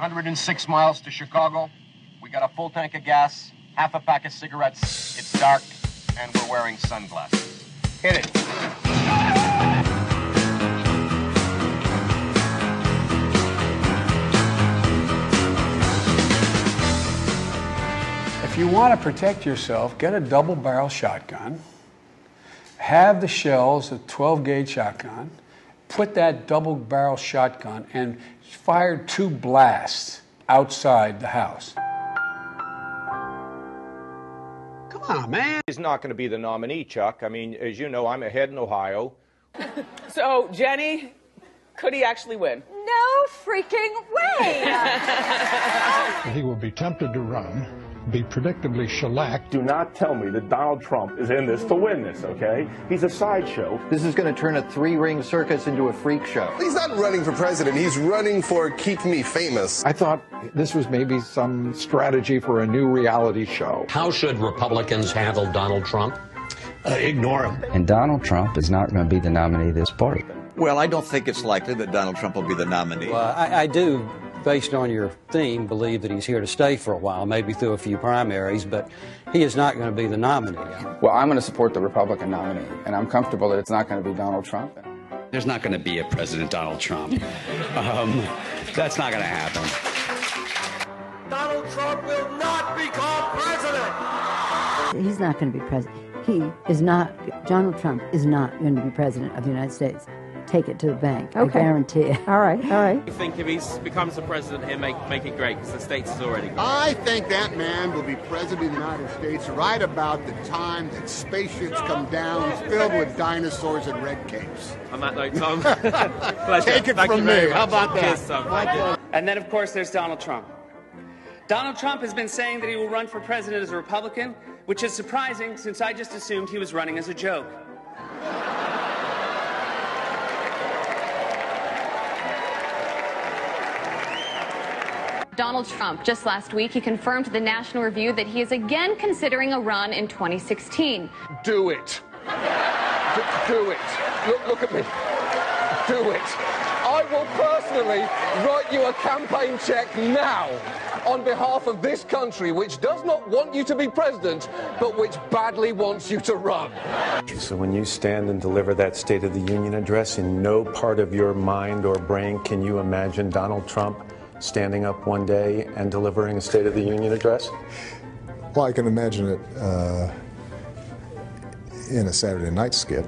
106 miles to Chicago. We got a full tank of gas, half a pack of cigarettes. It's dark, and we're wearing sunglasses. Hit it. If you want to protect yourself, get a double barrel shotgun, have the shells, a 12 gauge shotgun, put that double barrel shotgun and fired two blasts outside the house. Come on, man. He's not going to be the nominee, Chuck. I mean, as you know, I'm ahead in Ohio. So, Jenny, could he actually win? No freaking way! He will be tempted to run, be predictably shellacked. Do not tell me that Donald Trump is in this to win this, okay? He's a sideshow. This is going to turn a three ring circus into a freak show. He's not running for president. He's running for Keep Me Famous. I thought this was maybe some strategy for a new reality show. How should Republicans handle Donald Trump? Uh, ignore him. And Donald Trump is not going to be the nominee of this party. Well, I don't think it's likely that Donald Trump will be the nominee. Well, I, I do, based on your theme, believe that he's here to stay for a while, maybe through a few primaries, but he is not going to be the nominee. Well, I'm going to support the Republican nominee, and I'm comfortable that it's not going to be Donald Trump. There's not going to be a President Donald Trump. Um, that's not going to happen. Donald Trump will not become president. He's not going to be president. He is not, Donald Trump is not going to be president of the United States. Take it to the bank. Okay. I guarantee it. All right, all right. I think if he becomes the president, he'll make, make it great because the states is already great. I think that man will be president of the United States right about the time that spaceships come down filled with dinosaurs and red capes. On that note, Tom, Take it Thank from me. How about that? Cheers, Tom. And then, of course, there's Donald Trump. Donald Trump has been saying that he will run for president as a Republican, which is surprising since I just assumed he was running as a joke. Donald Trump, just last week, he confirmed to the National Review that he is again considering a run in 2016. Do it. D- do it. Look, look at me. Do it. I will personally write you a campaign check now on behalf of this country, which does not want you to be president, but which badly wants you to run. So when you stand and deliver that State of the Union address, in no part of your mind or brain can you imagine Donald Trump standing up one day and delivering a State of the Union address? Well, I can imagine it uh, in a Saturday night skit.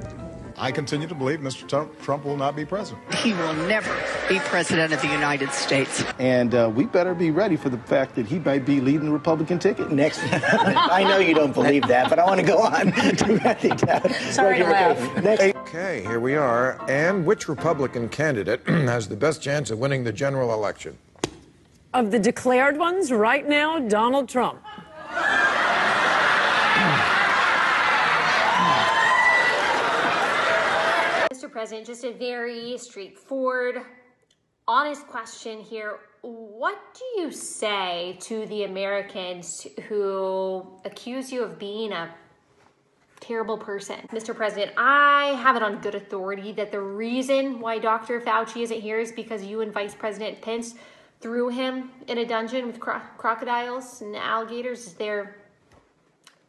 I continue to believe Mr. Trump, Trump will not be president. He will never be president of the United States. And uh, we better be ready for the fact that he might be leading the Republican ticket next. I know you don't believe that, but I want to go on. Sorry to laugh. Next. Okay, here we are. And which Republican candidate has the best chance of winning the general election? Of the declared ones, right now, Donald Trump. Mr. President, just a very straightforward, honest question here. What do you say to the Americans who accuse you of being a terrible person? Mr. President, I have it on good authority that the reason why Dr. Fauci isn't here is because you and Vice President Pence threw him in a dungeon with cro- crocodiles and alligators. Is there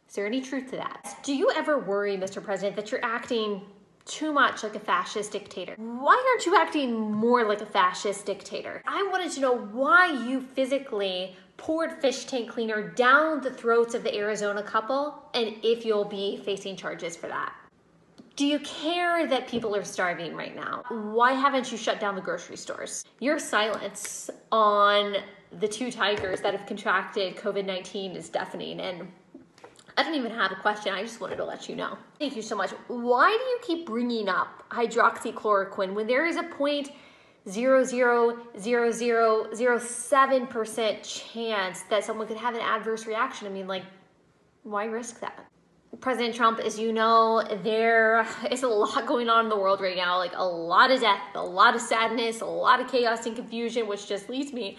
is there any truth to that? Do you ever worry, Mr. President, that you're acting too much like a fascist dictator? Why aren't you acting more like a fascist dictator? I wanted to know why you physically poured fish tank cleaner down the throats of the Arizona couple and if you'll be facing charges for that. Do you care that people are starving right now? Why haven't you shut down the grocery stores? Your silence on the two tigers that have contracted COVID 19 is deafening and I don't even have a question. I just wanted to let you know. Thank you so much. Why do you keep bringing up hydroxychloroquine when there is a point zero zero zero zero zero seven percent chance that someone could have an adverse reaction? I mean, like, why risk that? President Trump, as you know, there is a lot going on in the world right now. Like a lot of death, a lot of sadness, a lot of chaos and confusion, which just leads me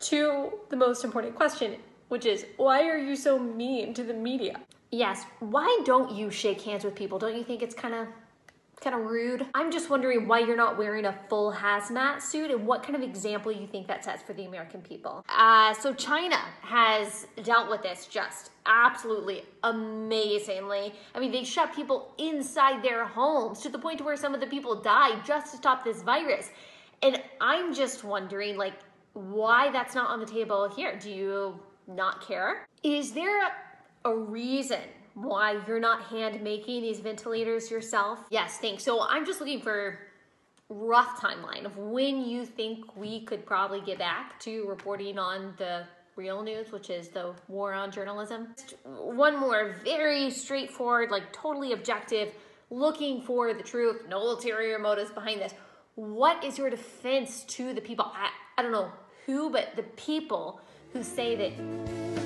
to the most important question which is why are you so mean to the media? Yes, why don't you shake hands with people? Don't you think it's kind of kind of rude. I'm just wondering why you're not wearing a full hazmat suit and what kind of example you think that sets for the American people. Uh, so, China has dealt with this just absolutely amazingly. I mean, they shut people inside their homes to the point where some of the people died just to stop this virus. And I'm just wondering, like, why that's not on the table here. Do you not care? Is there a reason why you're not hand making these ventilators yourself? Yes, thanks. So I'm just looking for rough timeline of when you think we could probably get back to reporting on the real news, which is the war on journalism. Just One more very straightforward, like totally objective, looking for the truth, no ulterior motives behind this. What is your defense to the people? I, I don't know who, but the people who say that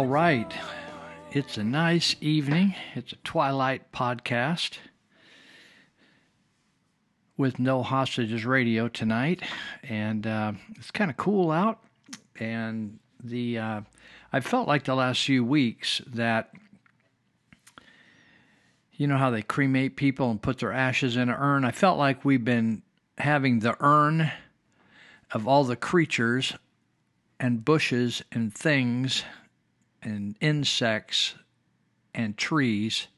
all right. It's a nice evening. It's a Twilight podcast with No Hostages Radio tonight, and uh, it's kind of cool out. And the uh, I felt like the last few weeks that you know how they cremate people and put their ashes in an urn. I felt like we've been having the urn of all the creatures and bushes and things and insects and trees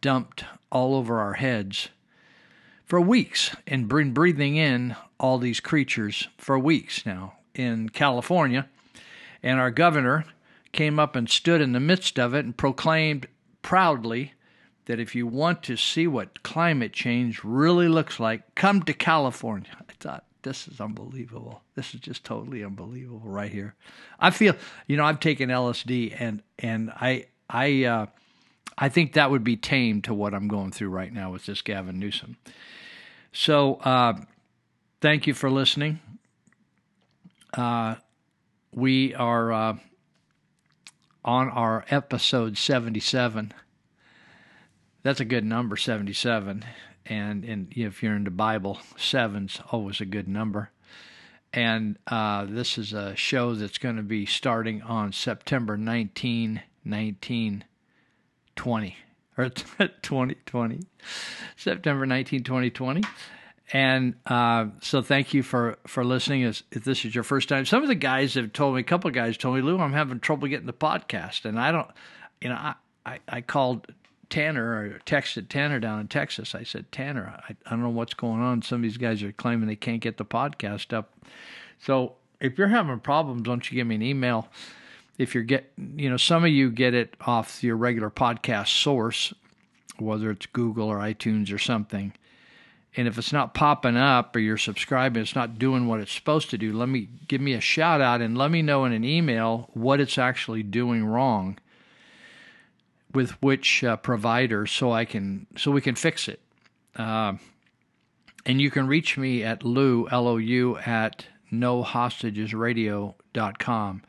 dumped all over our heads for weeks and been breathing in all these creatures for weeks now in California. And our governor came up and stood in the midst of it and proclaimed proudly that if you want to see what climate change really looks like, come to California. This is unbelievable. This is just totally unbelievable right here. I feel, you know, I've taken LSD and and I I uh, I think that would be tame to what I'm going through right now with this Gavin Newsom. So, uh, thank you for listening. Uh, we are uh, on our episode 77. That's a good number, 77 and and if you're into Bible, seven's always a good number. And uh, this is a show that's going to be starting on September 19, 1920, or 2020, September 19, 2020. And uh, so, thank you for for listening. If, if this is your first time, some of the guys have told me, a couple of guys told me, Lou, I'm having trouble getting the podcast, and I don't, you know, I I, I called Tanner or texted Tanner down in Texas. I said, Tanner, I, I don't know what's going on. Some of these guys are claiming they can't get the podcast up. So if you're having problems, don't you give me an email. If you're get, you know, some of you get it off your regular podcast source, whether it's Google or iTunes or something. And if it's not popping up or you're subscribing, it's not doing what it's supposed to do. Let me give me a shout out and let me know in an email what it's actually doing wrong with which uh, provider so I can so we can fix it. Uh, and you can reach me at Lou L O U at nohostagesradio.com.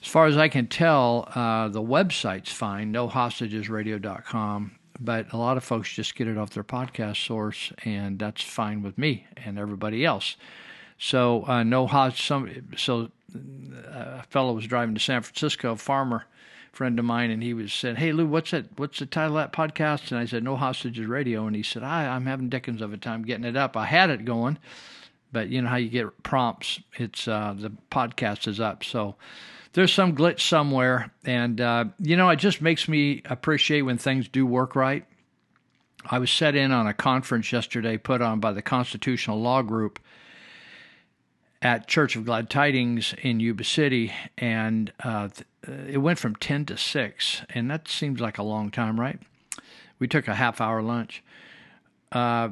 As far as I can tell, uh, the website's fine, nohostagesradio.com, but a lot of folks just get it off their podcast source, and that's fine with me and everybody else. So, uh, no host, so uh, a fellow was driving to San Francisco, farmer friend of mine, and he was said, "Hey Lou, what's that? What's the title of that podcast?" And I said, "No Hostages Radio." And he said, I, "I'm having dickens of a time getting it up. I had it going, but you know how you get prompts. It's uh, the podcast is up, so." There's some glitch somewhere, and uh, you know it just makes me appreciate when things do work right. I was set in on a conference yesterday put on by the Constitutional Law Group at Church of Glad Tidings in Yuba City, and uh, it went from 10 to 6, and that seems like a long time, right? We took a half hour lunch. Uh,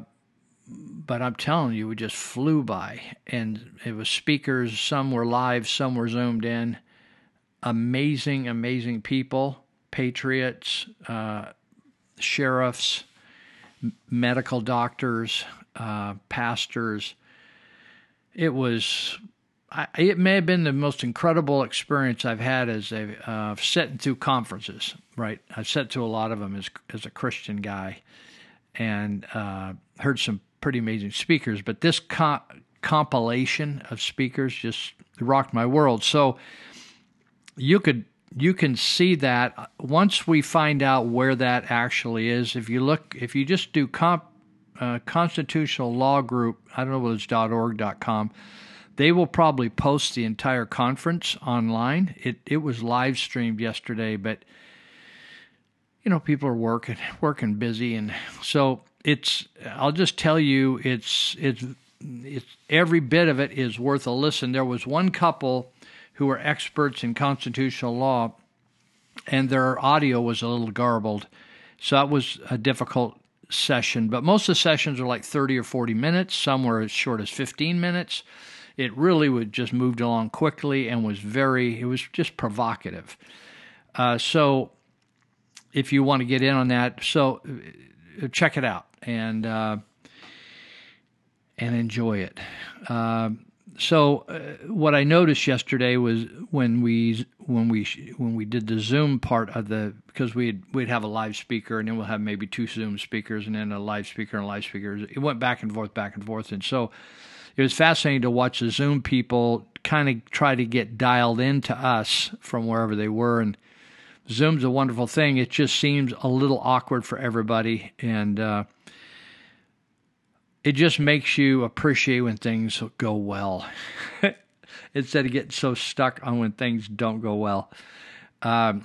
but I'm telling you, we just flew by, and it was speakers. Some were live, some were zoomed in. Amazing, amazing people, patriots, uh, sheriffs, medical doctors, uh, pastors. It was I, it may have been the most incredible experience I've had as a uh, sitting through conferences. Right, I've sat to a lot of them as as a Christian guy, and uh, heard some pretty amazing speakers. But this co- compilation of speakers just rocked my world. So you could you can see that once we find out where that actually is. If you look, if you just do comp, uh, constitutional law group, I don't know whether it's .org.com they will probably post the entire conference online. It it was live streamed yesterday, but you know people are working working busy, and so it's. I'll just tell you, it's it's it's every bit of it is worth a listen. There was one couple who were experts in constitutional law, and their audio was a little garbled, so that was a difficult session. But most of the sessions are like thirty or forty minutes. Some were as short as fifteen minutes it really would just moved along quickly and was very it was just provocative. Uh, so if you want to get in on that so uh, check it out and uh, and enjoy it. Uh, so what I noticed yesterday was when we when we when we did the Zoom part of the because we'd we'd have a live speaker and then we'll have maybe two Zoom speakers and then a live speaker and live speakers. It went back and forth, back and forth, and so it was fascinating to watch the Zoom people kind of try to get dialed into us from wherever they were. And Zoom's a wonderful thing. It just seems a little awkward for everybody. And uh, it just makes you appreciate when things go well instead of getting so stuck on when things don't go well. Um,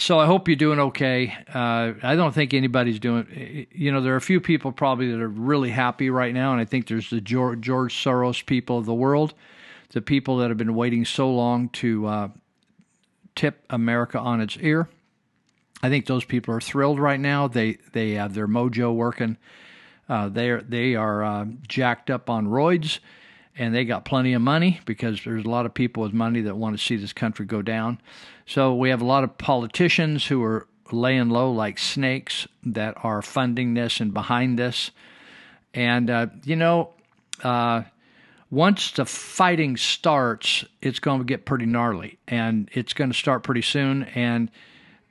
so I hope you're doing okay. Uh, I don't think anybody's doing. You know, there are a few people probably that are really happy right now, and I think there's the George, George Soros people of the world, the people that have been waiting so long to uh, tip America on its ear. I think those people are thrilled right now. They they have their mojo working. Uh, they are they are uh, jacked up on roids, and they got plenty of money because there's a lot of people with money that want to see this country go down. So we have a lot of politicians who are laying low like snakes that are funding this and behind this. And, uh, you know, uh, once the fighting starts, it's going to get pretty gnarly, and it's going to start pretty soon. And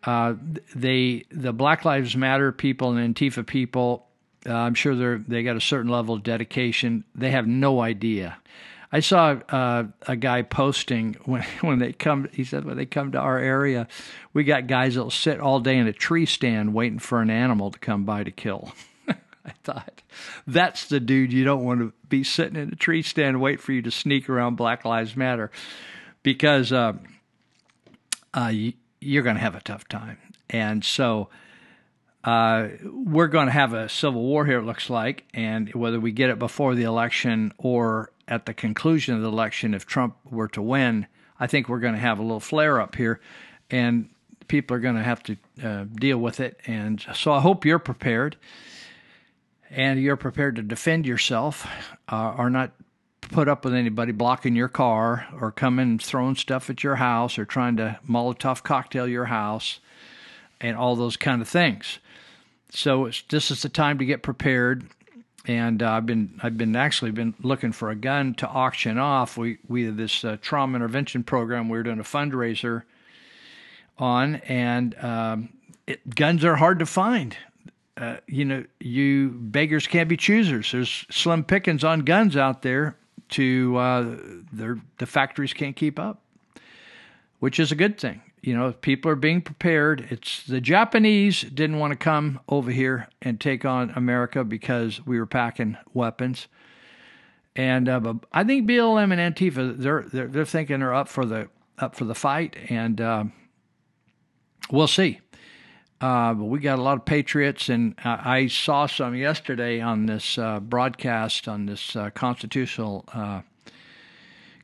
uh, they, the Black Lives Matter people and Antifa people, uh, I'm sure they're they got a certain level of dedication. They have no idea I saw uh, a guy posting when when they come. He said when they come to our area, we got guys that'll sit all day in a tree stand waiting for an animal to come by to kill. I thought that's the dude you don't want to be sitting in a tree stand and wait for you to sneak around Black Lives Matter, because uh, uh, you're going to have a tough time. And so uh, we're going to have a civil war here, it looks like, and whether we get it before the election or at the conclusion of the election, if Trump were to win, I think we're going to have a little flare up here, and people are going to have to uh, deal with it. And so I hope you're prepared, and you're prepared to defend yourself, uh, or not put up with anybody blocking your car, or coming throwing stuff at your house, or trying to Molotov cocktail your house, and all those kind of things. So this is the time to get prepared and uh, I've been I've been actually been looking for a gun to auction off. We we this uh, trauma intervention program we are doing a fundraiser on, and um, it, guns are hard to find. Uh, you know, you beggars can't be choosers. There's slim pickings on guns out there. To uh, the factories can't keep up, which is a good thing you know, people are being prepared. It's the Japanese didn't want to come over here and take on America because we were packing weapons. And uh, I think BLM and Antifa they're, they're they're thinking they're up for the up for the fight, and uh, we'll see. Uh, but we got a lot of patriots, and I saw some yesterday on this uh, broadcast on this uh, constitutional uh,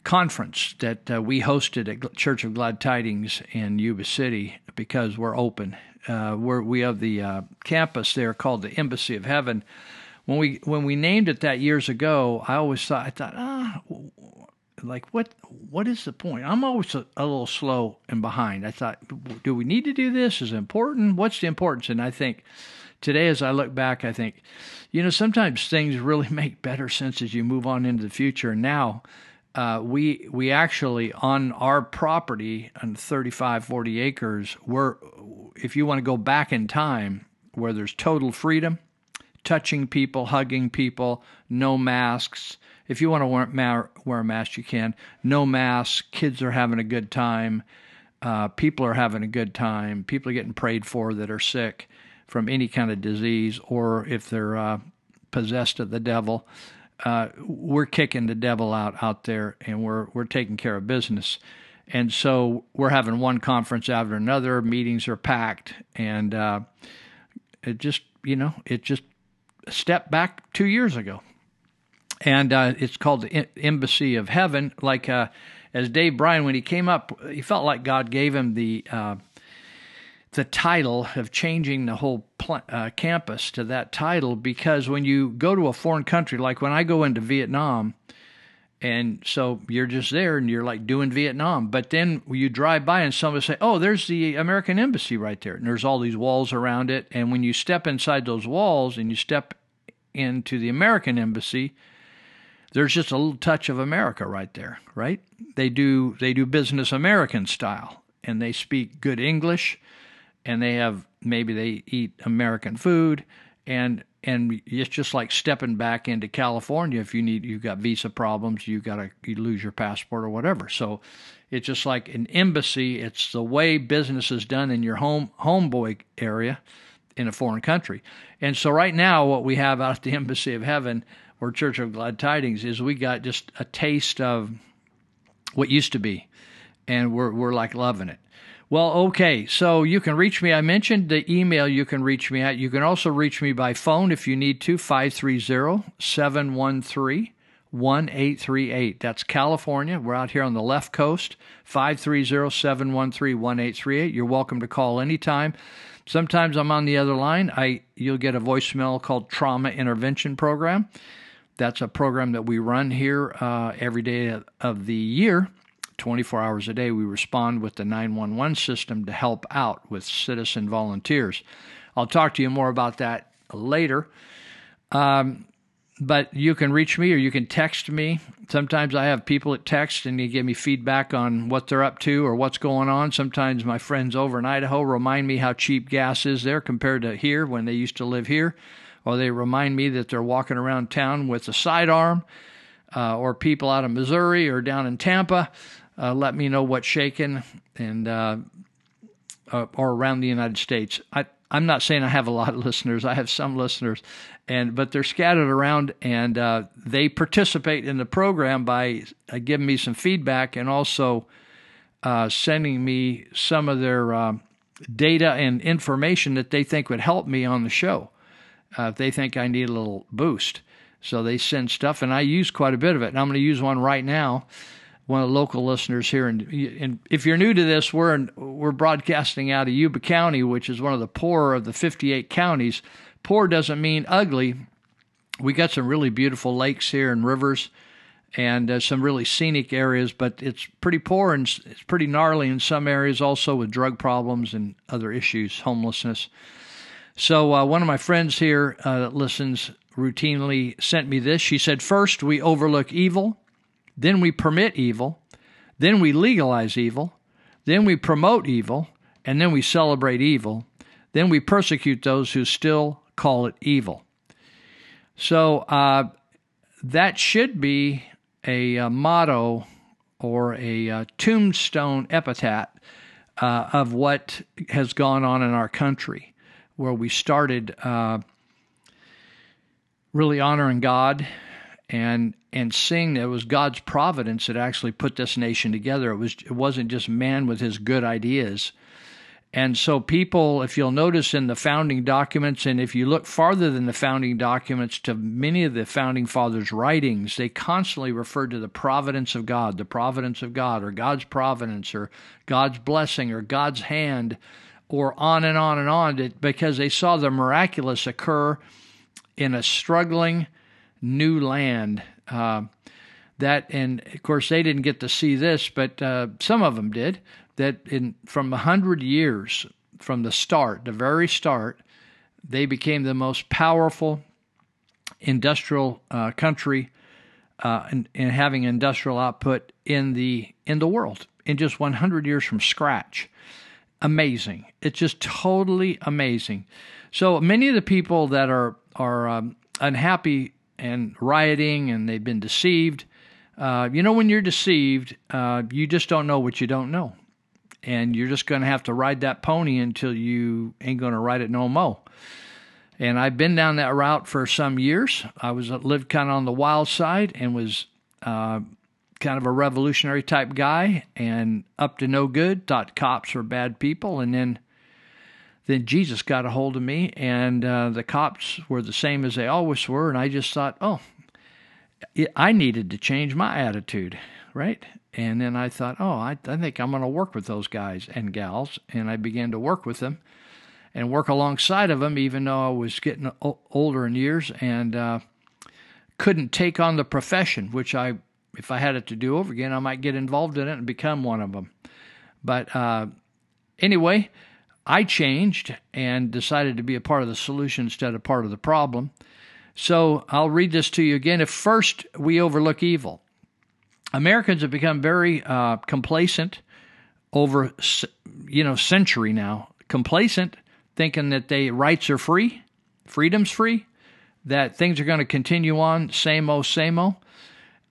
conference that uh, we hosted at Church of Glad Tidings in Yuba City because we're open. Uh, we're, we have the uh, campus there called the Embassy of Heaven. When we when we named it that years ago, I always thought I thought ah, like what what is the point? I'm always a, a little slow and behind. I thought, do we need to do this? Is important? What's the importance? And I think today, as I look back, I think, you know, sometimes things really make better sense as you move on into the future. And now uh, we we actually on our property on 35 40 acres we're if you want to go back in time where there's total freedom touching people hugging people no masks if you want to wear, ma- wear a mask you can. No masks kids are having a good time uh, people are having a good time people are getting prayed for that are sick from any kind of disease or if they're uh, possessed of the devil uh, we're kicking the devil out out there, and we're we're taking care of business. And so we're having one conference after another. Meetings are packed, and uh, it just you know it just stepped back two years ago, and uh, it's called the Embassy of Heaven. Like uh, as Dave Bryan, when he came up, he felt like God gave him the uh, the title of changing the whole pl- uh, campus to that title because when you go to a foreign country, like when I go into Vietnam, and so you're just there and you're like doing Vietnam, but then you drive by and somebody say, "Oh, there's the American embassy right there," and there's all these walls around it, and when you step inside those walls and you step into the American embassy, there's just a little touch of America right there, right? They do they do business American style, and they speak good English and they have maybe they eat American food and and it's just like stepping back into California. If you need you've got visa problems you got to you lose your passport or whatever. So it's just like an embassy. It's the way business is done in your home homeboy area in a foreign country. And so right now what we have out at the embassy of heaven or church of glad tidings is we got just a taste of what used to be and we're we're like loving it well, okay. So you can reach me. I mentioned the email you can reach me at. You can also reach me by phone if you need to, 530 713 1838. That's California. We're out here on the left coast, 530 713 1838. You're welcome to call anytime. Sometimes I'm on the other line. I You'll get a voicemail called Trauma Intervention Program. That's a program that we run here uh, every day of the year 24 hours a day, we respond with the 911 system to help out with citizen volunteers. I'll talk to you more about that later. Um, but you can reach me or you can text me. Sometimes I have people that text and they give me feedback on what they're up to or what's going on. Sometimes my friends over in Idaho remind me how cheap gas is there compared to here when they used to live here. Or they remind me that they're walking around town with a sidearm. Uh, or people out of Missouri or down in Tampa uh, let me know what's shaking and uh, uh, or around the United States. I, I'm not saying I have a lot of listeners. I have some listeners, and but they're scattered around, and uh, they participate in the program by uh, giving me some feedback and also sending me some of their data and information that they think would help me on the show. If they think I need a little boost, so they send stuff, and I use quite a bit of it. And I'm going to use one right now one of the local listeners here. And, and if you're new to this, we're in, we're broadcasting out of Yuba County, which is one of the poorer of the 58 counties. Poor doesn't mean ugly. We got some really beautiful lakes here and rivers, and uh, some really scenic areas, but it's pretty poor and it's pretty gnarly in some areas, also with drug problems and other issues, homelessness. So uh, one of my friends here uh, that listens routinely sent me this. She said, First, we overlook evil then we permit evil. Then we legalize evil. Then we promote evil. And then we celebrate evil. Then we persecute those who still call it evil. So uh, that should be a, a, motto or a, a tombstone epitaph uh, of what has gone on in our country, where we started uh, really honoring God and and seeing that it was God's providence that actually put this nation together. It was it wasn't just man with his good ideas. And so people, if you'll notice in the founding documents, and if you look farther than the founding documents to many of the founding fathers' writings, they constantly referred to the providence of God, the providence of God, or God's providence, or God's blessing, or God's hand, or on and on and on, because they saw the miraculous occur in a struggling, new land. Uh, that and of course they didn't get to see this, but uh, some of them did. That in from a hundred years from the start, the very start, they became the most powerful industrial uh, country uh, having industrial output in the in the world in just 100 years from scratch. Amazing! It's just totally amazing. So many of the people that are are um, unhappy and rioting and they've been deceived. Uh, you know, when you're deceived, uh, you just don't know what you don't know. And you're just going to have to ride that pony until you ain't going to ride it no more. And I've been down that route for some years. I was lived kind of on the wild side and was uh, kind of a revolutionary type guy and up to no good. Thought cops were bad people, and then then Jesus got a hold of me, and uh, the cops were the same as they always were. And I just thought, oh, I needed to change my attitude, right? And then I thought, oh, I, I think I'm going to work with those guys and gals. And I began to work with them and work alongside of them, even though I was getting older in years and uh, couldn't take on the profession, which I, if I had it to do over again, I might get involved in it and become one of them. But uh, anyway, I changed and decided to be a part of the solution instead of part of the problem. So I'll read this to you again. If first we overlook evil, Americans have become very uh, complacent over you know century now. Complacent, thinking that they rights are free, freedom's free, that things are going to continue on same old same old.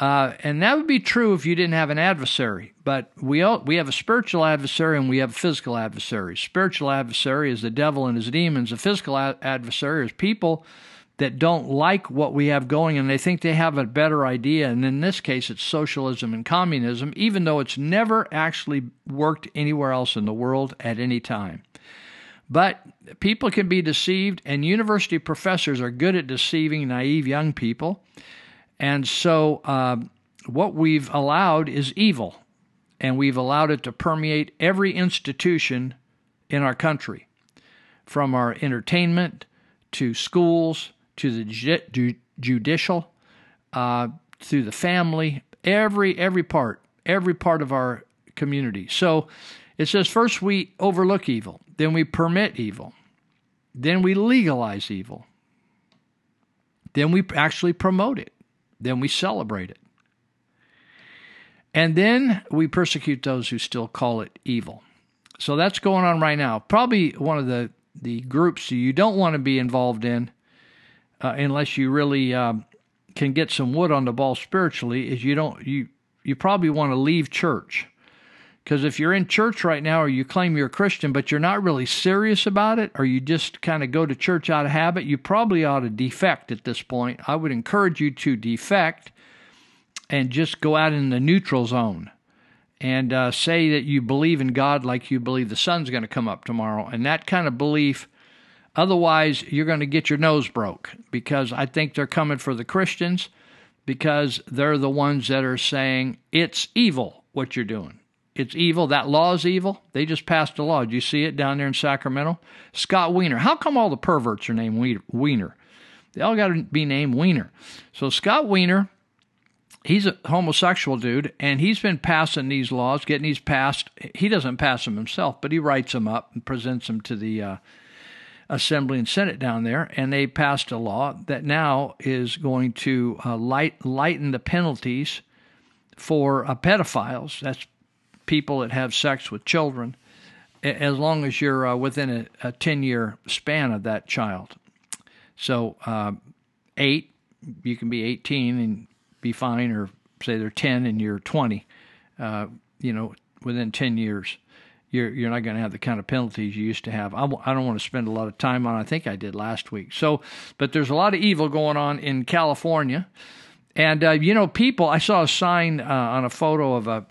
Uh, and that would be true if you didn't have an adversary. But we all, we have a spiritual adversary and we have a physical adversary. Spiritual adversary is the devil and his demons. A physical ad- adversary is people that don't like what we have going and they think they have a better idea. And in this case, it's socialism and communism, even though it's never actually worked anywhere else in the world at any time. But people can be deceived, and university professors are good at deceiving naive young people. And so, uh, what we've allowed is evil, and we've allowed it to permeate every institution in our country, from our entertainment to schools to the ju- judicial, uh, to the family, every every part, every part of our community. So it says first we overlook evil, then we permit evil, then we legalize evil, then we actually promote it, then we celebrate it. And then we persecute those who still call it evil. So that's going on right now. Probably one of the, the groups you don't want to be involved in uh, unless you really uh, can get some wood on the ball spiritually is you don't you you probably want to leave church because if you're in church right now or you claim you're a Christian, but you're not really serious about it, or you just kind of go to church out of habit, you probably ought to defect at this point. I would encourage you to defect and just go out in the neutral zone and uh, say that you believe in God like you believe the sun's going to come up tomorrow. And that kind of belief, otherwise, you're going to get your nose broke because I think they're coming for the Christians because they're the ones that are saying it's evil what you're doing it's evil. That law is evil. They just passed a law. Do you see it down there in Sacramento? Scott Wiener. How come all the perverts are named Weiner? They all got to be named Weiner. So Scott Wiener, he's a homosexual dude, and he's been passing these laws, getting these passed. He doesn't pass them himself, but he writes them up and presents them to the uh, Assembly and Senate down there, and they passed a law that now is going to uh, light, lighten the penalties for uh, pedophiles. That's people that have sex with children, as long as you're uh, within a, a 10 year span of that child. So, uh, eight, you can be 18 and be fine, or say they're 10 and you're 20, uh, you know, within 10 years. You're, you're not going to have the kind of penalties you used to have. I w- I don't want to spend a lot of time on. I think I did last week. So, but there's a lot of evil going on in California, and uh, you know, people. I saw a sign uh, on a photo of a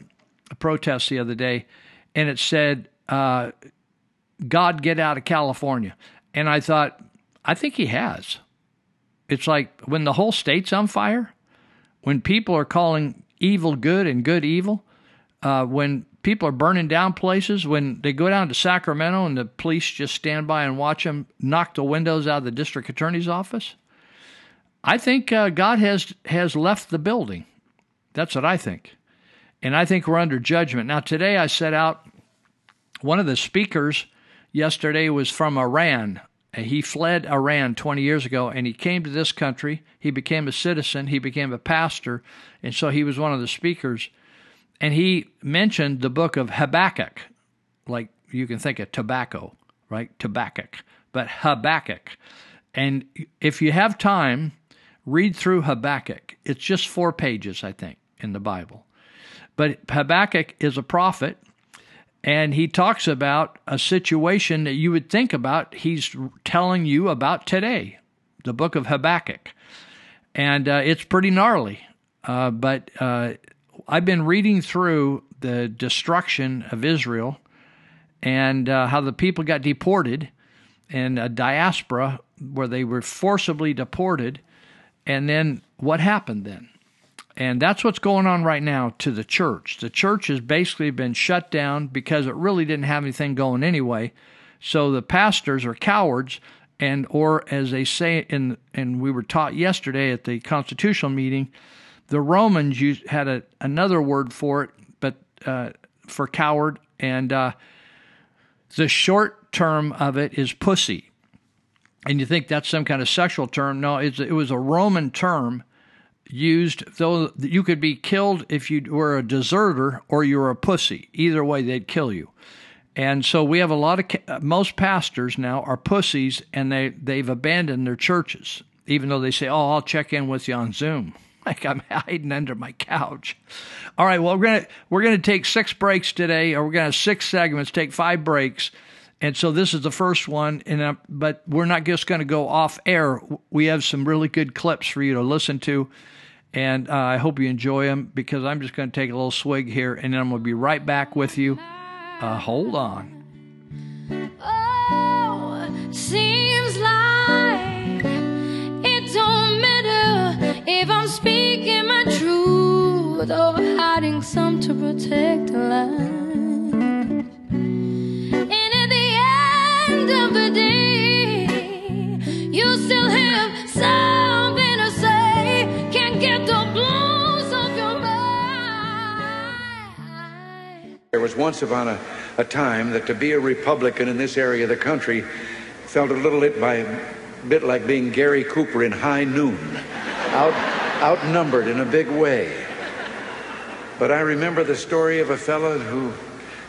a protest the other day, and it said, uh, God, get out of California. And I thought, I think he has. It's like when the whole state's on fire, when people are calling evil good and good evil, uh, when people are burning down places, when they go down to Sacramento and the police just stand by and watch them knock the windows out of the district attorney's office. I think uh, God has has left the building. That's what I think. And I think we're under judgment. Now, today I set out, one of the speakers yesterday was from Iran. He fled Iran 20 years ago and he came to this country. He became a citizen. He became a pastor. And so he was one of the speakers. And he mentioned the book of Habakkuk, like you can think of tobacco, right? Habakkuk, but Habakkuk. And if you have time, read through Habakkuk. It's just four pages, I think, in the Bible. But Habakkuk is a prophet and he talks about a situation that you would think about he's telling you about today the book of habakkuk. And uh, it's pretty gnarly. Uh, but uh, i've been reading through the destruction of israel and uh, how the people got deported in a diaspora where they were forcibly deported. And then what happened then and that's what's going on right now to the church. The church has basically been shut down because it really didn't have anything going anyway. So the pastors are cowards and or as they say in and we were taught yesterday at the constitutional meeting, the Romans used, had a, another word for it, but uh, for coward and uh, the short term of it is pussy. And you think that's some kind of sexual term. No, it was a Roman term used, though you could be killed if you were a deserter or you were a pussy. Either way, they'd kill you. And so we have a lot of most pastors now are pussies, and they they've abandoned their churches, even though they say, "Oh, I'll check in with you on Zoom." Like I'm hiding under my couch. All right, well we're gonna we're gonna take six breaks today, or we're gonna have six segments. Take five breaks. And so this is the first one, and uh, but we're not just going to go off air. We have some really good clips for you to listen to and uh, I hope you enjoy them because I'm just going to take a little swig here and then I'm going to be right back with you. Uh, hold on. Oh, seems like it don't matter if I'm speaking my truth or hiding some to protect the. Was once upon a, a time that to be a Republican in this area of the country felt a little bit by bit like being Gary Cooper in high noon, out outnumbered in a big way. But I remember the story of a fellow who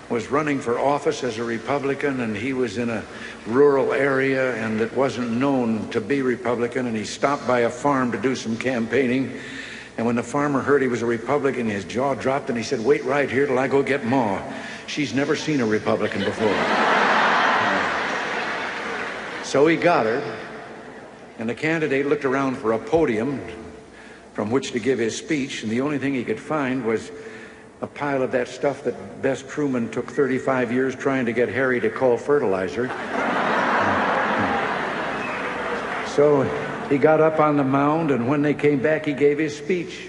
was running for office as a Republican, and he was in a rural area and it wasn't known to be Republican, and he stopped by a farm to do some campaigning. And when the farmer heard he was a Republican, his jaw dropped, and he said, "Wait right here till I go get Ma. She's never seen a Republican before." so he got her, and the candidate looked around for a podium from which to give his speech, and the only thing he could find was a pile of that stuff that Bess Truman took 35 years trying to get Harry to call fertilizer. so he got up on the mound, and when they came back, he gave his speech.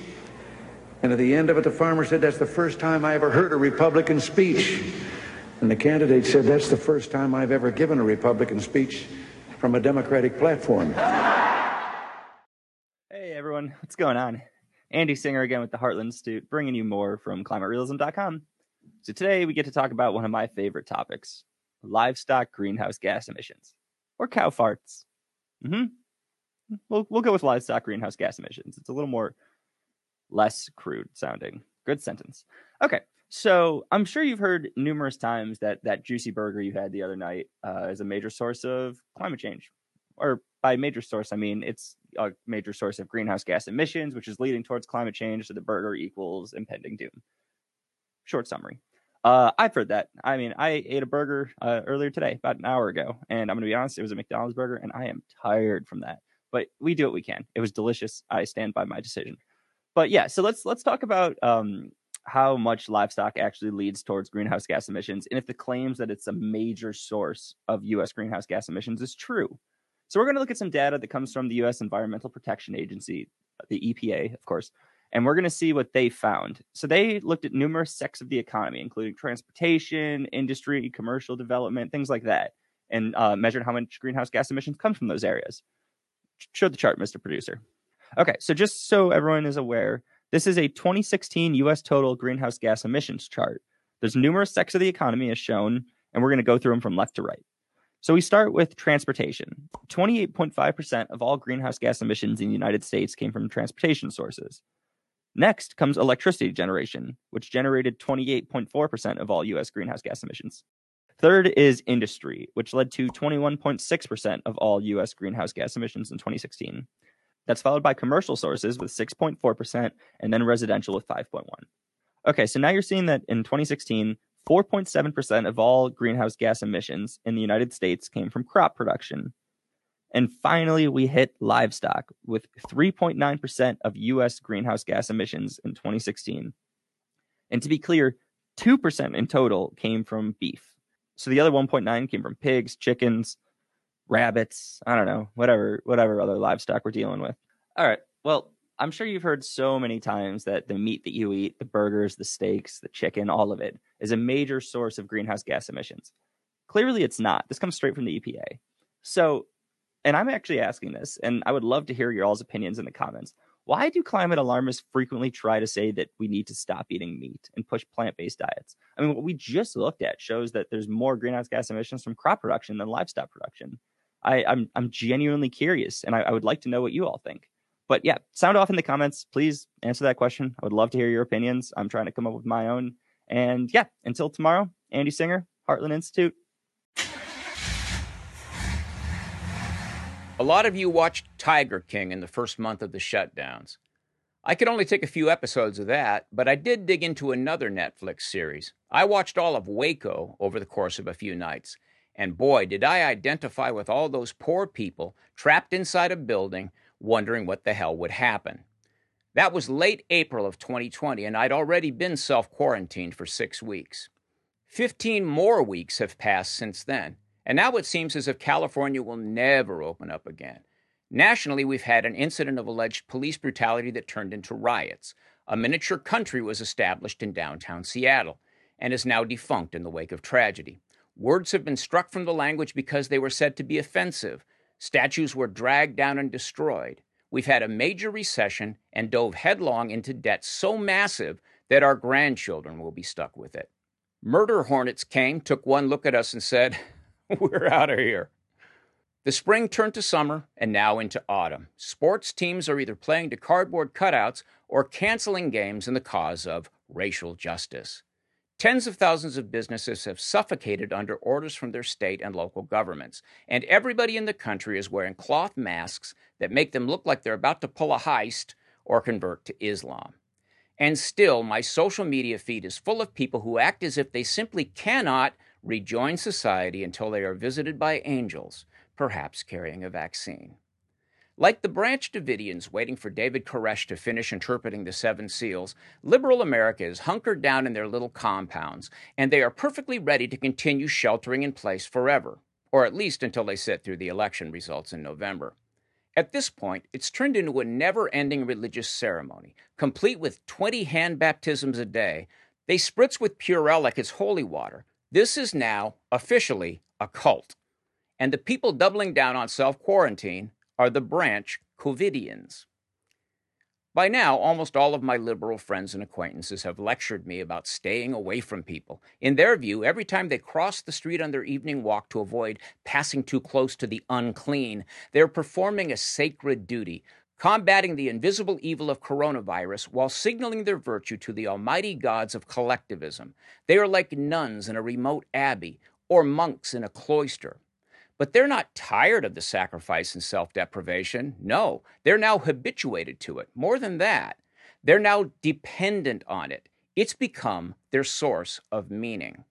And at the end of it, the farmer said, That's the first time I ever heard a Republican speech. And the candidate said, That's the first time I've ever given a Republican speech from a Democratic platform. Hey everyone, what's going on? Andy Singer again with the Heartland Institute, bringing you more from climaterealism.com. So today we get to talk about one of my favorite topics livestock greenhouse gas emissions, or cow farts. hmm We'll, we'll go with livestock greenhouse gas emissions. It's a little more less crude sounding. Good sentence. Okay, so I'm sure you've heard numerous times that that juicy burger you had the other night uh, is a major source of climate change. Or by major source, I mean it's a major source of greenhouse gas emissions, which is leading towards climate change. So the burger equals impending doom. Short summary. Uh, I've heard that. I mean, I ate a burger uh, earlier today, about an hour ago, and I'm going to be honest, it was a McDonald's burger, and I am tired from that. But we do what we can. It was delicious. I stand by my decision. But yeah, so let's let's talk about um, how much livestock actually leads towards greenhouse gas emissions, and if the claims that it's a major source of U.S. greenhouse gas emissions is true. So we're going to look at some data that comes from the U.S. Environmental Protection Agency, the EPA, of course, and we're going to see what they found. So they looked at numerous sectors of the economy, including transportation, industry, commercial development, things like that, and uh, measured how much greenhouse gas emissions come from those areas. Show the chart, Mr. Producer. Okay, so just so everyone is aware, this is a 2016 U.S. total greenhouse gas emissions chart. There's numerous sectors of the economy as shown, and we're going to go through them from left to right. So we start with transportation. 28.5% of all greenhouse gas emissions in the United States came from transportation sources. Next comes electricity generation, which generated 28.4% of all US greenhouse gas emissions. Third is industry, which led to 21.6% of all US greenhouse gas emissions in 2016. That's followed by commercial sources with 6.4% and then residential with 5.1. Okay, so now you're seeing that in 2016, 4.7% of all greenhouse gas emissions in the United States came from crop production. And finally, we hit livestock with 3.9% of US greenhouse gas emissions in 2016. And to be clear, 2% in total came from beef. So the other 1.9 came from pigs, chickens, rabbits, I don't know, whatever whatever other livestock we're dealing with. All right. Well, I'm sure you've heard so many times that the meat that you eat, the burgers, the steaks, the chicken, all of it is a major source of greenhouse gas emissions. Clearly it's not. This comes straight from the EPA. So, and I'm actually asking this and I would love to hear your all's opinions in the comments. Why do climate alarmists frequently try to say that we need to stop eating meat and push plant based diets? I mean, what we just looked at shows that there's more greenhouse gas emissions from crop production than livestock production. I, am I'm, I'm genuinely curious, and I, I would like to know what you all think. But yeah, sound off in the comments. Please answer that question. I would love to hear your opinions. I'm trying to come up with my own. And yeah, until tomorrow, Andy Singer, Heartland Institute. A lot of you watched Tiger King in the first month of the shutdowns. I could only take a few episodes of that, but I did dig into another Netflix series. I watched all of Waco over the course of a few nights, and boy, did I identify with all those poor people trapped inside a building wondering what the hell would happen. That was late April of 2020, and I'd already been self quarantined for six weeks. Fifteen more weeks have passed since then. And now it seems as if California will never open up again. Nationally, we've had an incident of alleged police brutality that turned into riots. A miniature country was established in downtown Seattle and is now defunct in the wake of tragedy. Words have been struck from the language because they were said to be offensive. Statues were dragged down and destroyed. We've had a major recession and dove headlong into debt so massive that our grandchildren will be stuck with it. Murder hornets came, took one look at us, and said, We're out of here. The spring turned to summer and now into autumn. Sports teams are either playing to cardboard cutouts or canceling games in the cause of racial justice. Tens of thousands of businesses have suffocated under orders from their state and local governments, and everybody in the country is wearing cloth masks that make them look like they're about to pull a heist or convert to Islam. And still, my social media feed is full of people who act as if they simply cannot rejoin society until they are visited by angels, perhaps carrying a vaccine. Like the Branch Davidians waiting for David Koresh to finish interpreting the seven seals, liberal America is hunkered down in their little compounds, and they are perfectly ready to continue sheltering in place forever, or at least until they sit through the election results in November. At this point, it's turned into a never ending religious ceremony, complete with 20 hand baptisms a day. They spritz with Purell like it's holy water, this is now officially a cult. And the people doubling down on self quarantine are the branch Covidians. By now, almost all of my liberal friends and acquaintances have lectured me about staying away from people. In their view, every time they cross the street on their evening walk to avoid passing too close to the unclean, they're performing a sacred duty, combating the invisible evil of coronavirus while signaling their virtue to the almighty gods of collectivism. They are like nuns in a remote abbey or monks in a cloister. But they're not tired of the sacrifice and self deprivation. No, they're now habituated to it. More than that, they're now dependent on it. It's become their source of meaning.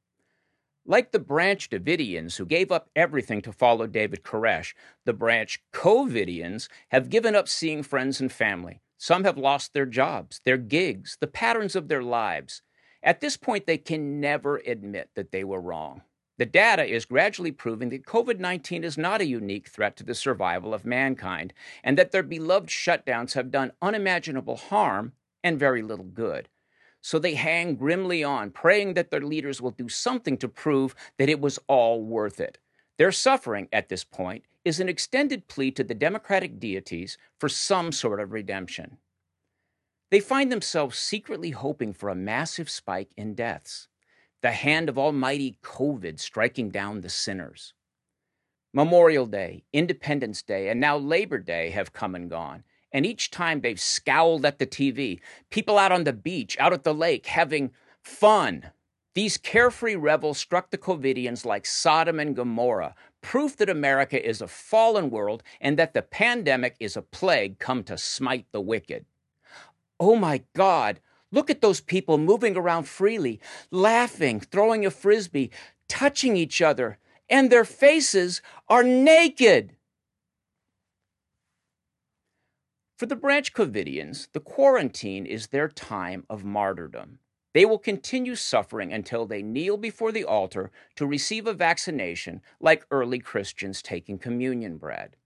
Like the branch Davidians, who gave up everything to follow David Koresh, the branch Covidians have given up seeing friends and family. Some have lost their jobs, their gigs, the patterns of their lives. At this point, they can never admit that they were wrong. The data is gradually proving that COVID 19 is not a unique threat to the survival of mankind, and that their beloved shutdowns have done unimaginable harm and very little good. So they hang grimly on, praying that their leaders will do something to prove that it was all worth it. Their suffering at this point is an extended plea to the democratic deities for some sort of redemption. They find themselves secretly hoping for a massive spike in deaths, the hand of almighty COVID striking down the sinners. Memorial Day, Independence Day, and now Labor Day have come and gone. And each time they've scowled at the TV, people out on the beach, out at the lake, having fun. These carefree revels struck the COVIDians like Sodom and Gomorrah, proof that America is a fallen world and that the pandemic is a plague come to smite the wicked. Oh my God, look at those people moving around freely, laughing, throwing a frisbee, touching each other, and their faces are naked. For the Branch Covidians, the quarantine is their time of martyrdom. They will continue suffering until they kneel before the altar to receive a vaccination, like early Christians taking communion bread.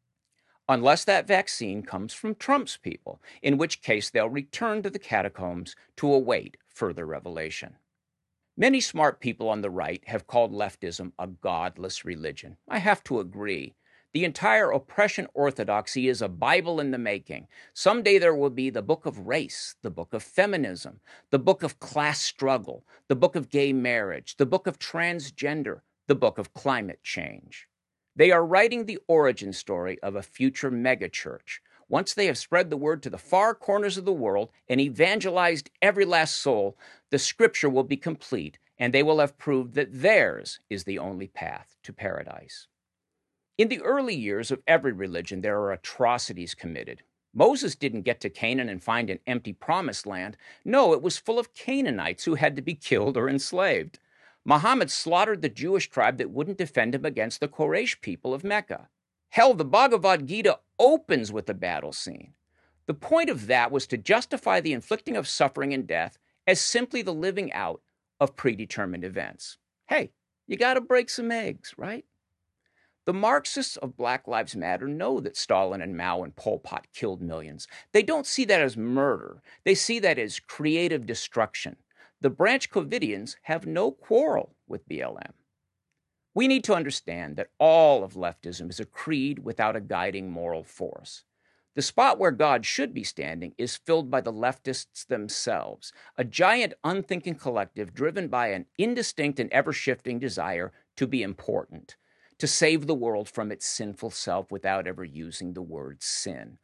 Unless that vaccine comes from Trump's people, in which case they'll return to the catacombs to await further revelation. Many smart people on the right have called leftism a godless religion. I have to agree. The entire oppression orthodoxy is a Bible in the making. Someday there will be the book of race, the book of feminism, the book of class struggle, the book of gay marriage, the book of transgender, the book of climate change. They are writing the origin story of a future megachurch. Once they have spread the word to the far corners of the world and evangelized every last soul, the scripture will be complete and they will have proved that theirs is the only path to paradise. In the early years of every religion, there are atrocities committed. Moses didn't get to Canaan and find an empty promised land. No, it was full of Canaanites who had to be killed or enslaved. Muhammad slaughtered the Jewish tribe that wouldn't defend him against the Quraysh people of Mecca. Hell, the Bhagavad Gita opens with a battle scene. The point of that was to justify the inflicting of suffering and death as simply the living out of predetermined events. Hey, you got to break some eggs, right? The Marxists of Black Lives Matter know that Stalin and Mao and Pol Pot killed millions. They don't see that as murder, they see that as creative destruction. The Branch Covidians have no quarrel with BLM. We need to understand that all of leftism is a creed without a guiding moral force. The spot where God should be standing is filled by the leftists themselves, a giant unthinking collective driven by an indistinct and ever shifting desire to be important to save the world from its sinful self without ever using the word sin.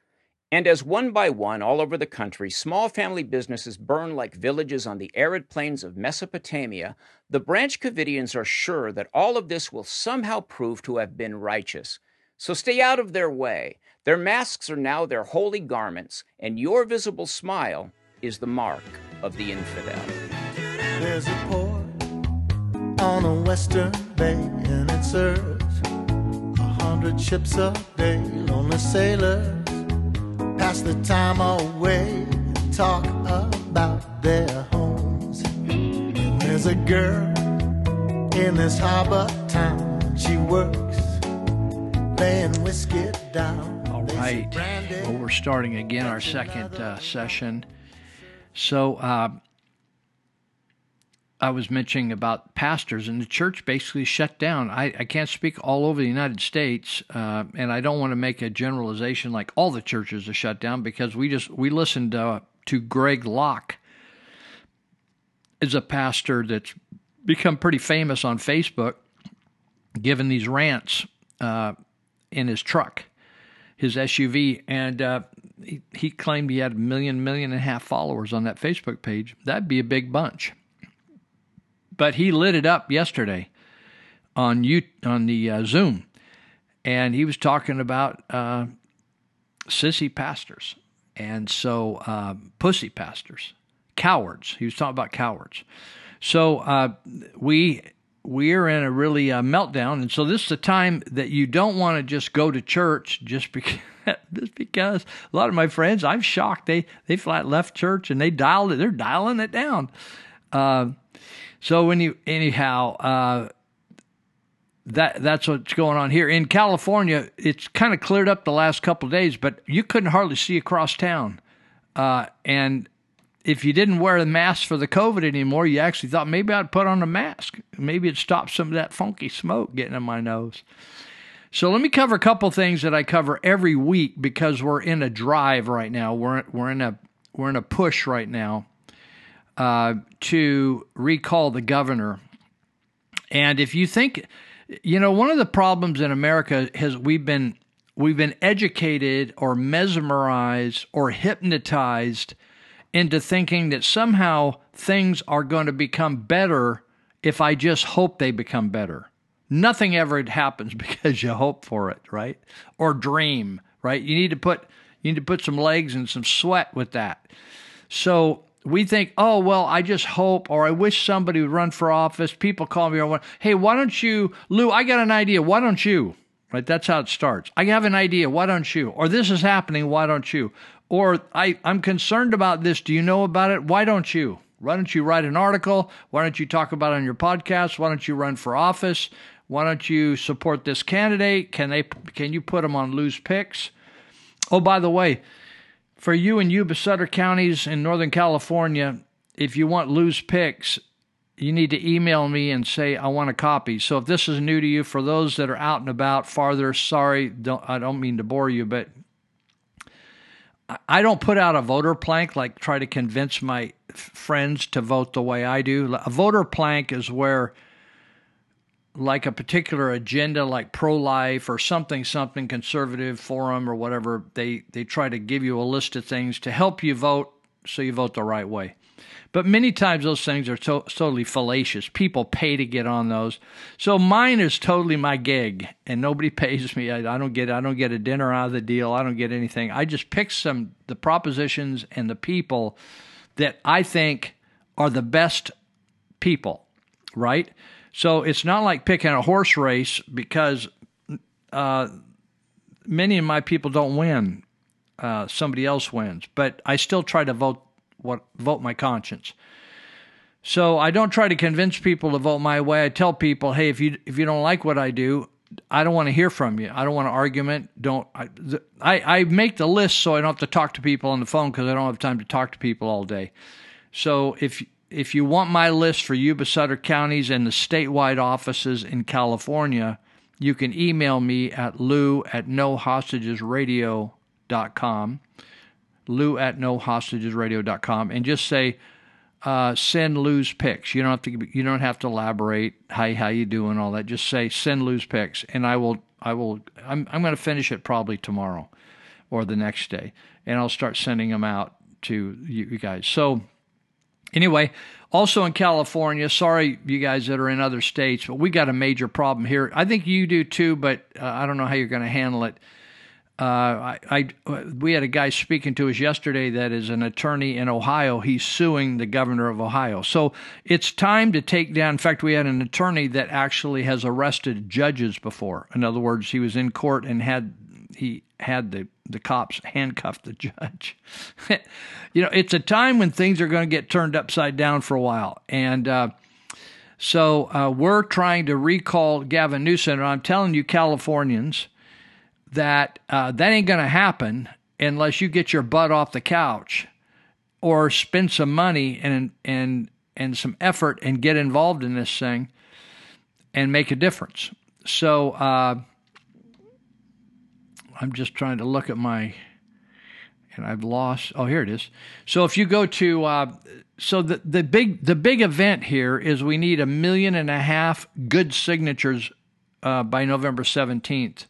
And as one by one, all over the country, small family businesses burn like villages on the arid plains of Mesopotamia, the Branch Covidians are sure that all of this will somehow prove to have been righteous. So stay out of their way. Their masks are now their holy garments, and your visible smile is the mark of the infidel. There's a port on the western bay, and it serves a hundred ships a day. Lonely sailors pass the time away, talk about their homes. There's a girl in this harbor town. She works laying whiskey down. All right. Well, we're starting again our second uh, session. So, uh, I was mentioning about pastors, and the church basically shut down. I, I can't speak all over the United States, uh, and I don't want to make a generalization like all the churches are shut down because we just we listened uh, to Greg Locke, is a pastor that's become pretty famous on Facebook, giving these rants uh, in his truck, his SUV, and uh, he, he claimed he had a million, million and a half followers on that Facebook page. That'd be a big bunch but he lit it up yesterday on you on the uh, Zoom, and he was talking about uh, sissy pastors and so uh, pussy pastors, cowards. He was talking about cowards. So uh, we we are in a really uh, meltdown, and so this is a time that you don't want to just go to church just because. just because a lot of my friends, I'm shocked they they flat left church and they dialed it. They're dialing it down. Uh, so when you anyhow, uh, that that's what's going on here in California. It's kind of cleared up the last couple of days, but you couldn't hardly see across town. Uh, and if you didn't wear the mask for the COVID anymore, you actually thought maybe I'd put on a mask. Maybe it'd stop some of that funky smoke getting in my nose. So let me cover a couple things that I cover every week because we're in a drive right now. We're we're in a we're in a push right now uh, to recall the governor. And if you think You know, one of the problems in America has we've been we've been educated or mesmerized or hypnotized into thinking that somehow things are going to become better if I just hope they become better. Nothing ever happens because you hope for it, right? Or dream, right? You need to put you need to put some legs and some sweat with that. So we think, oh well, I just hope, or I wish somebody would run for office. People call me or hey, why don't you, Lou? I got an idea. Why don't you? Right? That's how it starts. I have an idea. Why don't you? Or this is happening. Why don't you? Or I, I'm concerned about this. Do you know about it? Why don't you? Why don't you write an article? Why don't you talk about it on your podcast? Why don't you run for office? Why don't you support this candidate? Can they? Can you put them on Lou's picks? Oh, by the way, for you and Yuba Sutter counties in Northern California, if you want Lou's picks, you need to email me and say I want a copy. So if this is new to you, for those that are out and about farther, sorry, don't, I don't mean to bore you, but I don't put out a voter plank like try to convince my friends to vote the way I do. A voter plank is where like a particular agenda like pro-life or something something conservative forum or whatever they they try to give you a list of things to help you vote so you vote the right way. But many times those things are to- totally fallacious. People pay to get on those. So mine is totally my gig and nobody pays me. I, I don't get i don't get a dinner out of the deal. I don't get anything. I just pick some the propositions and the people that i think are the best people right so it's not like picking a horse race because uh, many of my people don't win. Uh, somebody else wins, but I still try to vote what vote my conscience. So I don't try to convince people to vote my way. I tell people, hey, if you if you don't like what I do, I don't want to hear from you. I don't want an argument. Don't I? I, I make the list so I don't have to talk to people on the phone because I don't have time to talk to people all day. So if if you want my list for Yuba Sutter counties and the statewide offices in California, you can email me at lou at nohostagesradio.com, lou at nohostagesradio.com, and just say, uh, send Lou's picks. You don't have to. You don't have to elaborate. Hi, how you doing? All that. Just say send Lou's picks, and I will. I will. I'm. I'm going to finish it probably tomorrow, or the next day, and I'll start sending them out to you guys. So Anyway, also in California, sorry you guys that are in other states, but we got a major problem here. I think you do too, but uh, I don't know how you're going to handle it. Uh, I, I, we had a guy speaking to us yesterday that is an attorney in Ohio. He's suing the governor of Ohio. So it's time to take down. In fact, we had an attorney that actually has arrested judges before. In other words, he was in court and had he had the the cops handcuff the judge. you know, it's a time when things are going to get turned upside down for a while, and uh, so uh, we're trying to recall Gavin Newsom. And I'm telling you, Californians, that uh, that ain't going to happen unless you get your butt off the couch or spend some money and and and some effort and get involved in this thing and make a difference. So uh, I'm just trying to look at my, and I've lost. Oh, here it is. So if you go to, uh, so the the big the big event here is we need a million and a half good signatures uh, by November 17th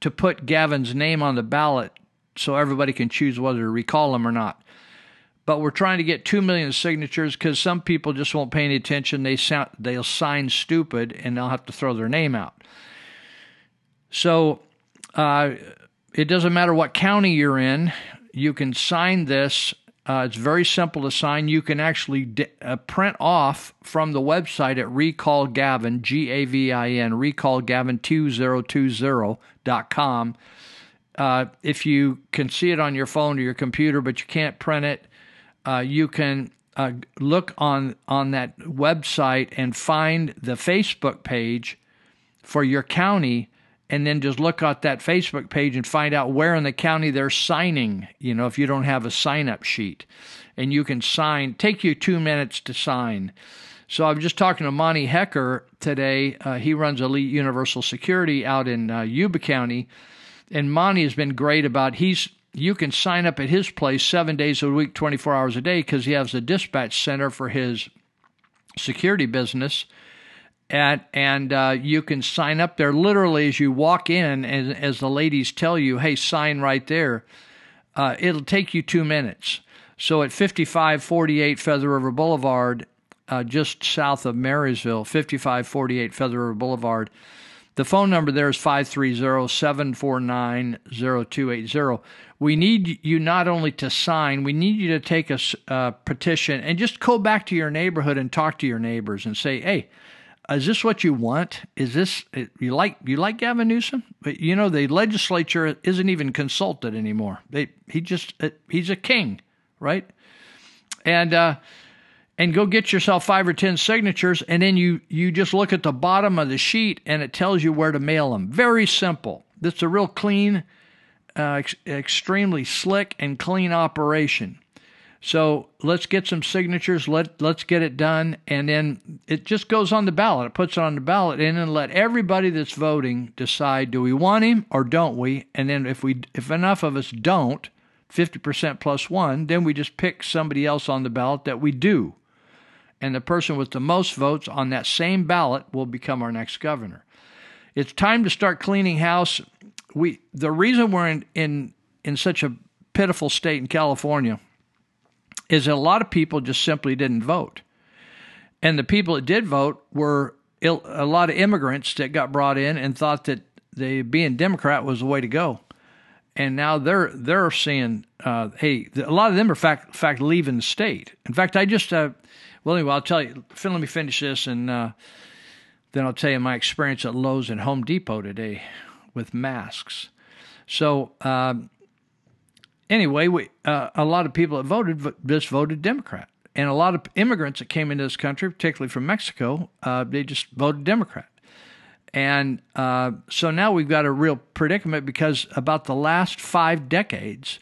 to put Gavin's name on the ballot, so everybody can choose whether to recall him or not. But we're trying to get two million signatures because some people just won't pay any attention. They sound, they'll sign stupid and they'll have to throw their name out. So. Uh, it doesn't matter what county you're in, you can sign this. Uh, it's very simple to sign. You can actually d- uh, print off from the website at Recall Gavin, G A V I N, recallgavin2020.com. Uh, if you can see it on your phone or your computer, but you can't print it, uh, you can uh, look on on that website and find the Facebook page for your county and then just look at that Facebook page and find out where in the county they're signing, you know, if you don't have a sign up sheet. And you can sign, take you two minutes to sign. So I'm just talking to Monty Hecker today. Uh, he runs Elite Universal Security out in uh, Yuba County. And Monty has been great about he's you can sign up at his place seven days a week, 24 hours a day, because he has a dispatch center for his security business and and uh, you can sign up there literally as you walk in, and as the ladies tell you, "Hey, sign right there." Uh, it'll take you two minutes. So at 5548 Feather River Boulevard, uh, just south of Marysville, 5548 Feather River Boulevard. The phone number there is 530 749 0280. We need you not only to sign, we need you to take a uh, petition and just go back to your neighborhood and talk to your neighbors and say, hey, is this what you want? Is this you like you like Gavin Newsom? But you know the legislature isn't even consulted anymore. They he just he's a king, right? And uh, and go get yourself five or ten signatures, and then you you just look at the bottom of the sheet, and it tells you where to mail them. Very simple. This is a real clean, uh, ex- extremely slick and clean operation. So let's get some signatures. Let let's get it done, and then it just goes on the ballot. It puts it on the ballot, and then let everybody that's voting decide: do we want him or don't we? And then if we if enough of us don't, fifty percent plus one, then we just pick somebody else on the ballot that we do, and the person with the most votes on that same ballot will become our next governor. It's time to start cleaning house. We the reason we're in in, in such a pitiful state in California is a lot of people just simply didn't vote. And the people that did vote were Ill, a lot of immigrants that got brought in and thought that the being Democrat was the way to go. And now they're they're seeing, uh, hey, a lot of them are fact fact leaving the state. In fact, I just, uh, well, anyway, I'll tell you. Let me finish this, and uh, then I'll tell you my experience at Lowe's and Home Depot today with masks. So um, anyway, we, uh, a lot of people that voted just voted Democrat, and a lot of immigrants that came into this country, particularly from Mexico, uh, they just voted Democrat. And uh, so now we've got a real predicament because about the last five decades,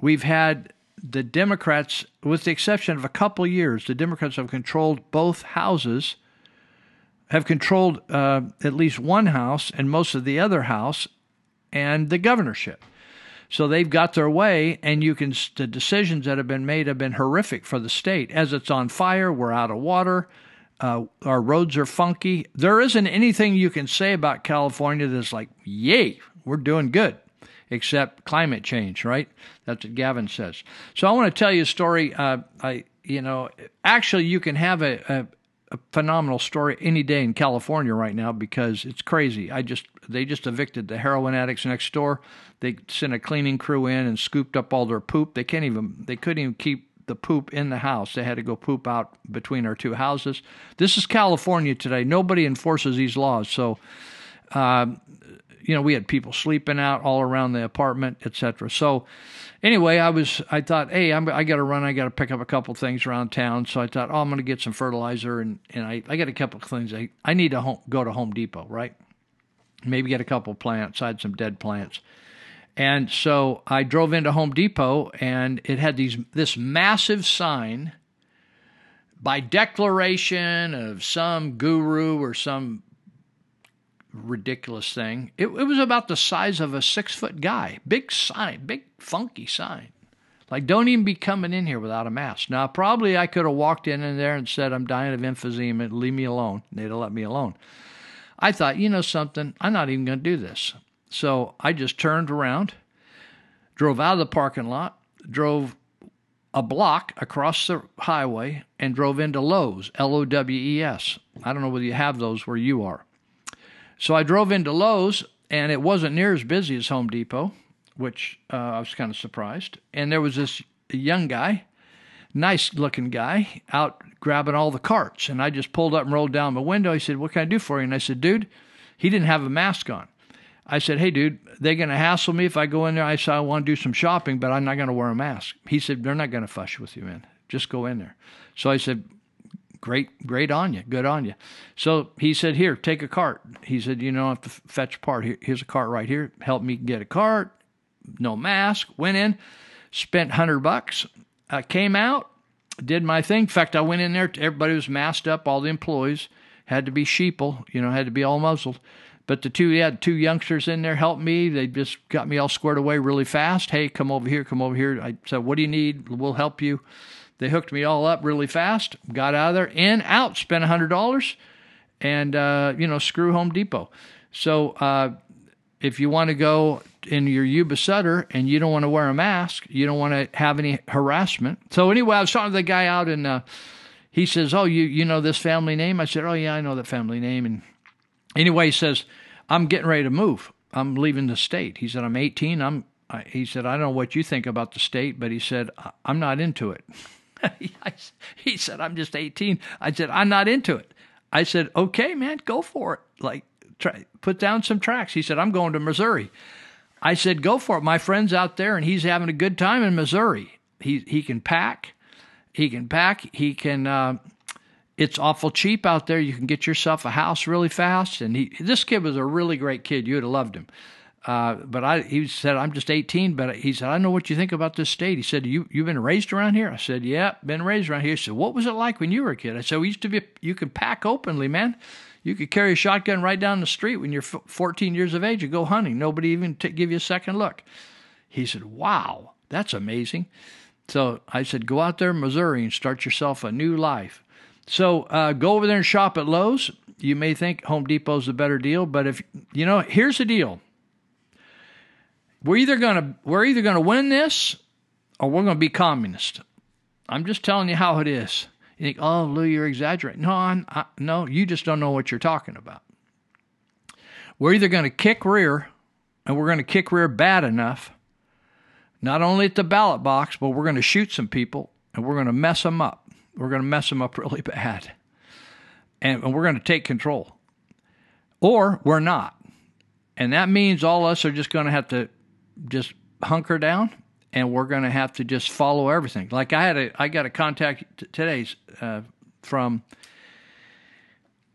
we've had the Democrats, with the exception of a couple years, the Democrats have controlled both houses, have controlled uh, at least one house and most of the other house, and the governorship. So they've got their way, and you can the decisions that have been made have been horrific for the state. As it's on fire, we're out of water. Uh, our roads are funky. There isn't anything you can say about California that's like, yay, we're doing good, except climate change, right? That's what Gavin says. So I want to tell you a story. Uh, I, you know, actually, you can have a, a a phenomenal story any day in California right now because it's crazy. I just they just evicted the heroin addicts next door. They sent a cleaning crew in and scooped up all their poop. They can't even they couldn't even keep the poop in the house. They had to go poop out between our two houses. This is California today. Nobody enforces these laws. So, uh, you know, we had people sleeping out all around the apartment, etc. So, anyway, I was I thought, hey, I'm, i got to run. I got to pick up a couple things around town. So I thought, oh, I'm going to get some fertilizer, and and I, I got a couple things. I I need to home, go to Home Depot, right? Maybe get a couple plants. I had some dead plants. And so I drove into Home Depot and it had these this massive sign by declaration of some guru or some ridiculous thing. It, it was about the size of a six foot guy. Big sign, big funky sign. Like, don't even be coming in here without a mask. Now, probably I could have walked in, in there and said, I'm dying of emphysema, leave me alone. They'd have let me alone. I thought, you know something, I'm not even going to do this. So I just turned around, drove out of the parking lot, drove a block across the highway, and drove into Lowe's, L O W E S. I don't know whether you have those where you are. So I drove into Lowe's, and it wasn't near as busy as Home Depot, which uh, I was kind of surprised. And there was this young guy, nice looking guy, out grabbing all the carts. And I just pulled up and rolled down my window. He said, What can I do for you? And I said, Dude, he didn't have a mask on. I said, Hey, dude, they're going to hassle me if I go in there. I said, I want to do some shopping, but I'm not going to wear a mask. He said, They're not going to fuss with you man. Just go in there. So I said, Great, great on you. Good on you. So he said, Here, take a cart. He said, You don't have to fetch a part. Here, here's a cart right here. Help me get a cart. No mask. Went in, spent 100 bucks. I came out, did my thing. In fact, I went in there. Everybody was masked up, all the employees. Had to be sheeple, you know, had to be all muzzled. But the two, had two youngsters in there help me. They just got me all squared away really fast. Hey, come over here, come over here. I said, What do you need? We'll help you. They hooked me all up really fast, got out of there, in, out, spent $100. and uh, you know, screw Home Depot. So uh, if you want to go in your Yuba Sutter and you don't want to wear a mask, you don't want to have any harassment. So anyway, I was talking to the guy out and uh, he says, "Oh, you you know this family name?" I said, "Oh yeah, I know that family name." And anyway, he says, "I'm getting ready to move. I'm leaving the state." He said, "I'm 18. I'm." I, he said, "I don't know what you think about the state, but he said "I- I'm not into it." he said, "I'm just 18." I said, "I'm not into it." I said, "Okay, man, go for it. Like, try, put down some tracks." He said, "I'm going to Missouri." I said, "Go for it. My friend's out there, and he's having a good time in Missouri. He he can pack, he can pack, he can. Uh, it's awful cheap out there. You can get yourself a house really fast." And he this kid was a really great kid. You'd have loved him. Uh, but I, he said, I'm just 18. But he said, I know what you think about this state. He said, you you've been raised around here. I said, Yeah, been raised around here. He said, What was it like when you were a kid? I said, We used to be. You could pack openly, man. You could carry a shotgun right down the street when you're 14 years of age and go hunting. Nobody even t- give you a second look. He said, Wow, that's amazing. So I said, Go out there in Missouri and start yourself a new life. So uh, go over there and shop at Lowe's. You may think Home Depot's a better deal, but if you know, here's the deal. We're either gonna we're either gonna win this or we're gonna be communist. I'm just telling you how it is. You think, oh, Lou, you're exaggerating. No, I, no, you just don't know what you're talking about. We're either going to kick rear, and we're going to kick rear bad enough, not only at the ballot box, but we're going to shoot some people, and we're going to mess them up. We're going to mess them up really bad, and, we're going to take control. Or we're not, and that means all of us are just going to have to just hunker down and we're going to have to just follow everything. Like I had a, I got a contact t- today uh, from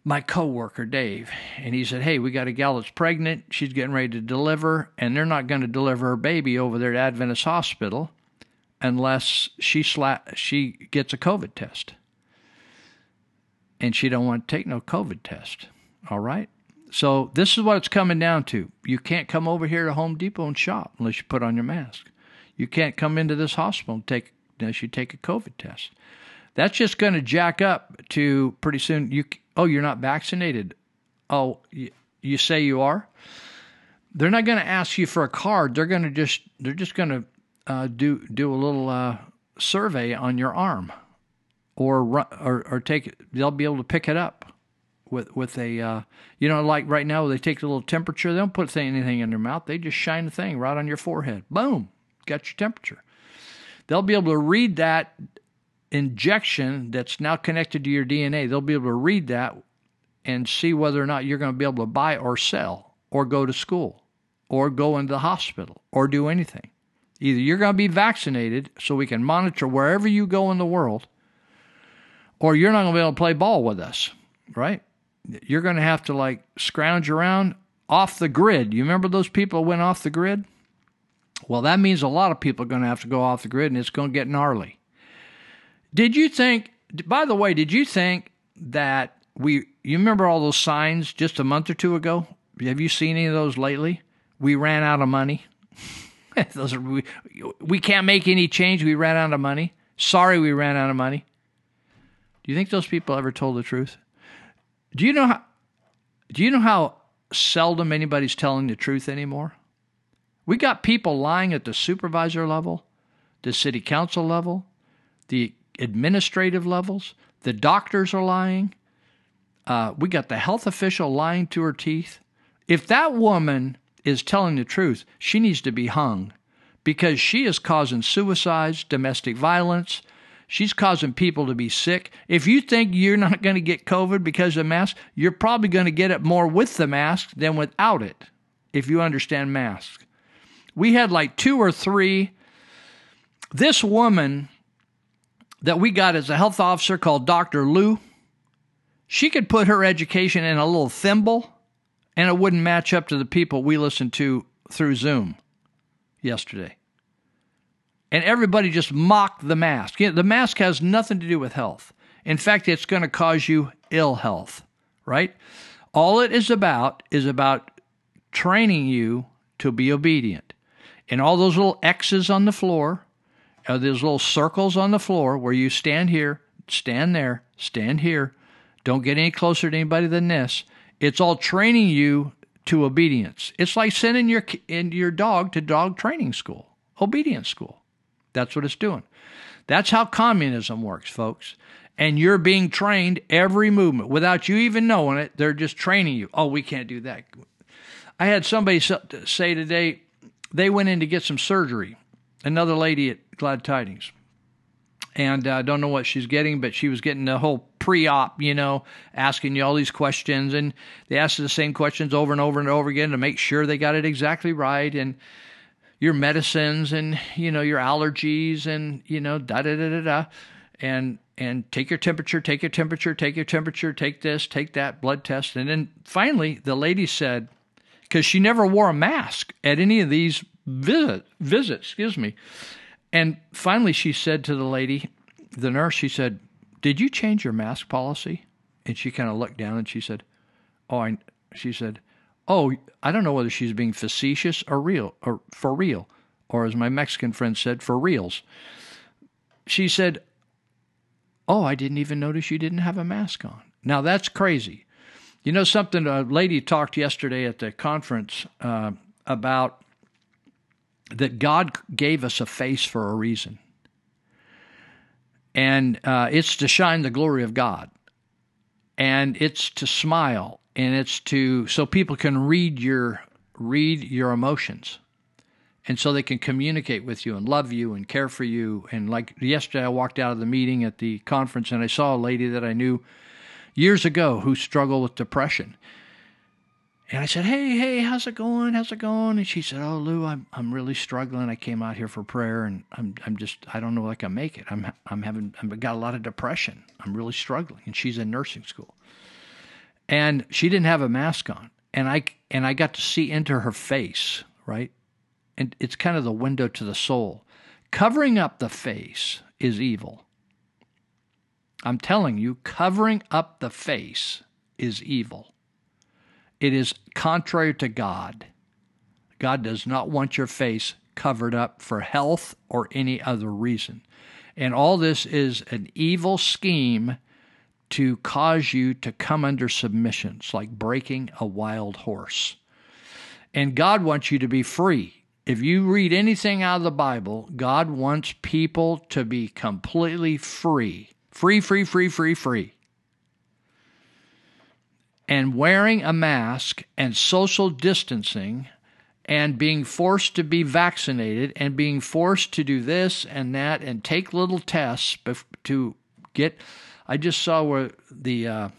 my coworker Dave, and he said, "Hey, we got a gal that's pregnant. She's getting ready to deliver, and they're not going to deliver her baby over there at Adventist Hospital unless she sla- she gets a COVID test, and she don't want to take no COVID test. All right." So this is what it's coming down to. You can't come over here to Home Depot and shop unless you put on your mask. You can't come into this hospital and take unless you take a COVID test. That's just going to jack up to pretty soon. You oh you're not vaccinated. Oh you, you say you are. They're not going to ask you for a card. They're going to just they're just going to uh, do do a little uh, survey on your arm, or or or take. They'll be able to pick it up with with a uh, you know like right now they take the little temperature. They don't put anything in their mouth. They just shine the thing right on your forehead. Boom got your temperature. They'll be able to read that injection that's now connected to your DNA. They'll be able to read that and see whether or not you're going to be able to buy or sell or go to school or go into the hospital or do anything. Either you're going to be vaccinated so we can monitor wherever you go in the world, or you're not going to be able to play ball with us, right? You're going to have to like scrounge around off the grid. You remember those people went off the grid? Well, that means a lot of people are going to have to go off the grid and it's going to get gnarly. Did you think, by the way, did you think that we, you remember all those signs just a month or two ago? Have you seen any of those lately? We ran out of money. those are, we, we can't make any change. We ran out of money. Sorry, we ran out of money. Do you think those people ever told the truth? Do you know how, do you know how seldom anybody's telling the truth anymore? We got people lying at the supervisor level, the city council level, the administrative levels. The doctors are lying. Uh, we got the health official lying to her teeth. If that woman is telling the truth, she needs to be hung because she is causing suicides, domestic violence. She's causing people to be sick. If you think you're not going to get COVID because of the mask, you're probably going to get it more with the mask than without it, if you understand masks we had like two or three. This woman that we got as a health officer called Dr. Luu, she could put her education in a little thimble and it wouldn't match up to the people we listened to through Zoom yesterday. And everybody just mocked the mask. The mask has nothing to do with health. In fact, it's going to cause you ill health, right? All it is about is about training you to be obedient. And all those little X's on the floor, uh, those little circles on the floor where you stand here, stand there, stand here, Don't get any closer to anybody than this. It's all training you to obedience. It's like sending your in your dog to dog training school, obedience school. That's what it's doing. That's how communism works, folks. And you're being trained every movement without you even knowing it. They're just training you. Oh, we can't do that. I had somebody say today they went in to get some surgery. Another lady at Glad Tidings. And I uh, don't know what she's getting, but she was getting the whole pre-op, you know, asking you all these questions, and they asked the same questions over and over and over again to make sure they got it exactly right, and your medicines, and you know your allergies, and you know da da da da da, and and take your temperature, take your temperature, take your temperature, take this, take that blood test, and then finally the lady said, because she never wore a mask at any of these visit visits, excuse me. And finally, she said to the lady, the nurse, she said, Did you change your mask policy? And she kind of looked down and she said, Oh, I, she said, Oh, I don't know whether she's being facetious or real, or for real, or as my Mexican friend said, for reals. She said, Oh, I didn't even notice you didn't have a mask on. Now that's crazy. You know something? A lady talked yesterday at the conference uh, about that God gave us a face for a reason. And uh, it's to shine the glory of God. And it's to smile. And it's to, so people can read your, read your emotions. And so they can communicate with you and love you and care for you. And like yesterday, I walked out of the meeting at the conference and I saw a lady that I knew years ago who struggled with depression and I said, "Hey, hey, how's it going? How's it going?" And she said, "Oh, Lou, I'm I'm really struggling. I came out here for prayer, and I'm I'm just I don't know if I can make it. I'm I'm having I've got a lot of depression. I'm really struggling." And she's in nursing school, and she didn't have a mask on, and I and I got to see into her face, right? And it's kind of the window to the soul. Covering up the face is evil. I'm telling you, covering up the face is evil. It is contrary to God. God does not want your face covered up for health or any other reason. And all this is an evil scheme to cause you to come under submission. It's like breaking a wild horse. And God wants you to be free. If you read anything out of the Bible, God wants people to be completely free. Free, free, free, free, free and wearing a mask and social distancing and being forced to be vaccinated and being forced to do this and that and take little tests to get. I just saw where the uh,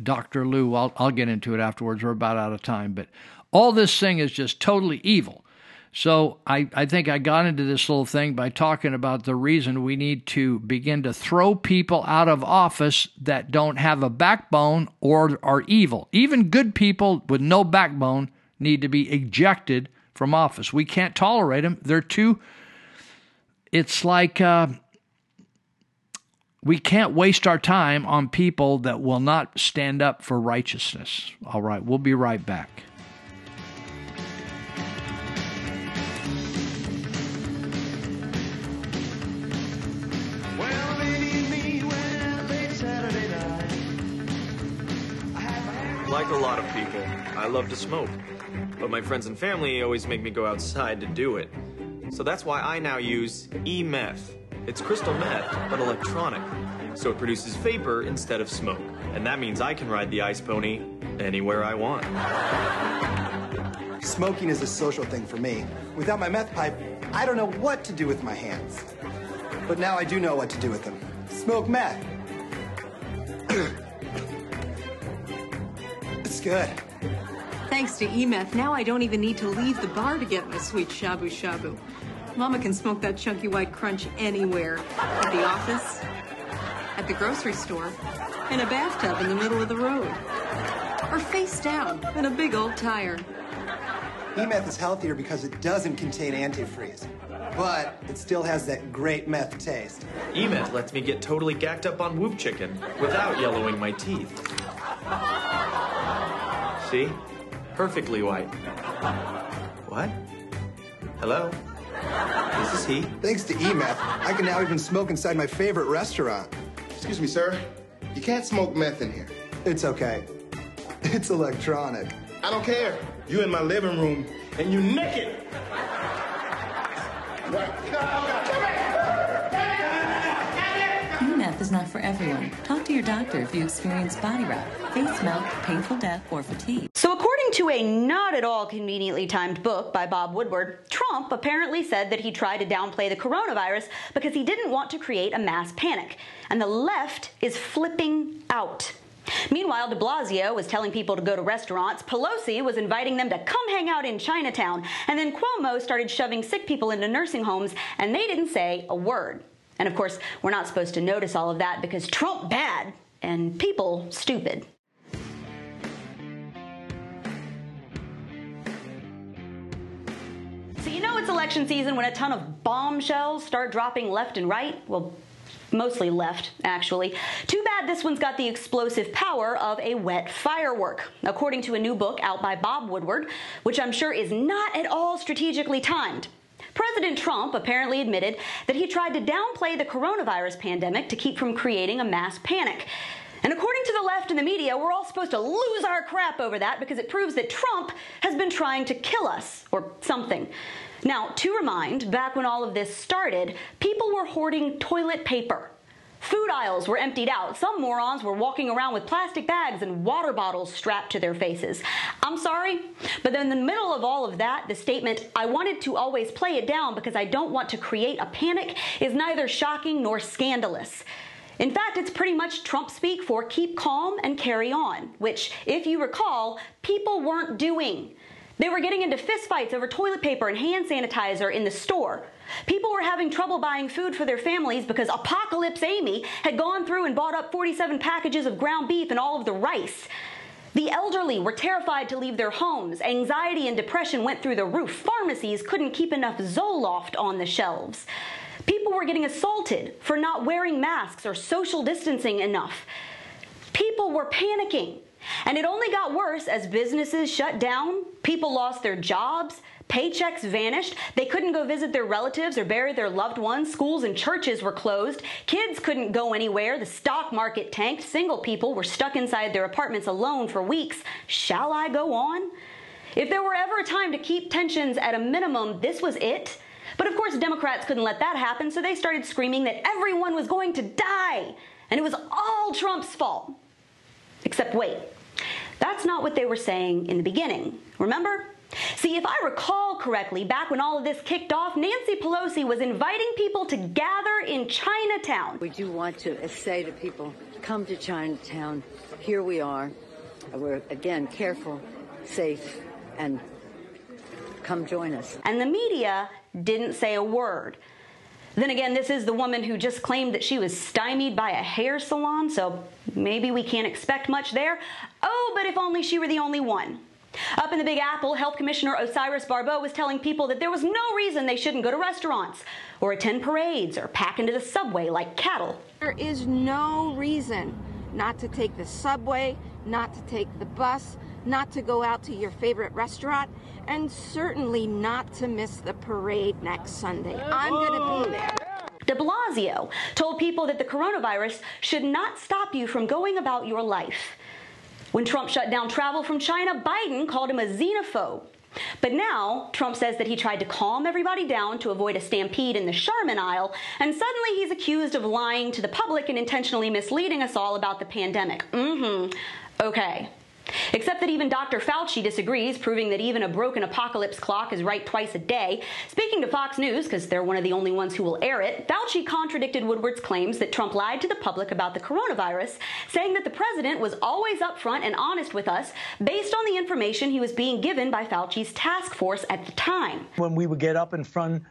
Dr. Luu, I'll, I'll get into it afterwards. We're about out of time, but all this thing is just totally evil. So I, I think I got into this little thing by talking about the reason we need to begin to throw people out of office that don't have a backbone or are evil. Even good people with no backbone need to be ejected from office. We can't tolerate them. They're too. It's like uh, we can't waste our time on people that will not stand up for righteousness. All right, we'll be right back. Like a lot of people, I love to smoke. But my friends and family always make me go outside to do it. So that's why I now use e-meth. It's crystal meth, but electronic. So it produces vapor instead of smoke. And that means I can ride the ice pony anywhere I want. Smoking is a social thing for me. Without my meth pipe, I don't know what to do with my hands. But now I do know what to do with them. Smoke meth. It's good. Thanks to eMeth, now I don't even need to leave the bar to get my sweet shabu shabu. Mama can smoke that chunky white crunch anywhere. At the office, at the grocery store, in a bathtub in the middle of the road. Or face down in a big old tire. E-meth is healthier because it doesn't contain antifreeze. But it still has that great meth taste. E-meth lets me get totally gacked up on whoop chicken without yellowing my teeth. See? Perfectly white. What? Hello? This is he. Thanks to E-meth, I can now even smoke inside my favorite restaurant. Excuse me, sir. You can't smoke meth in here. It's okay. It's electronic. I don't care. You in my living room and you naked. E-meth is not for everyone. Talk to your doctor if you experience body rot, face melt, painful death, or fatigue. So, according to a not at all conveniently timed book by Bob Woodward, Trump apparently said that he tried to downplay the coronavirus because he didn't want to create a mass panic. And the left is flipping out. Meanwhile, de Blasio was telling people to go to restaurants, Pelosi was inviting them to come hang out in Chinatown, and then Cuomo started shoving sick people into nursing homes, and they didn't say a word. And of course, we're not supposed to notice all of that because Trump bad and people stupid. So you know it's election season when a ton of bombshells start dropping left and right? Well, mostly left, actually. Too bad this one's got the explosive power of a wet firework, according to a new book out by Bob Woodward, which I'm sure is not at all strategically timed. President Trump apparently admitted that he tried to downplay the coronavirus pandemic to keep from creating a mass panic. And according to the left and the media, we're all supposed to lose our crap over that because it proves that Trump has been trying to kill us or something. Now, to remind, back when all of this started, people were hoarding toilet paper. Food aisles were emptied out. Some morons were walking around with plastic bags and water bottles strapped to their faces. I'm sorry, but in the middle of all of that, the statement, I wanted to always play it down because I don't want to create a panic, is neither shocking nor scandalous. In fact, it's pretty much Trump speak for keep calm and carry on, which, if you recall, people weren't doing. They were getting into fistfights over toilet paper and hand sanitizer in the store. People were having trouble buying food for their families because Apocalypse Amy had gone through and bought up 47 packages of ground beef and all of the rice. The elderly were terrified to leave their homes. Anxiety and depression went through the roof. Pharmacies couldn't keep enough Zoloft on the shelves. People were getting assaulted for not wearing masks or social distancing enough. People were panicking. And it only got worse as businesses shut down, people lost their jobs, paychecks vanished, they couldn't go visit their relatives or bury their loved ones, schools and churches were closed, kids couldn't go anywhere, the stock market tanked, single people were stuck inside their apartments alone for weeks. Shall I go on? If there were ever a time to keep tensions at a minimum, this was it. But of course, Democrats couldn't let that happen, so they started screaming that everyone was going to die, and it was all Trump's fault. Except wait, that's not what they were saying in the beginning. Remember? See, if I recall correctly, back when all of this kicked off, Nancy Pelosi was inviting people to gather in Chinatown. We do want to say to people, come to Chinatown. Here we are. We're, again, careful, safe, and come join us. And the media didn't say a word. Then again, this is the woman who just claimed that she was stymied by a hair salon, so maybe we can't expect much there. Oh, but if only she were the only one. Up in the Big Apple, Health Commissioner Oxiris Barbot was telling people that there was no reason they shouldn't go to restaurants or attend parades or pack into the subway like cattle. There is no reason not to take the subway, not to take the bus, not to go out to your favorite restaurant, and certainly not to miss the parade next Sunday. I'm going to be there. De Blasio told people that the coronavirus should not stop you from going about your life. When Trump shut down travel from China, Biden called him a xenophobe. But now, Trump says that he tried to calm everybody down to avoid a stampede in the Charmin aisle, and suddenly he's accused of lying to the public and intentionally misleading us all about the pandemic. Mm hmm. Okay. Except that even Dr. Fauci disagrees, proving that even a broken apocalypse clock is right twice a day. Speaking to Fox News, because they're one of the only ones who will air it, Fauci contradicted Woodward's claims that Trump lied to the public about the coronavirus, saying that the president was always upfront and honest with us based on the information he was being given by Fauci's task force at the time. When we would get up in front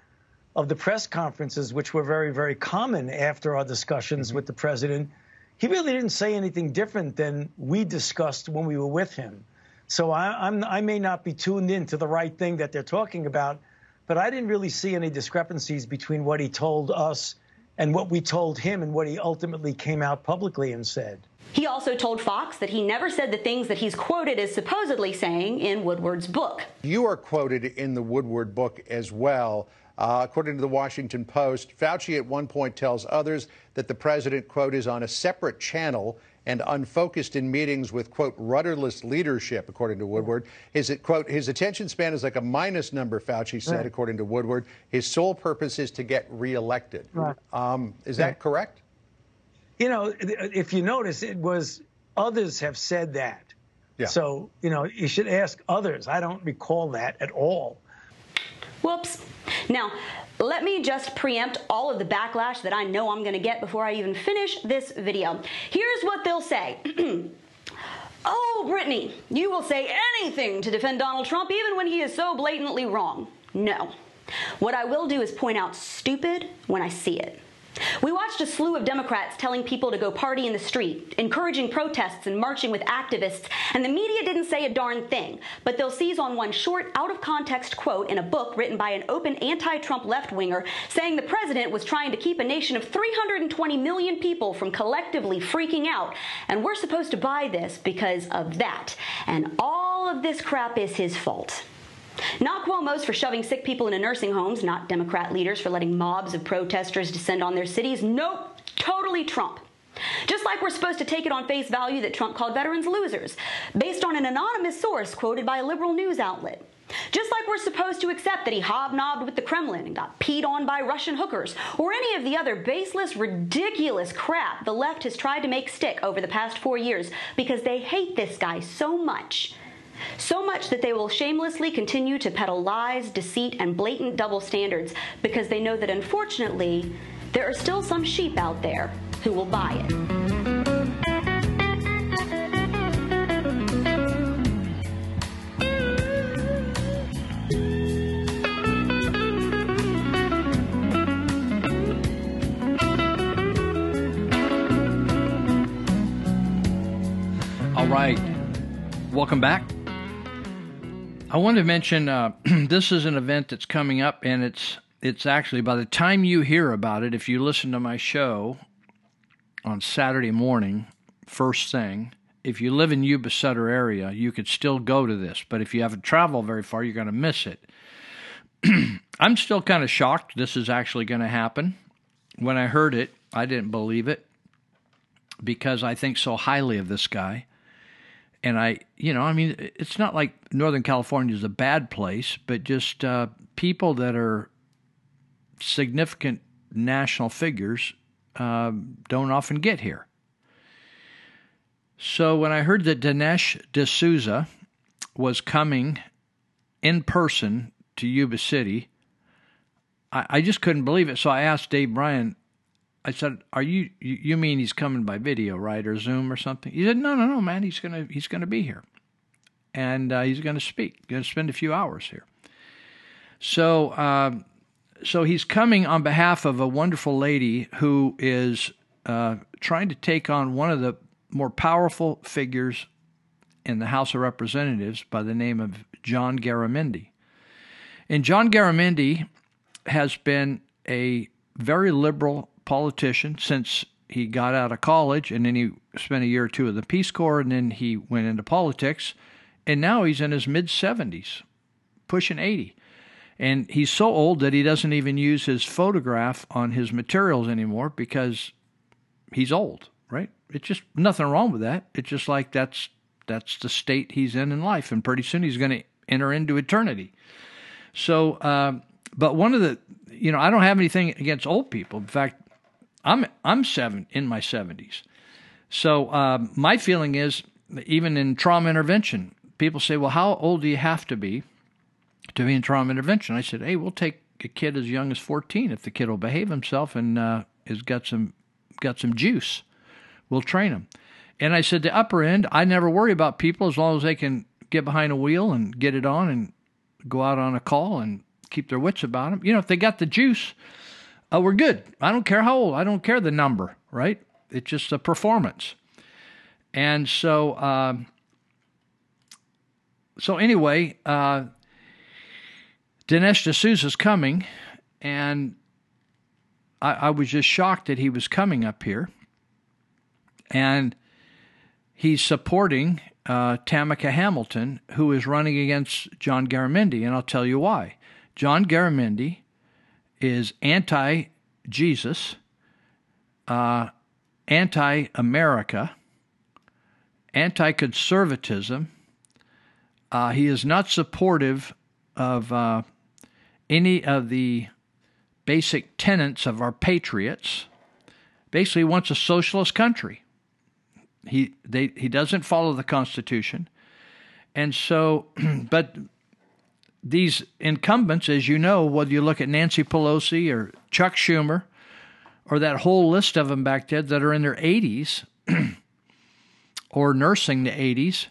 of the press conferences, which were very, very common after our discussions mm-hmm. with the president, he really didn't say anything different than we discussed when we were with him. So I, am I may not be tuned in to the right thing that they're talking about, but I didn't really see any discrepancies between what he told us and what we told him and what he ultimately came out publicly and said. He also told Fox that he never said the things that he's quoted as supposedly saying in Woodward's book. You are quoted in the Woodward book as well. Uh, according to the Washington Post, Fauci at one point tells others that the president, quote, is on a separate channel and unfocused in meetings with, quote, rudderless leadership, according to Woodward. His, quote, his attention span is like a minus number, Fauci said, Right. according to Woodward. His sole purpose is to get reelected. Right. Um, is that Right. correct? You know, if you notice, it was others have said that. Yeah. So, you know, you should ask others. I don't recall that at all. Whoops. Now, let me just preempt all of the backlash that I know I'm to get before I even finish this video. Here's what they'll say. oh, Brittany, you will say anything to defend Donald Trump even when he is so blatantly wrong. No. What I will do is point out stupid when I see it. We watched a slew of Democrats telling people to go party in the street, encouraging protests and marching with activists, and the media didn't say a darn thing. But they'll seize on one short, out of context quote in a book written by an open anti Trump left winger saying the president was trying to keep a nation of 320 million people from collectively freaking out. And we're supposed to buy this because of that. And all of this crap is his fault. Not Cuomo's for shoving sick people into nursing homes, not Democrat leaders for letting mobs of protesters descend on their cities. Nope, totally Trump. Just like we're supposed to take it on face value that Trump called veterans losers, based on an anonymous source quoted by a liberal news outlet. Just like we're supposed to accept that he hobnobbed with the Kremlin and got peed on by Russian hookers, or any of the other baseless, ridiculous crap the left has tried to make stick over the past four years because they hate this guy so much. So much that they will shamelessly continue to peddle lies, deceit, and blatant double standards because they know that unfortunately, there are still some sheep out there who will buy it. All right. Welcome back. I wanted to mention uh, this is an event that's coming up, and it's it's actually by the time you hear about it, if you listen to my show on Saturday morning, first thing, if you live in Yuba Sutter area, you could still go to this. But if you haven't traveled very far, you're going to miss it. I'm still kind of shocked this is actually going to happen. When I heard it, I didn't believe it because I think so highly of this guy. And I, you know, I mean, it's not like Northern California is a bad place, but just uh, people that are significant national figures uh, don't often get here. So when I heard that Dinesh D'Souza was coming in person to Yuba City, I, I just couldn't believe it. So I asked Dave Bryan, I said, "Are you, you mean he's coming by video, right, or Zoom or something?" He said, "No, no, no, man. He's gonna he's gonna be here, and uh, he's gonna speak. To spend a few hours here." So, um, so he's coming on behalf of a wonderful lady who is uh, trying to take on one of the more powerful figures in the House of Representatives by the name of John Garamendi. And John Garamendi has been a very liberal politician since he got out of college, and then he spent a year or two in the Peace Corps, and then he went into politics, and now he's in his mid 70s, pushing 80. And he's so old that he doesn't even use his photograph on his materials anymore because he's old, right? It's just nothing wrong with that. It's just like that's that's the state he's in in life, and pretty soon he's going to enter into eternity. So, um, but one of the, you know, I don't have anything against old people. In fact, I'm I'm seven in my seventies. So um, my feeling is, even in trauma intervention, people say, "Well, how old do you have to be to be in trauma intervention?" I said, "Hey, we'll take a kid as young as 14 if the kid will behave himself and uh, has got some got some juice. We'll train him." And I said, the upper end, I never worry about people as long as they can get behind a wheel and get it on and go out on a call and keep their wits about them. You know, if they got the juice, uh, we're good. I don't care how old. I don't care the number, right? It's just a performance. And so, um, so anyway, uh, Dinesh D'Souza's coming, and I, I was just shocked that he was coming up here. And he's supporting uh, Tamika Hamilton, who is running against John Garamendi, and I'll tell you why. John Garamendi is anti Jesus, uh, anti America, anti conservatism. Uh, he is not supportive of uh, any of the basic tenets of our patriots. Basically, wants a socialist country. He they he doesn't follow the Constitution, and so, but these incumbents, as you know, whether you look at Nancy Pelosi or Chuck Schumer, or that whole list of them back then that are in their 80s or nursing the 80s,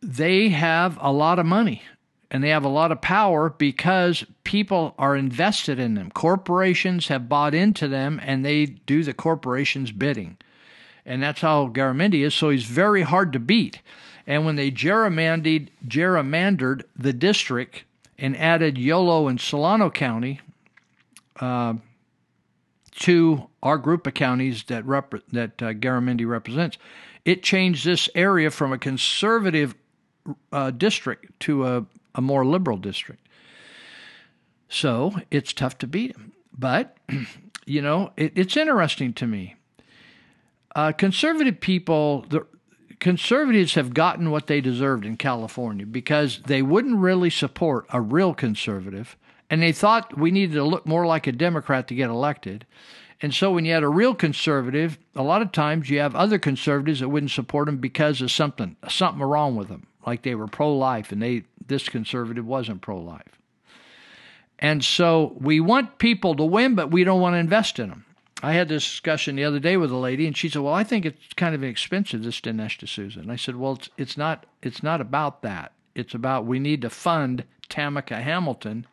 they have a lot of money and they have a lot of power because people are invested in them. Corporations have bought into them and they do the corporation's bidding. And that's how Garamendi is. So he's very hard to beat. And when they gerrymandered, gerrymandered the district and added Yolo and Solano County uh, to our group of counties that rep- that uh, Garamendi represents, it changed this area from a conservative uh, district to a, a more liberal district. So it's tough to beat him. But, you know, it, it's interesting to me. Uh, conservative people, the conservatives have gotten what they deserved in California because they wouldn't really support a real conservative, and they thought we needed to look more like a Democrat to get elected. And so when you had a real conservative, a lot of times you have other conservatives that wouldn't support them because of something something wrong with them, like they were pro-life and they this conservative wasn't pro-life. And so we want people to win, but we don't want to invest in them. I had this discussion the other day with a lady, and she said, "Well, I think it's kind of expensive this Dinesh D'Souza." And I said, "Well, it's it's not it's not about that. It's about we need to fund Tamika Hamilton.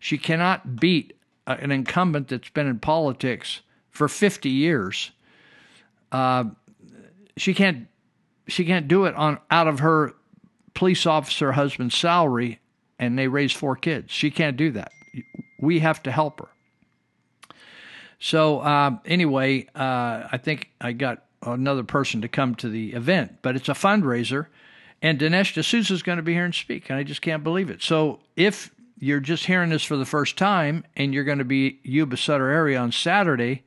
She cannot beat an incumbent that's been in politics for 50 years. Uh, she can't she can't do it on out of her police officer husband's salary, and they raise four kids. She can't do that. We have to help her." So uh, anyway, uh, I think I got another person to come to the event, but it's a fundraiser, and Dinesh D'Souza is going to be here and speak, and I just can't believe it. So if you're just hearing this for the first time, and you're going to be Yuba Sutter area on Saturday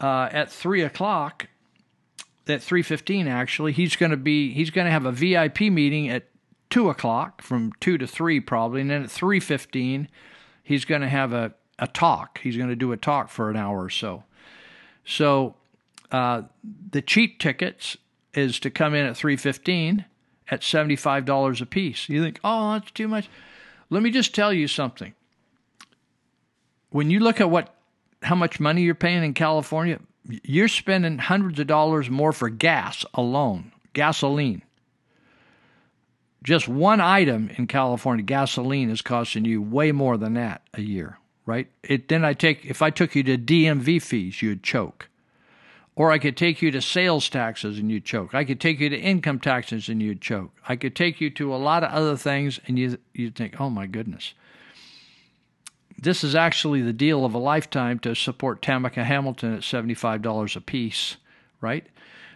uh, at three o'clock, at three fifteen actually, he's going to be he's going to have a VIP meeting at two o'clock from two to three probably, and then at three fifteen, he's going to have a a talk. He's going to do a talk for an hour or so. So uh, the cheap tickets is to come in at three fifteen at seventy five dollars a piece. You think, oh, that's too much. Let me just tell you something. When you look at what how much money you're paying in California, you're spending hundreds of dollars more for gas alone, gasoline. Just one item in California, gasoline is costing you way more than that a year right? It then I take if I took you to DMV fees, you'd choke. Or I could take you to sales taxes and you'd choke. I could take you to income taxes and you'd choke. I could take you to a lot of other things and you you'd think, "Oh my goodness." This is actually the deal of a lifetime to support Tamika Hamilton at $75 a piece, right?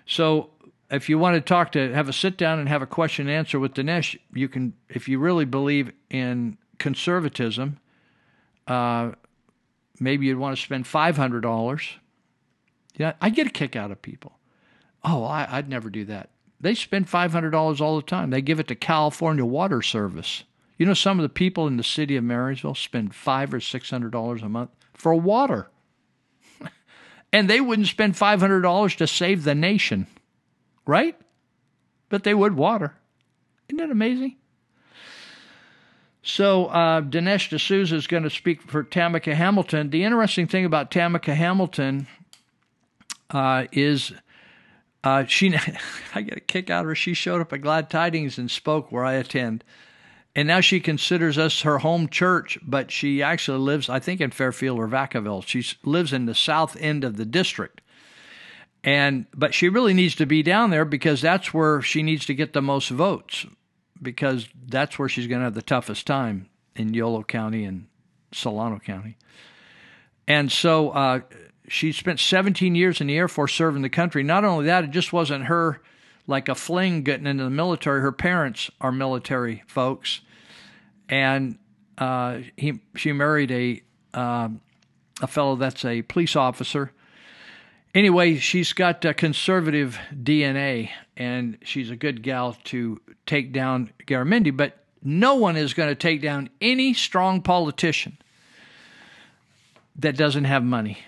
So if you want to talk to have a sit down and have a question and answer with Dinesh, you can if you really believe in conservatism uh, maybe you'd want to spend $500. Yeah, I get a kick out of people. Oh, I, would never do that. They spend $500 all the time. They give it to California Water Service. You know, some of the people in the city of Marysville spend five or six hundred dollars a month for water, and they wouldn't spend five hundred dollars to save the nation, right? But they would water. Isn't that amazing? So uh, Dinesh D'Souza is going to speak for Tamika Hamilton. The interesting thing about Tamika Hamilton uh, is uh, she. I get a kick out of her. She showed up at Glad Tidings and spoke where I attend, and now she considers us her home church. But she actually lives, I think, in Fairfield or Vacaville. She lives in the south end of the district, and but she really needs to be down there because that's where she needs to get the most votes because that's where she's going to have the toughest time in Yolo County and Solano County. And so uh, she spent 17 years in the Air Force serving the country. Not only that, it just wasn't her like a fling getting into the military. Her parents are military folks, and uh, he she married a uh, a fellow that's a police officer. Anyway, she's got uh, conservative DNA, and she's a good gal to take down Garamendi. But no one is going to take down any strong politician that doesn't have money.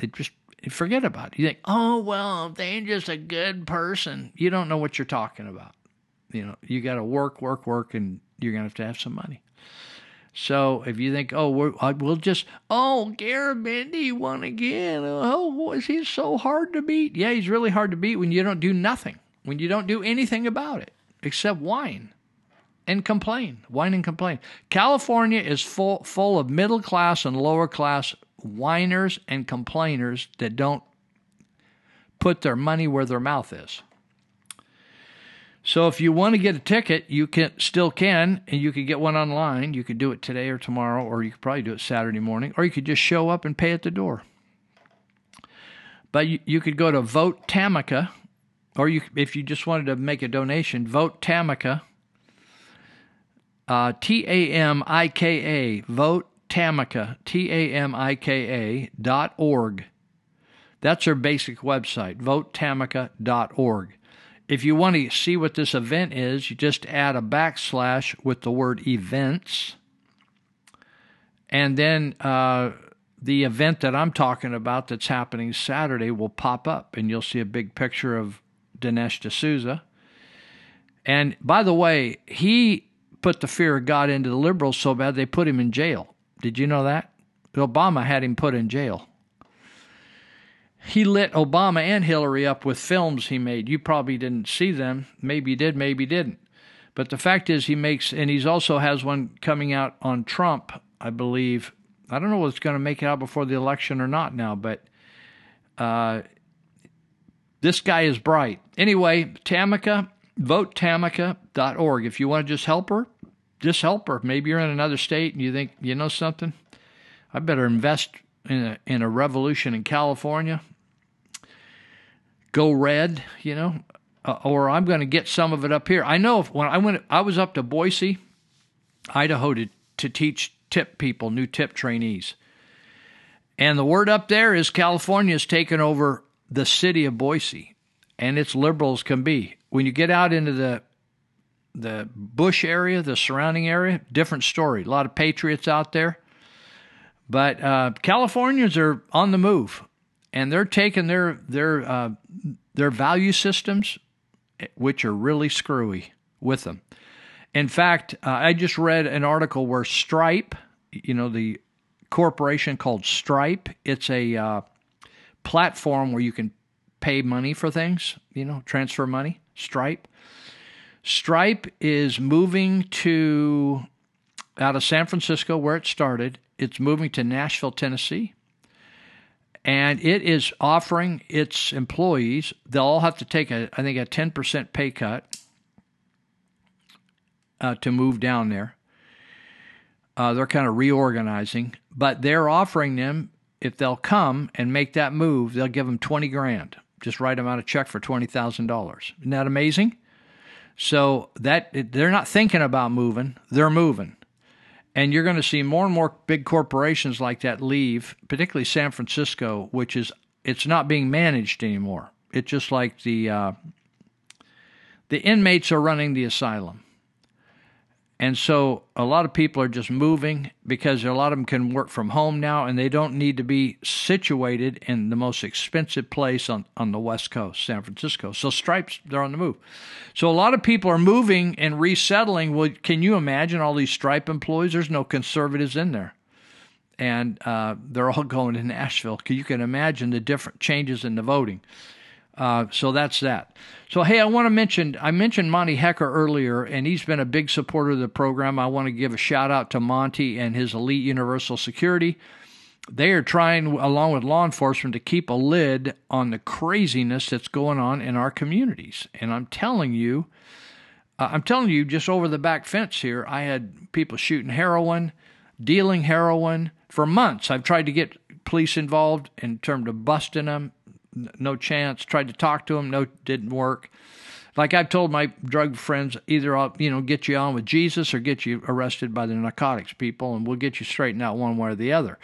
It just forget about it. You think, oh well, they're just a good person. You don't know what you're talking about. You know, you got to work, work, work, and you're going to have to have some money. So if you think, oh, we're, uh, we'll just, oh, Garamendi won again. Oh, boy is he so hard to beat? Yeah, he's really hard to beat when you don't do nothing, when you don't do anything about it except whine and complain, whine and complain. California is full full of middle class and lower class whiners and complainers that don't put their money where their mouth is. So if you want to get a ticket, you can still can, and you could get one online. You could do it today or tomorrow, or you could probably do it Saturday morning, or you could just show up and pay at the door. But you, you could go to Vote Tamika, or you if you just wanted to make a donation, Vote Tamika, uh, T A M I K A, Vote Tamika, T A M I K A dot org. That's our basic website, votetamika.org. If you want to see what this event is, you just add a backslash with the word events. And then uh, the event that I'm talking about that's happening Saturday will pop up, and you'll see a big picture of Dinesh D'Souza. And by the way, he put the fear of God into the liberals so bad they put him in jail. Did you know that? Obama had him put in jail he lit Obama and Hillary up with films he made. You probably didn't see them. Maybe you did, maybe you didn't. But the fact is, he makes, and he's also has one coming out on Trump, I believe. I don't know what's going to make it out before the election or not now, but uh, this guy is bright. Anyway, Tamika, votetamika.org. If you want to just help her, just help her. Maybe you're in another state and you think, you know something? I better invest in a, in a revolution in California go red, you know, uh, or I'm going to get some of it up here. I know when I went, I was up to Boise, Idaho to, to teach tip people, new tip trainees. And the word up there is California's taken over the city of Boise, and it's liberals can be. When you get out into the the bush area, the surrounding area, different story. A lot of patriots out there, but uh, Californians are on the move and they're taking their their uh, their value systems, which are really screwy, with them. In fact, uh, I just read an article where Stripe, you know, the corporation called Stripe, it's a uh, platform where you can pay money for things, you know, transfer money. Stripe. Stripe is moving to out of San Francisco, where it started. It's moving to Nashville, Tennessee and it is offering its employees they'll all have to take a i think a 10% pay cut uh, to move down there. Uh, they're kind of reorganizing but they're offering them if they'll come and make that move they'll give them 20 grand. Just write them out a check for $20000 isn't that amazing? So that they're not thinking about moving they're moving and you're going to see more and more big corporations like that leave, particularly San Francisco, which is it's not being managed anymore. It's just like the uh, the inmates are running the asylum. And so a lot of people are just moving because a lot of them can work from home now and they don't need to be situated in the most expensive place on, on the West Coast, San Francisco. So Stripes, they're on the move. So a lot of people are moving and resettling. Well, can you imagine all these Stripe employees? There's no conservatives in there. And uh, they're all going to Nashville. You can imagine the different changes in the voting. Uh, so that's that. So hey, I want to mention I mentioned Monty Hecker earlier, and he's been a big supporter of the program. I want to give a shout out to Monty and his Elite Universal Security. They are trying, along with law enforcement, to keep a lid on the craziness that's going on in our communities. And I'm telling you, uh, I'm telling you, just over the back fence here, I had people shooting heroin, dealing heroin for months. I've tried to get police involved in terms of busting them no chance. Tried to talk to him, no, didn't work. Like I've told my drug friends, either I'll you know get you on with Jesus or get you arrested by the narcotics people, and we'll get you straightened out one way or the other.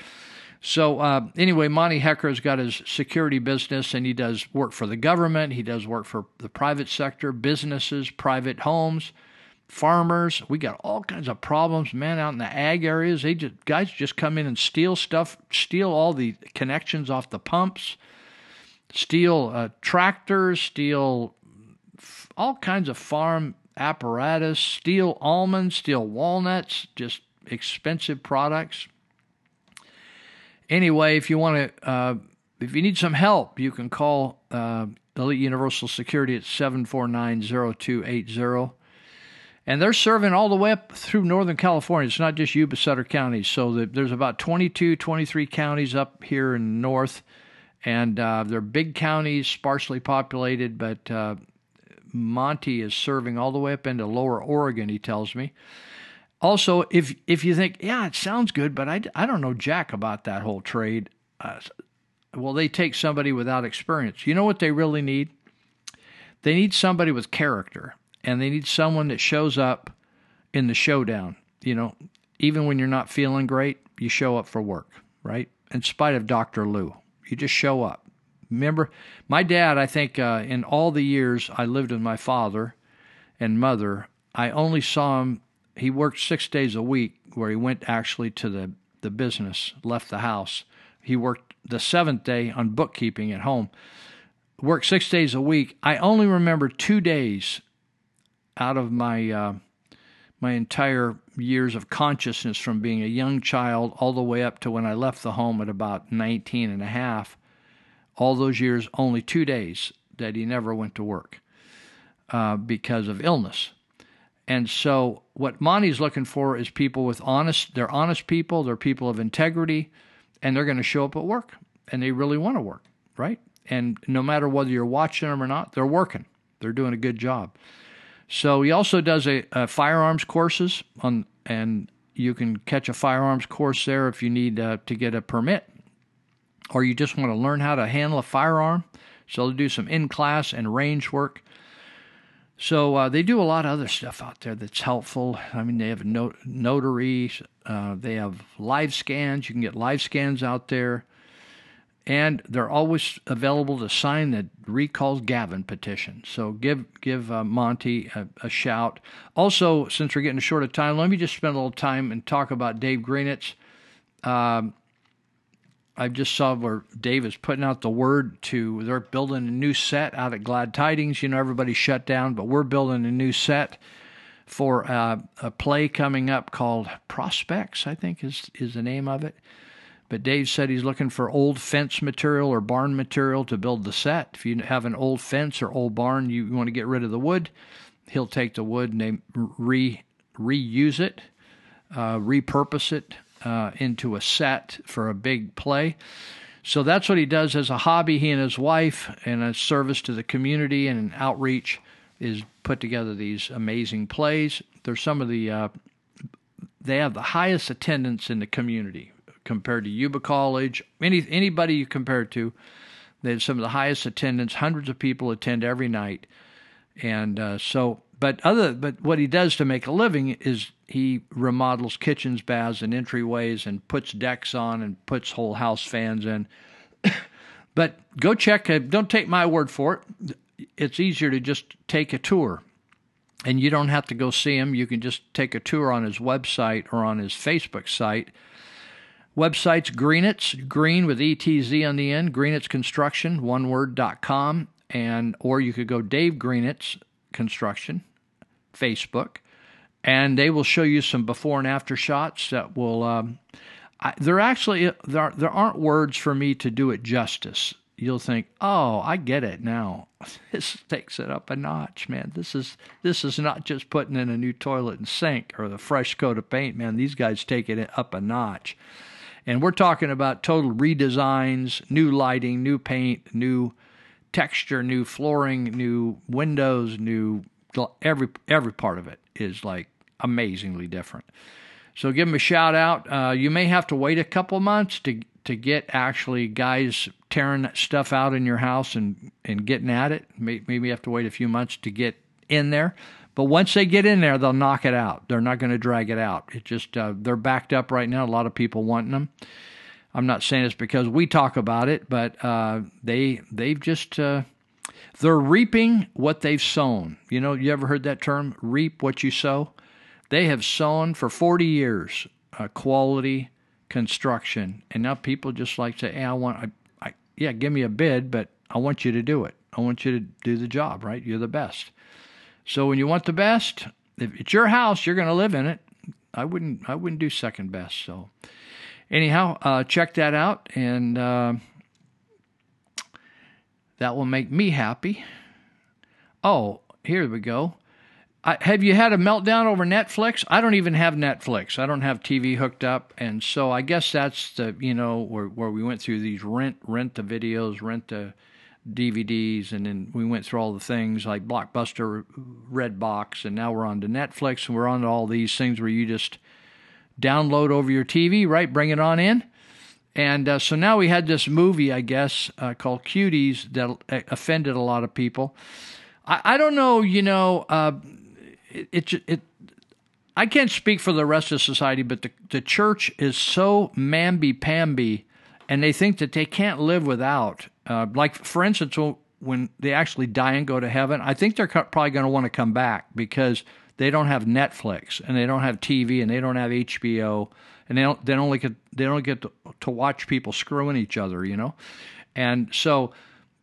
So uh, anyway, Monty Hecker's got his security business, and he does work for the government. He does work for the private sector, businesses, private homes, farmers. We got all kinds of problems, man. Out in the ag areas, they just guys just come in and steal stuff, steal all the connections off the pumps, steal uh, tractors, steal f- all kinds of farm apparatus, steal almonds, steal walnuts, just expensive products. Anyway, if you want to, uh, if you need some help, you can call uh, Elite Universal Security at 749-0280. And they're serving all the way up through Northern California. It's not just Yuba Sutter counties. So the, there's about 22, 23 counties up here in north. And uh, they're big counties, sparsely populated, but uh, Monty is serving all the way up into lower Oregon, he tells me. Also, if if you think, yeah, it sounds good, but I, I don't know jack about that whole trade, uh, well, they take somebody without experience. You know what they really need? They need somebody with character, and they need someone that shows up in the showdown. You know, even when you're not feeling great, you show up for work, right? In spite of Dr. Lou, you just show up. Remember, my dad, I think uh, in all the years I lived with my father and mother, I only saw him he worked six days a week where he went actually to the, the business, left the house. He worked the seventh day on bookkeeping at home. Worked six days a week. I only remember two days out of my uh, my entire years of consciousness from being a young child all the way up to when I left the home at about 19 and a half. All those years, only two days that he never went to work uh, because of illness. And so what Monty's looking for is people with honest, they're honest people, they're people of integrity, and they're going to show up at work and they really want to work, right? And no matter whether you're watching them or not, they're working. They're doing a good job. So he also does a, a firearms courses on, and you can catch a firearms course there if you need uh, to get a permit, or you just want to learn how to handle a firearm. So they'll do some in class and range work. So uh, they do a lot of other stuff out there that's helpful. I mean, they have not- notary, uh, they have live scans. You can get live scans out there, and they're always available to sign the recalls Gavin petition. So give give uh, Monty a, a, shout. Also, since we're getting short of time, let me just spend a little time and talk about Dave Greenitz. Um, I just saw where Dave is putting out the word to they're building a new set out at Glad Tidings. You know, everybody shut down, but we're building a new set for uh, a play coming up called Prospects, I think is is the name of it. But Dave said he's looking for old fence material or barn material to build the set. If you have an old fence or old barn, you want to get rid of the wood, he'll take the wood and they re reuse it, uh, repurpose it, uh, into a set for a big play. So that's what he does as a hobby. He and his wife, and a service to the community and an outreach, is put together these amazing plays. They're some of the uh, they have the highest attendance in the community compared to Yuba College. Any anybody you compare it to, they have some of the highest attendance. Hundreds of people attend every night, and uh, so but other but what he does to make a living is he remodels kitchens, baths, and entryways, and puts decks on and puts whole house fans in. but go check. Don't take my word for it. It's easier to just take a tour, and you don't have to go see him. You can just take a tour on his website or on his Facebook site. Website's Greenitz, green with ETZ on the end, Greenitz Construction, one com. And, or you could go Dave Greenitz Construction, Facebook, and they will show you some before and after shots that will. Um, I, there actually there there aren't words for me to do it justice. You'll think, oh, I get it now. This takes it up a notch, man. This is this is not just putting in a new toilet and sink or the fresh coat of paint, man. These guys take it up a notch. And we're talking about total redesigns, new lighting, new paint, new texture, new flooring, new windows, new every every part of it is like amazingly different. So give them a shout out. Uh, you may have to wait a couple months to to get actually guys tearing stuff out in your house and and getting at it. Maybe you have to wait a few months to get in there. But once they get in there, they'll knock it out. They're not going to drag it out. It just uh, they're backed up right now. A lot of people wanting them. I'm not saying it's because we talk about it, but uh, they they've just uh, they're reaping what they've sown. You know, you ever heard that term? Reap what you sow. They have sown for 40 years uh, quality construction, and now people just like say, "Hey, I want, I, I, yeah, give me a bid, but I want you to do it. I want you to do the job, right? You're the best." So when you want the best, if it's your house, you're going to live in it. I wouldn't, I wouldn't do second best. So anyhow, uh, check that out, and uh, that will make me happy. Oh, here we go. I, have you had a meltdown over Netflix? I don't even have Netflix. I don't have TV hooked up, and so I guess that's the you know where where we went through these rent rent the videos, rent the DVDs, and then we went through all the things like Blockbuster, Redbox, and now we're on to Netflix, and we're on to all these things where you just download over your TV, right? Bring it on in. And uh, so now we had this movie, I guess, uh, called Cuties that uh, offended a lot of people. I, I don't know, you know, uh, it, it, it, I can't speak for the rest of society, but the, the church is so mamby-pamby, and they think that they can't live without. Uh, like, for instance, when they actually die and go to heaven, I think they're probably going to want to come back because – they don't have Netflix and they don't have TV and they don't have HBO and they don't they don't get they don't get to, to watch people screwing each other, you know, and so.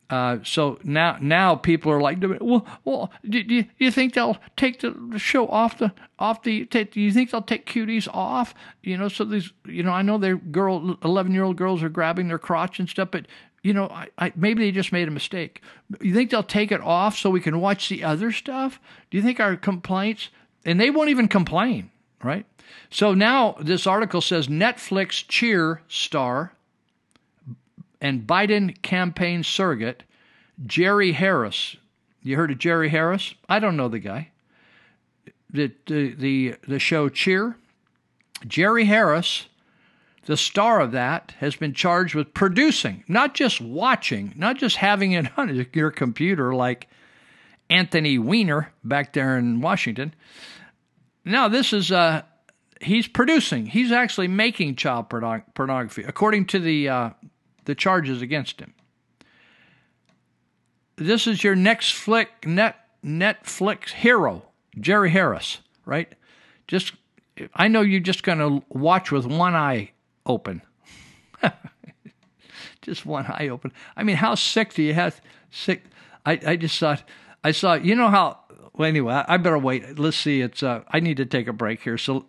Uh, so now, now people are like, well, well, do, you, do you think they'll take the, the show off the off the? Take, do you think they'll take cuties off? You know, so these, you know, I know their girl, eleven year old girls are grabbing their crotch and stuff, but you know, I, I, maybe they just made a mistake. You think they'll take it off so we can watch the other stuff? Do you think our complaints, and they won't even complain, right? So now this article says Netflix cheer star and Biden campaign surrogate Jerry Harris. You heard of Jerry Harris? I don't know the guy. The the the, the show Cheer. Jerry Harris the star of that has been charged with producing, not just watching, not just having it on your computer like Anthony Weiner back there in Washington. Now, this is, uh, he's producing, he's actually making child pornography, according to the, uh, the charges against him. This is your next flick, net, Netflix hero, Jerry Harris, right? Just, I know you're just going to watch with one eye open. just one eye open. I mean, how sick do you have? Sick. I, I just thought, I saw, you know how, well, anyway, I better wait. Let's see. It's, uh, I need to take a break here. So,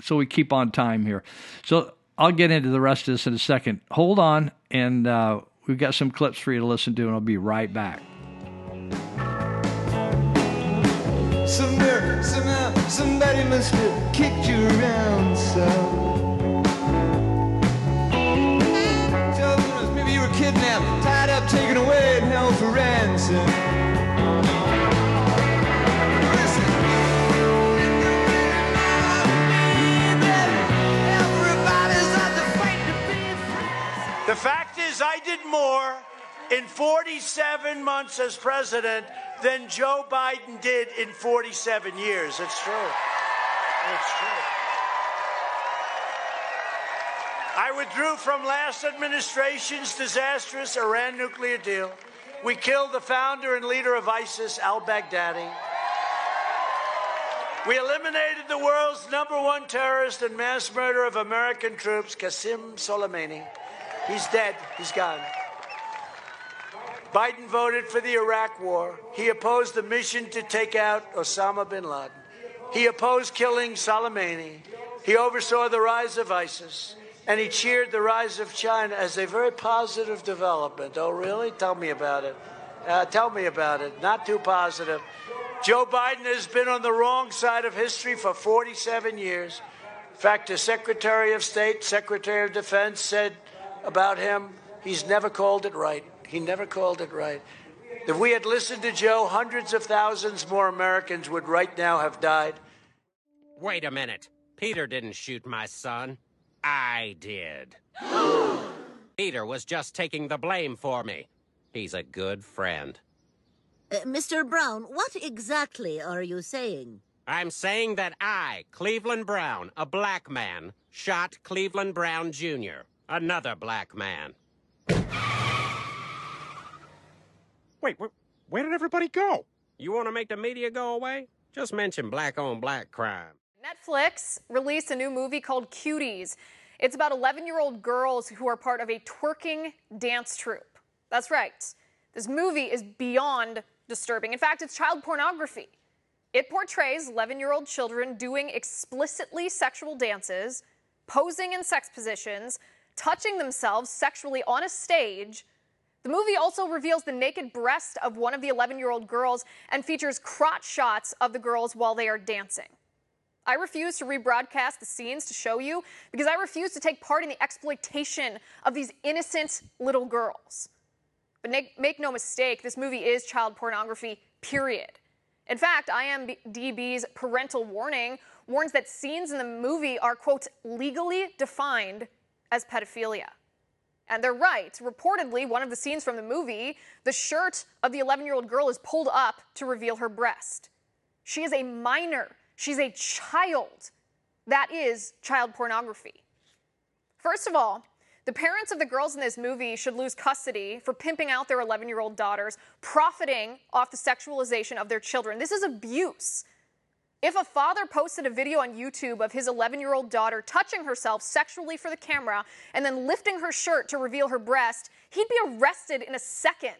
so we keep on time here. So I'll get into the rest of this in a second. Hold on. And, uh, we've got some clips for you to listen to, and I'll be right back. Somewhere, somehow, somebody must have kicked you around so. Taken away, and held for ransom. The fact is, I did more in 47 months as president than Joe Biden did in 47 years. It's true. It's true. I withdrew from last administration's disastrous Iran nuclear deal. We killed the founder and leader of ISIS, al Baghdadi. We eliminated the world's number one terrorist and mass murderer of American troops, Qasem Soleimani. He's dead, he's gone. Biden voted for the Iraq war. He opposed the mission to take out Osama bin Laden. He opposed killing Soleimani. He oversaw the rise of ISIS and he cheered the rise of China as a very positive development. Oh, really? Tell me about it. Uh, tell me about it. Not too positive. Joe Biden has been on the wrong side of history for 47 years. In fact, the Secretary of State, Secretary of Defense said about him, he's never called it right. He never called it right. If we had listened to Joe, hundreds of thousands more Americans would right now have died. Wait a minute. Peter didn't shoot my son. I did. Peter was just taking the blame for me. He's a good friend. Uh, Mr. Brown, what exactly are you saying? I'm saying that I, Cleveland Brown, a black man, shot Cleveland Brown Jr. Another black man. Wait, wh- where did everybody go? You want to make the media go away? Just mention black on black crime. Netflix released a new movie called Cuties. It's about 11 year old girls who are part of a twerking dance troupe. That's right. This movie is beyond disturbing. In fact, it's child pornography. It portrays 11 year old children doing explicitly sexual dances, posing in sex positions, touching themselves sexually on a stage. The movie also reveals the naked breast of one of the 11 year old girls and features crotch shots of the girls while they are dancing. I refuse to rebroadcast the scenes to show you because I refuse to take part in the exploitation of these innocent little girls. But make, no mistake, this movie is child pornography, period. In fact, IMDb's parental warning warns that scenes in the movie are, quote, legally defined as pedophilia. And they're right. Reportedly, one of the scenes from the movie, the shirt of the 11 year old girl is pulled up to reveal her breast. She is a minor, she's a child. That is child pornography. First of all, the parents of the girls in this movie should lose custody for pimping out their 11 year old daughters, profiting off the sexualization of their children. This is abuse. If a father posted a video on YouTube of his 11 year old daughter touching herself sexually for the camera and then lifting her shirt to reveal her breast, he'd be arrested in a second.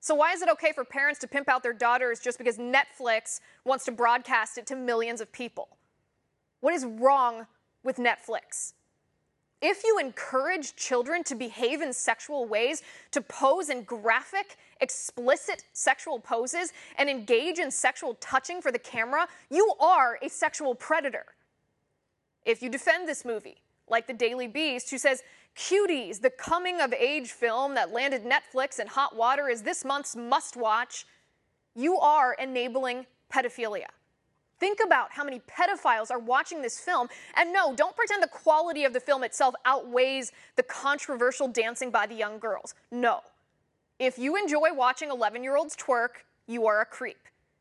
So, why is it okay for parents to pimp out their daughters just because Netflix wants to broadcast it to millions of people? What is wrong with Netflix? If you encourage children to behave in sexual ways, to pose in graphic, explicit sexual poses, and engage in sexual touching for the camera, you are a sexual predator. If you defend this movie, like the Daily Beast, who says, Cuties, the coming of age film that landed Netflix in hot water, is this month's must watch, you are enabling pedophilia. Think about how many pedophiles are watching this film. And no, don't pretend the quality of the film itself outweighs the controversial dancing by the young girls. No. If you enjoy watching 11 year olds twerk, you are a creep.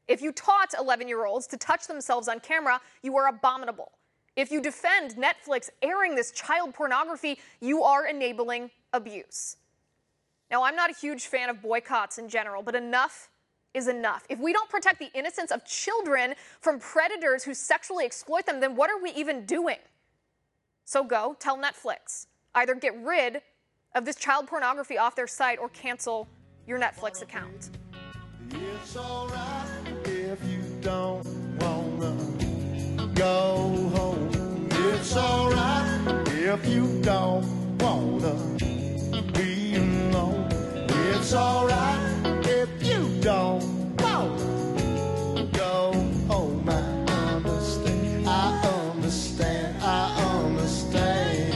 If you taught 11 year olds to touch themselves on camera, you are abominable. If you defend Netflix airing this child pornography, you are enabling abuse. Now, I'm not a huge fan of boycotts in general, but enough is enough. If we don't protect the innocence of children from predators who sexually exploit them, then what are we even doing? So go tell Netflix. Either get rid of this child pornography off their site or cancel your Netflix account. It's alright if you don't wanna go home. It's alright if you don't wanna be alone. It's alright if you don't wanna go home. I understand. I understand. I understand.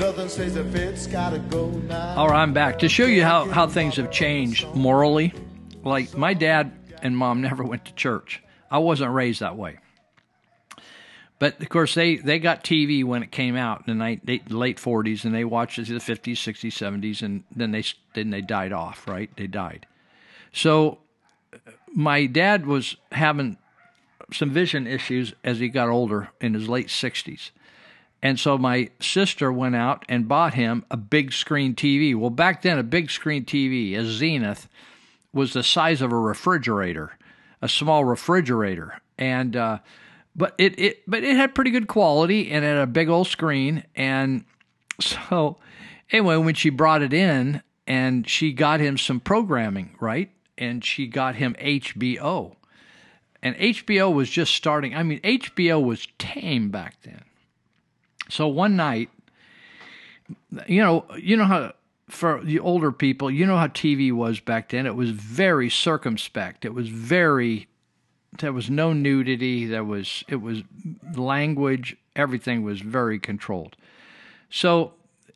Nothing says if it's gotta go now. All right, I'm back to show you how, how things have changed morally. Like, my dad and mom never went to church. I wasn't raised that way. But of course, they, they got TV when it came out in the late 40s, and they watched it in the 50s, 60s, 70s, and then they then they died off. Right? They died. So my dad was having some vision issues as he got older in his late 60s. And so my sister went out and bought him a big screen TV. Well, back then, a big screen TV, a Zenith, was the size of a refrigerator, a small refrigerator. And, uh, but it, it, but it had pretty good quality and it had a big old screen. And so, anyway, when she brought it in and she got him some programming, right? And she got him HBO. And HBO was just starting. I mean, HBO was tame back then. So one night, you know, you know how for the older people, you know how TV was back then. It was very circumspect. It was very there was no nudity. There was it was language. Everything was very controlled. So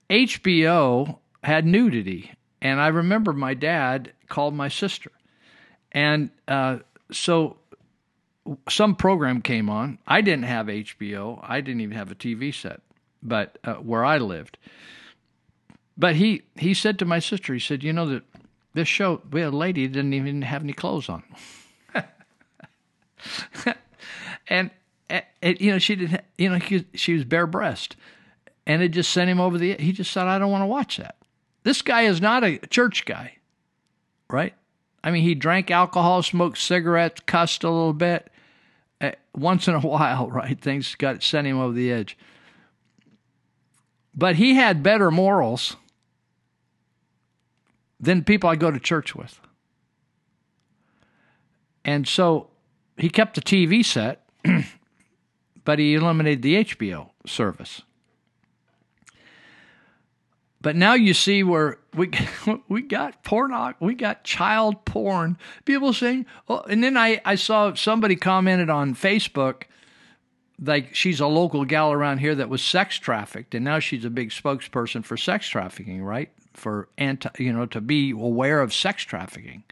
HBO had nudity, and I remember my dad called my sister, and uh, so some program came on. I didn't have HBO. I didn't even have a TV set, but uh, where I lived. But he he said to my sister, he said, you know that this show we had a lady didn't even have any clothes on, and eh, eh, you know, she didn't, you know, he, she was bare breast, and it just sent him over the. He just said, "I don't want to watch that." This guy is not a church guy, right? I mean, he drank alcohol, smoked cigarettes, cussed a little bit. Uh, once in a while, right? Things got sent him over the edge. But he had better morals than people I go to church with. And so he kept the TV set, but he eliminated the HBO service. But now you see where we we got porn, we got child porn. People saying, oh, and then I I saw somebody commented on Facebook, like she's a local gal around here that was sex trafficked, and now she's a big spokesperson for sex trafficking, right? For anti, you know, to be aware of sex trafficking.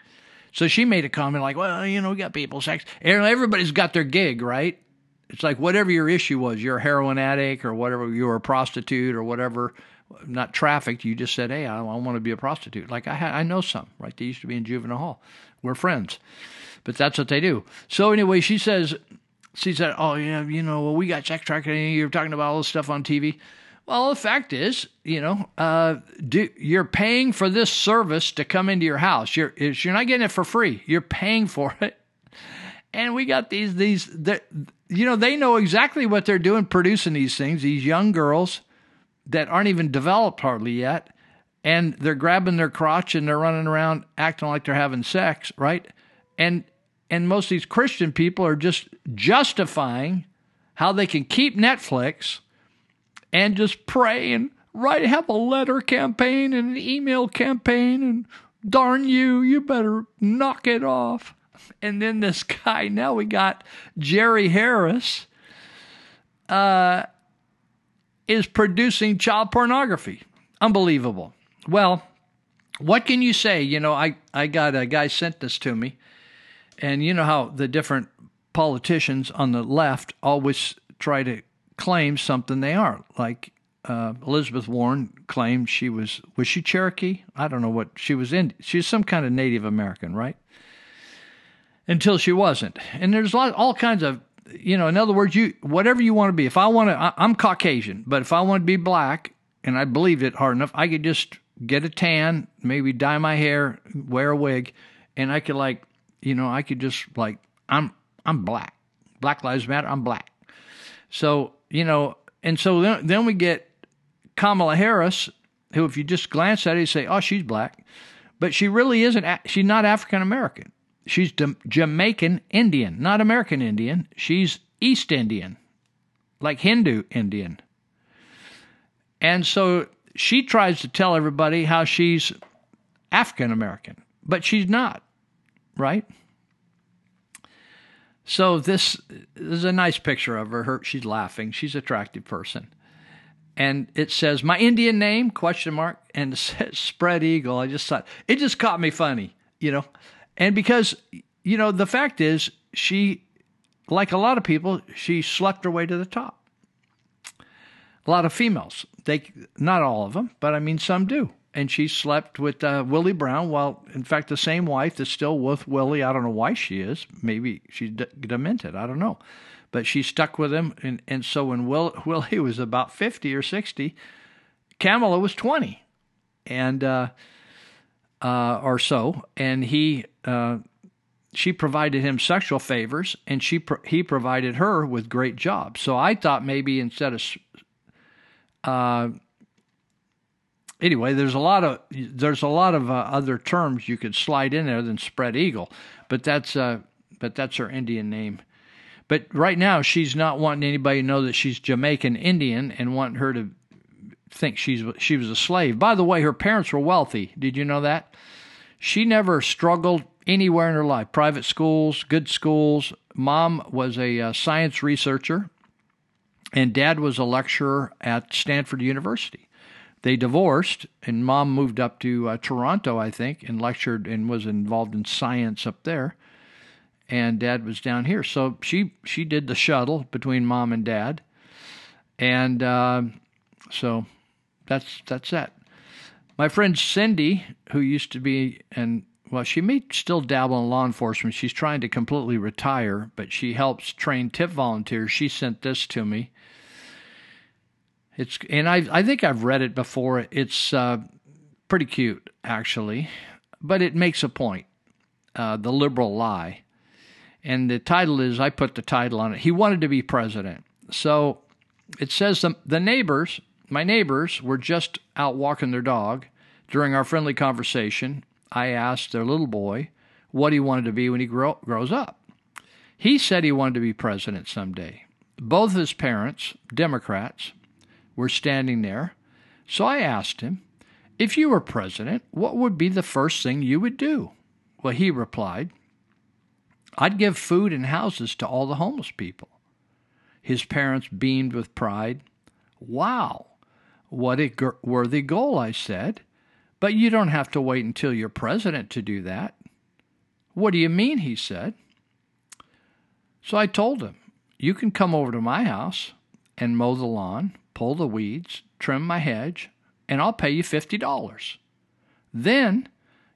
So she made a comment like, well, you know, we got people sex. Everybody's got their gig, right? It's like whatever your issue was, you're a heroin addict or whatever, you were a prostitute or whatever, not trafficked. You just said, hey, I, I want to be a prostitute. Like I, ha- I know some, right? They used to be in juvenile hall. We're friends, but that's what they do. So anyway, she says, she said, oh yeah, you know, well, we got sex trafficking. You're talking about all this stuff on TV. Well, the fact is, you know, uh, do, you're paying for this service to come into your house. You're you're not getting it for free. You're paying for it. And we got these these that you know they know exactly what they're doing producing these things. These young girls that aren't even developed hardly yet, and they're grabbing their crotch and they're running around acting like they're having sex, right? And and most of these Christian people are just justifying how they can keep Netflix and just pray and write have a letter campaign and an email campaign and darn you you better knock it off. And then this guy now we got jerry harris uh, is producing child pornography. Unbelievable. Well what can you say? You know i i got a guy sent this to me and you know how the different politicians on the left always try to claim something they aren't. Like uh, Elizabeth Warren claimed she was was she Cherokee? I don't know what she was in. She's some kind of Native American, right? Until she wasn't. And there's lot, all kinds of you know. In other words, you whatever you want to be. If I want to, I'm Caucasian, but if I want to be black, and I believed it hard enough, I could just get a tan, maybe dye my hair, wear a wig, and I could like, you know, I could just like I'm I'm black. Black Lives Matter. I'm black. So you know, and so then, then we get Kamala Harris, who, if you just glance at it, you say, oh, she's black. But she really isn't, she's not African American. She's Jamaican Indian, not American Indian. She's East Indian, like Hindu Indian. And so she tries to tell everybody how she's African American, but she's not, right? So this, this is a nice picture of her. her. She's laughing. She's an attractive person. And it says, my Indian name, question mark, and it says spread eagle. I just thought, it just caught me funny, you know. And because, you know, the fact is, she, like a lot of people, she slept her way to the top. A lot of females, they, not all of them, but I mean, some do and she slept with uh, Willie Brown. Well, in fact, the same wife that's still with Willie. I don't know why she is. Maybe she's d- demented. I don't know. But she stuck with him. And, and so when Will, Willie was about 50 or 60, Kamala was 20 and uh, uh, or so. And he. Uh, she provided him sexual favors, and she pro- he provided her with great jobs. So I thought maybe instead of uh, anyway, there's a lot of there's a lot of uh, other terms you could slide in there than spread eagle, but that's uh, but that's her Indian name. But right now, she's not wanting anybody to know that she's Jamaican Indian and wanting her to think she's she was a slave. By the way, her parents were wealthy. Did you know that? She never struggled anywhere in her life. Private schools, good schools. Mom was a uh, science researcher, and dad was a lecturer at Stanford University they divorced, and mom moved up to uh, Toronto, I think, and lectured and was involved in science up there. And dad was down here, so she she did the shuttle between mom and dad, and uh, so that's that's that. My friend Cindy, who used to be and well, she may still dabble in law enforcement. She's trying to completely retire, but she helps train tip volunteers. She sent this to me. It's and I I think I've read it before. It's uh, pretty cute actually, but it makes a point. Uh, the liberal lie, and the title is I put the title on it. He wanted to be president, so it says the, the neighbors, my neighbors, were just out walking their dog. During our friendly conversation, I asked their little boy what he wanted to be when he grow, grows up. He said he wanted to be president someday. Both his parents, Democrats, were standing there. So I asked him, If you were president, what would be the first thing you would do? Well, he replied, I'd give food and houses to all the homeless people. His parents beamed with pride. Wow, what a worthy goal, I said. But you don't have to wait until you're president to do that. What do you mean? He said. So I told him, You can come over to my house and mow the lawn, pull the weeds, trim my hedge, and I'll pay you $50. Then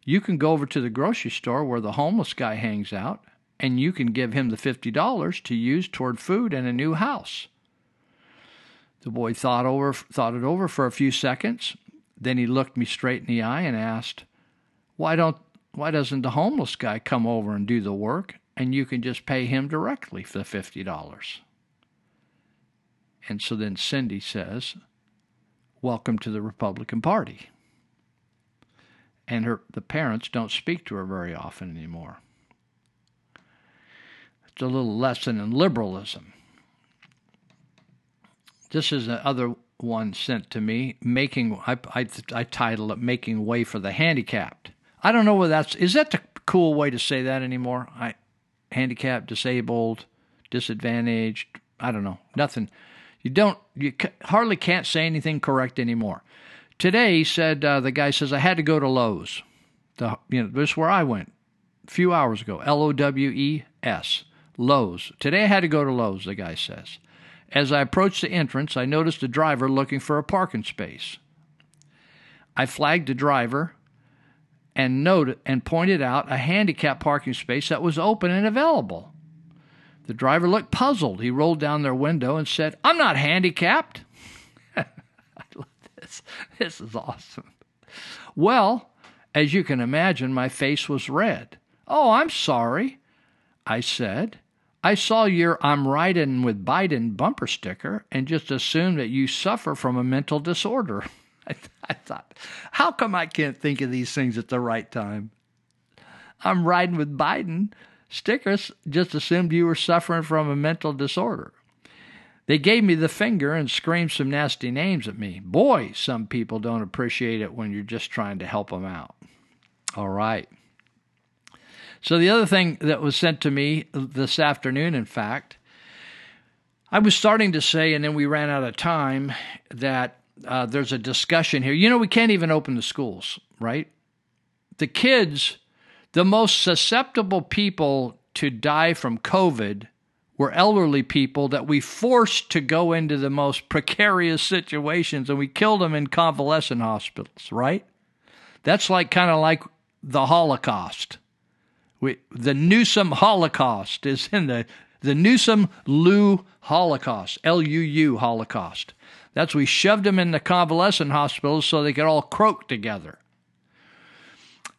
you can go over to the grocery store where the homeless guy hangs out and you can give him the $50 to use toward food and a new house. The boy thought over thought it over for a few seconds then he looked me straight in the eye and asked, "Why don't why doesn't the homeless guy come over and do the work and you can just pay him directly for the $50?" And so then Cindy says, "Welcome to the Republican Party." And her the parents don't speak to her very often anymore. It's a little lesson in liberalism. This is another one sent to me, making I, I, I titled it "Making Way for the Handicapped." I don't know whether that's is that the cool way to say that anymore. I handicapped, disabled, disadvantaged. I don't know. Nothing. You don't. You hardly can't say anything correct anymore. Today, he said uh, the guy says I had to go to Lowe's. The you know this is where I went a few hours ago. L O W E S. Lowe's. Today I had to go to Lowe's. The guy says. As I approached the entrance, I noticed a driver looking for a parking space. I flagged the driver and noted and pointed out a handicap parking space that was open and available. The driver looked puzzled. He rolled down their window and said, "I'm not handicapped." I love this. This is awesome. Well, as you can imagine, my face was red. "Oh, I'm sorry," I said. I saw your I'm riding with Biden bumper sticker and just assumed that you suffer from a mental disorder. I, th- I thought, how come I can't think of these things at the right time? I'm riding with Biden stickers, just assumed you were suffering from a mental disorder. They gave me the finger and screamed some nasty names at me. Boy, some people don't appreciate it when you're just trying to help them out. All right. So the other thing that was sent to me this afternoon, in fact, I was starting to say, and then we ran out of time, that uh, there's a discussion here. You know, we can't even open the schools, right? The kids, the most susceptible people to die from COVID were elderly people that we forced to go into the most precarious situations and we killed them in convalescent hospitals, right? That's like kind of like the Holocaust. We, the Newsom Holocaust is in the the Newsom Luu Holocaust, L U U Holocaust. That's we shoved them in the convalescent hospitals so they could all croak together.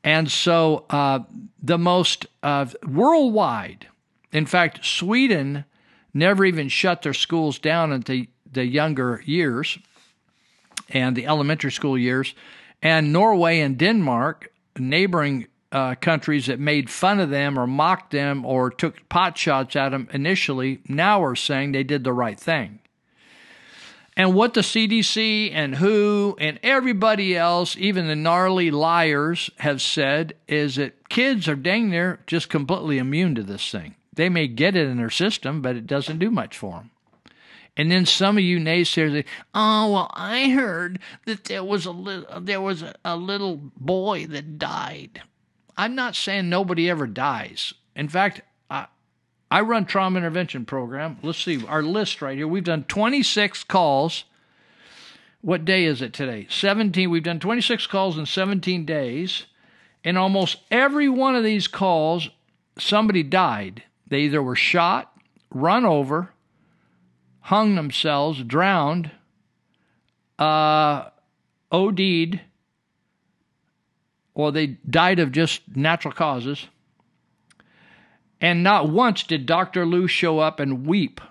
And so uh, the most uh, worldwide, in fact, Sweden never even shut their schools down at the, the younger years and the elementary school years. And Norway and Denmark, neighboring uh, countries that made fun of them or mocked them or took pot shots at them initially now are saying they did the right thing. And what the CDC and WHO and everybody else, even the gnarly liars, have said is that kids are dang near just completely immune to this thing. They may get it in their system, but it doesn't do much for them. And then some of you naysayers say, "Oh well, I heard that there was a little there was a, a little boy that died." I'm not saying nobody ever dies. In fact, I, run trauma intervention program. Let's see our list right here. We've done 26 calls. What day is it today? 17. We've done 26 calls in 17 days, In almost every one of these calls, somebody died. They either were shot, run over, hung themselves, drowned, uh, OD'd, or they died of just natural causes. And not once did Dr. Luu show up and weep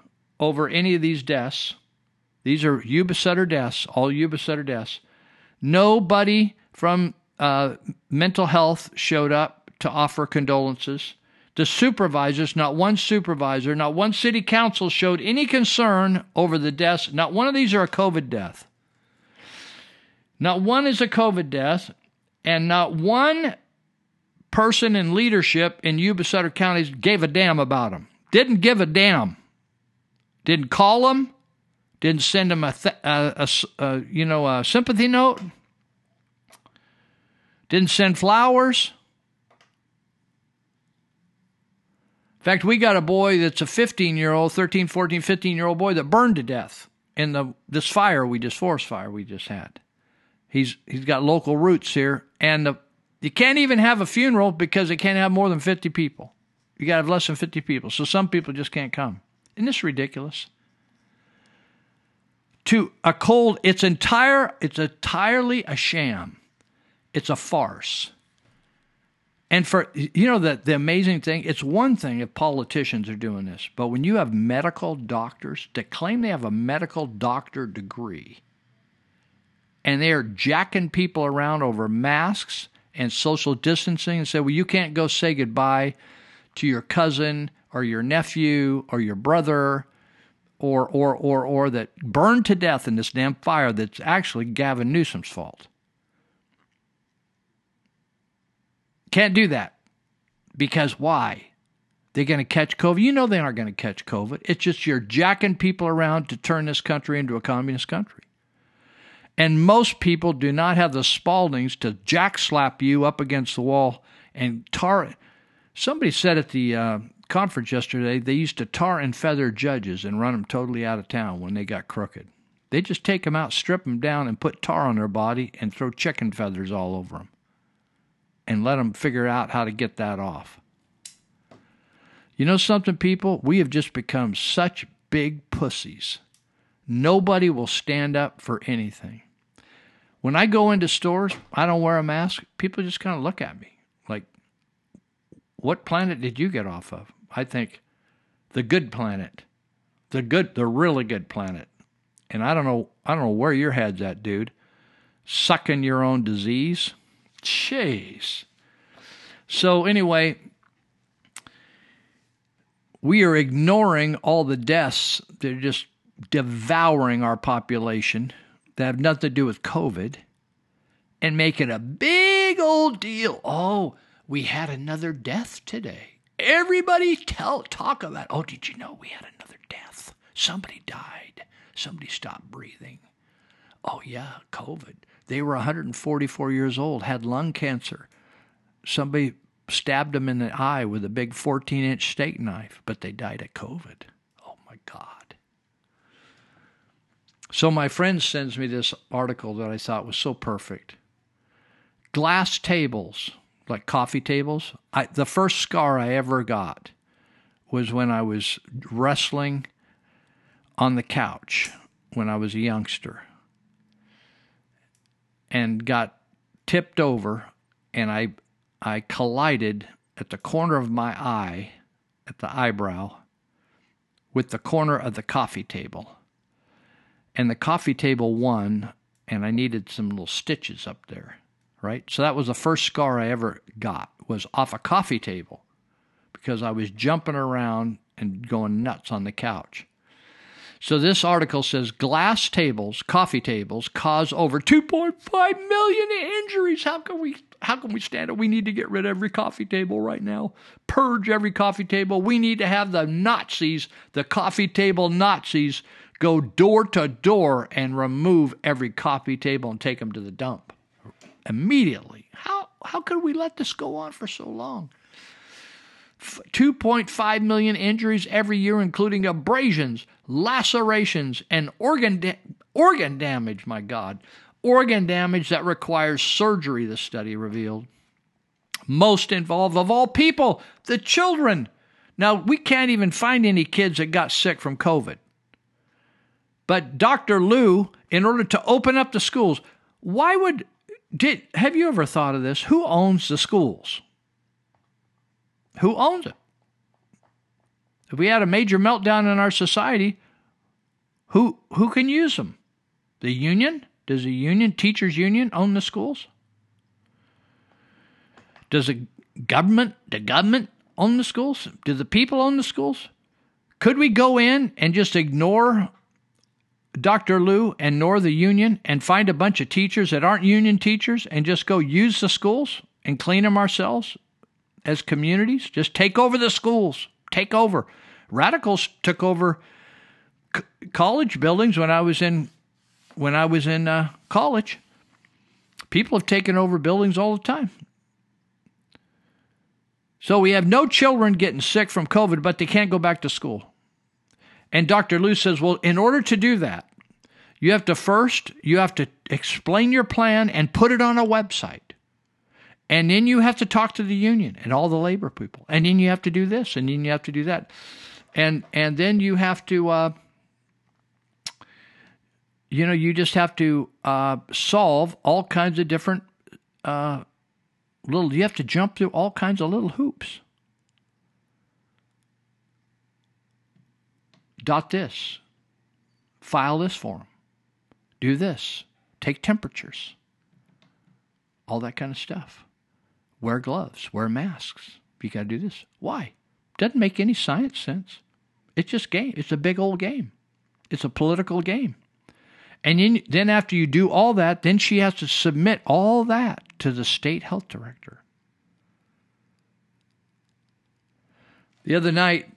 over any of these deaths. These are Yuba Sutter deaths, all Yuba Sutter deaths. Nobody from uh, mental health showed up to offer condolences. The supervisors, not one supervisor, not one city council showed any concern over the deaths. Not one of these are a COVID death. Not one is a COVID death, and not one person in leadership in Yuba Sutter counties gave a damn about them. Didn't give a damn. Didn't call them. Didn't send them a, th- a, a, a you know a sympathy note. Didn't send flowers. In fact, we got a boy that's a 15 year old, 13, 14, 15 year old boy that burned to death in the this fire we just forest fire we just had. He's he's got local roots here, and the, you can't even have a funeral because they can't have more than 50 people. You got to have less than 50 people, so some people just can't come. Isn't this ridiculous? To a cold, it's entire, it's entirely a sham. It's a farce. And for you know the the amazing thing, it's one thing if politicians are doing this, but when you have medical doctors that claim they have a medical doctor degree and they are jacking people around over masks and social distancing and say, well, you can't go say goodbye to your cousin or your nephew or your brother or or or or that burned to death in this damn fire that's actually Gavin Newsom's fault. Can't do that. Because why? They're going to catch COVID. You know they aren't going to catch COVID. It's just you're jacking people around to turn this country into a communist country. And most people do not have the Spaldings to jack slap you up against the wall and tar. Somebody said at the uh, conference yesterday they used to tar and feather judges and run them totally out of town when they got crooked. They just take them out, strip them down, and put tar on their body and throw chicken feathers all over them and let them figure out how to get that off. You know something, people? We have just become such big pussies. Nobody will stand up for anything. When I go into stores, I don't wear a mask. People just kind of look at me like, what planet did you get off of? I think the good planet, the good, the really good planet. And I don't know, I don't know where your head's at, dude. Sucking your own disease. Jeez. So anyway, we are ignoring all the deaths. They're just devouring our population that have nothing to do with COVID and making a big old deal. Oh, we had another death today. Everybody tell talk about, oh, did you know we had another death? Somebody died. Somebody stopped breathing. Oh yeah, COVID. They were 144 years old, had lung cancer. Somebody stabbed them in the eye with a big 14 inch steak knife, but they died of COVID. Oh my God. So my friend sends me this article that I thought was so perfect. Glass tables, like coffee tables. I, the first scar I ever got was when I was wrestling on the couch when I was a youngster and got tipped over and I I collided at the corner of my eye at the eyebrow with the corner of the coffee table. And the coffee table won and I needed some little stitches up there, right? So that was the first scar I ever got was off a coffee table because I was jumping around and going nuts on the couch. So this article says glass tables, coffee tables, cause over 2.5 million injuries. How can we how can we stand it? We need to get rid of every coffee table right now. Purge every coffee table. We need to have the Nazis, the coffee table Nazis, go door to door and remove every coffee table and take them to the dump immediately. How how could we let this go on for so long? 2.5 million injuries every year, including abrasions, lacerations, and organ, da- organ damage. My God. Organ damage that requires surgery, the study revealed. most involved of all people, the children. Now, we can't even find any kids that got sick from COVID. But Dr. Luu, in order to open up the schools, why would did have you ever thought of this? Who owns the schools? Who owns it? If we had a major meltdown in our society, who who can use them? The union? Does the union, teachers union, own the schools? Does the government, the government own the schools? Do the people own the schools? Could we go in and just ignore Dr. Luu and nor the union and find a bunch of teachers that aren't union teachers and just go use the schools and clean them ourselves as communities? Just take over the schools. Take over. Radicals took over c- college buildings when I was in when I was in uh, college. People have taken over buildings all the time. So we have no children getting sick from COVID, but they can't go back to school. And Dr. Luu says, well, in order to do that, you have to first, you have to explain your plan and put it on a website. And then you have to talk to the union and all the labor people. And then you have to do this and then you have to do that. And and then you have to uh, you know, you just have to uh, solve all kinds of different uh, little, you have to jump through all kinds of little hoops. Dot this, file this form, do this, take temperatures, all that kind of stuff. Wear gloves, wear masks. You got to do this. Why? Doesn't make any science sense. It's just game. It's a big old game. It's a political game. And then, then after you do all that, then she has to submit all that to the state health director. The other night,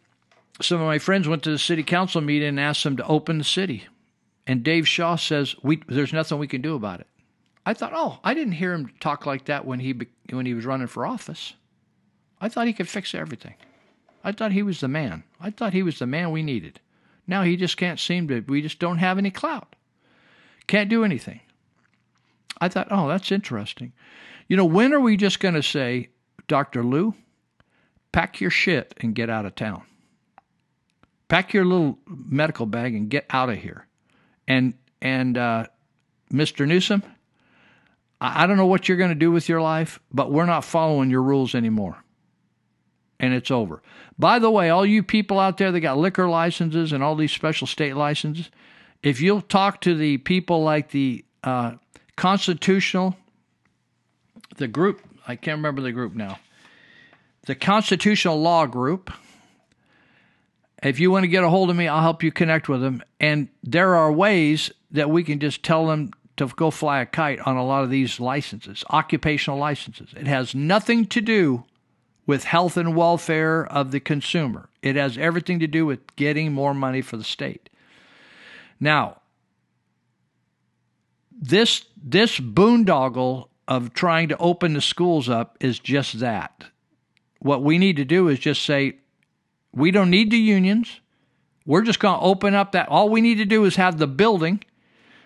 some of my friends went to the city council meeting and asked them to open the city. And Dave Shaw says, we, There's nothing we can do about it. I thought, oh, I didn't hear him talk like that when he when he was running for office. I thought he could fix everything. I thought he was the man. I thought he was the man we needed. Now he just can't seem to. We just don't have any clout. Can't do anything. I thought, oh, that's interesting. You know, when are we just going to say, Dr. Luu, pack your shit and get out of town? Pack your little medical bag and get out of here. And and uh, Mr. Newsom, I don't know what you're going to do with your life, but we're not following your rules anymore. And it's over. By the way, all you people out there that got liquor licenses and all these special state licenses, if you'll talk to the people like the uh, constitutional, the group, I can't remember the group now, the constitutional law group, if you want to get a hold of me, I'll help you connect with them. And there are ways that we can just tell them to go fly a kite on a lot of these licenses, occupational licenses. It has nothing to do with health and welfare of the consumer. It has everything to do with getting more money for the state. Now, this this boondoggle of trying to open the schools up is just that. What we need to do is just say we don't need the unions. We're just going to open up that all we need to do is have the building.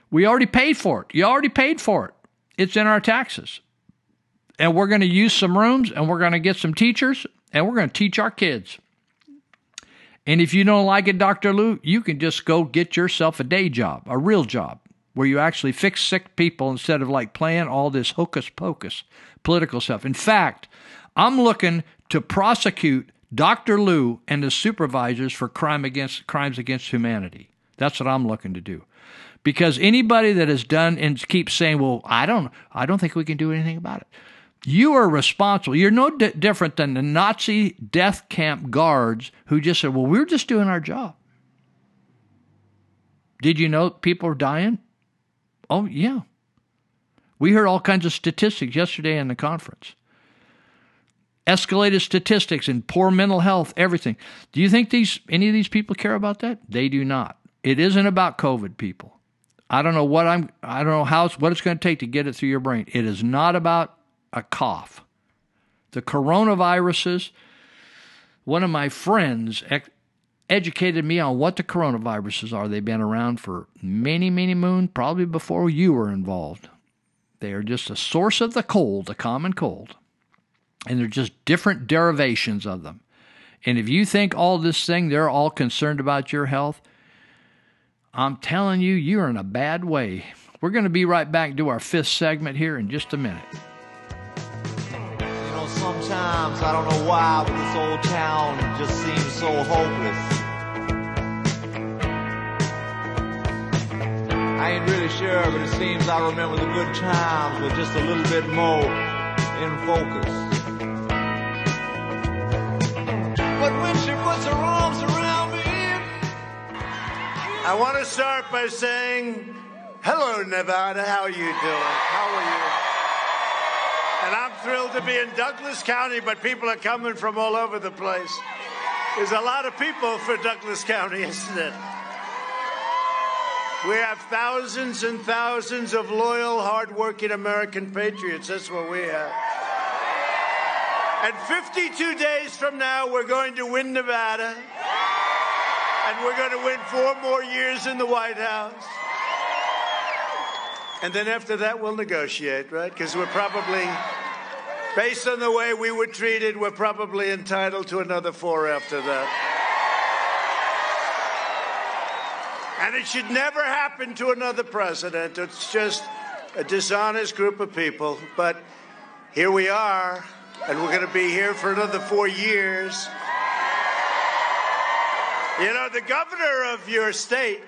We already paid for it. You already paid for it. It's in our taxes. And we're going to use some rooms and we're going to get some teachers and we're going to teach our kids. And if you don't like it, Dr. Luu, you can just go get yourself a day job, a real job, where you actually fix sick people instead of like playing all this hocus pocus political stuff. In fact, I'm looking to prosecute Dr. Luu and the supervisors for crime against crimes against humanity. That's what I'm looking to do. Because anybody that has done and keeps saying, "Well, I don't I don't think we can do anything about it." You are responsible. You're no di- different than the Nazi death camp guards who just said, Well, we're just doing our job. Did you know people are dying? Oh, yeah. We heard all kinds of statistics yesterday in the conference. Escalated statistics and poor mental health, everything. Do you think these any of these people care about that? They do not. It isn't about COVID, people. I don't know what I'm I don't know how it's what it's going to take to get it through your brain. It is not about a cough. The coronaviruses, one of my friends educated me on what the coronaviruses are. They've been around for many, many moons, probably before you were involved. They are just a source of the cold, the common cold. And they're just different derivations of them. And if you think all this thing, they're all concerned about your health, I'm telling you, you're in a bad way. We're going to be right back to our fifth segment here in just a minute. You know, sometimes I don't know why, but this old town just seems so hopeless. I ain't really sure, but it seems I remember the good times with just a little bit more in focus. But when she puts her arms around me, I want to start by saying, hello, Nevada. How are you doing? How are you? And I'm thrilled to be in Douglas County, but people are coming from all over the place. There's a lot of people for Douglas County, isn't it? We have thousands and thousands of loyal, hardworking American patriots. That's what we have. And 52 days from now, we're going to win Nevada. And we're going to win four more years in the White House. And then after that, we'll negotiate, right? Because we're probably, based on the way we were treated, we're probably entitled to another four after that. And it should never happen to another president. It's just a dishonest group of people. But here we are, and we're going to be here for another four years. You know, the governor of your state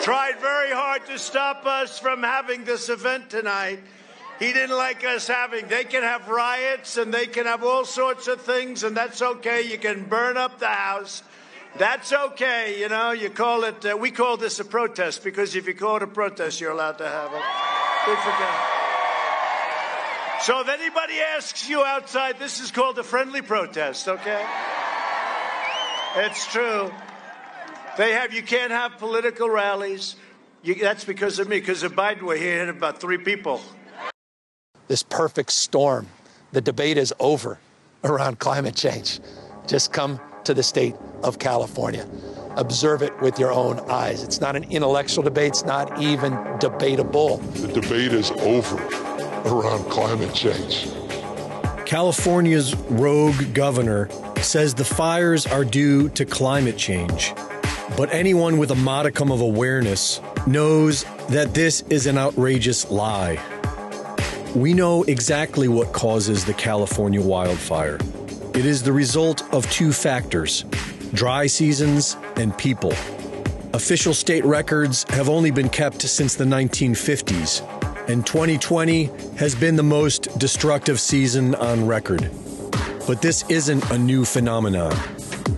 tried very hard to stop us from having this event tonight. He didn't like us having. They can have riots and they can have all sorts of things, and that's okay. You can burn up the house. That's okay. You know, you call it, uh, we call this a protest because if you call it a protest, you're allowed to have it. Good for. So if anybody asks you outside, this is called a friendly protest, okay? It's true. They have, you can't have political rallies. You, that's because of me, because of Biden, we're here about three people this perfect storm. The debate is over around climate change. Just come to the state of California. Observe it with your own eyes. It's not an intellectual debate, it's not even debatable. The debate is over around climate change. California's rogue governor says the fires are due to climate change. But anyone with a modicum of awareness knows that this is an outrageous lie. We know exactly what causes the California wildfire. It is the result of two factors dry seasons and people. Official state records have only been kept since the 1950s, and 2020 has been the most destructive season on record. But this isn't a new phenomenon,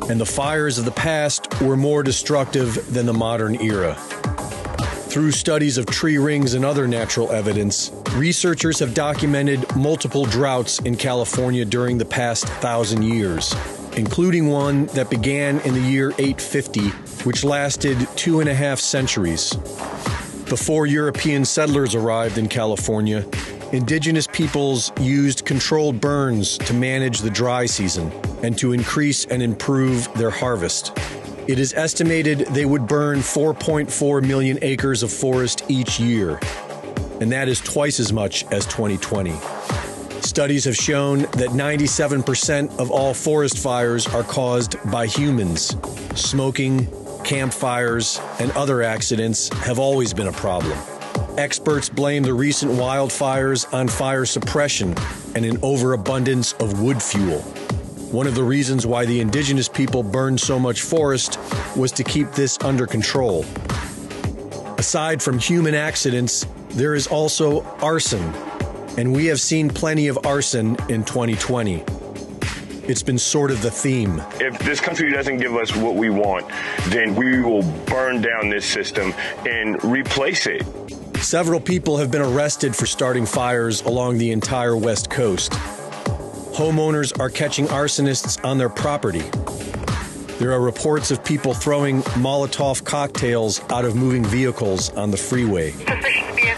and the fires of the past were more destructive than the modern era. Through studies of tree rings and other natural evidence, researchers have documented multiple droughts in California during the past thousand years, including one that began in the year 850, which lasted two and a half centuries. Before European settlers arrived in California, indigenous peoples used controlled burns to manage the dry season and to increase and improve their harvest. It is estimated they would burn 4.4 million acres of forest each year, and that is twice as much as 2020. Studies have shown that 97% of all forest fires are caused by humans. Smoking, campfires, and other accidents have always been a problem. Experts blame the recent wildfires on fire suppression and an overabundance of wood fuel. One of the reasons why the indigenous people burned so much forest was to keep this under control. Aside from human accidents, there is also arson, and we have seen plenty of arson in 2020. It's been sort of the theme. If this country doesn't give us what we want, then we will burn down this system and replace it. Several people have been arrested for starting fires along the entire West Coast homeowners are catching arsonists on their property. There are reports of people throwing Molotov cocktails out of moving vehicles on the freeway.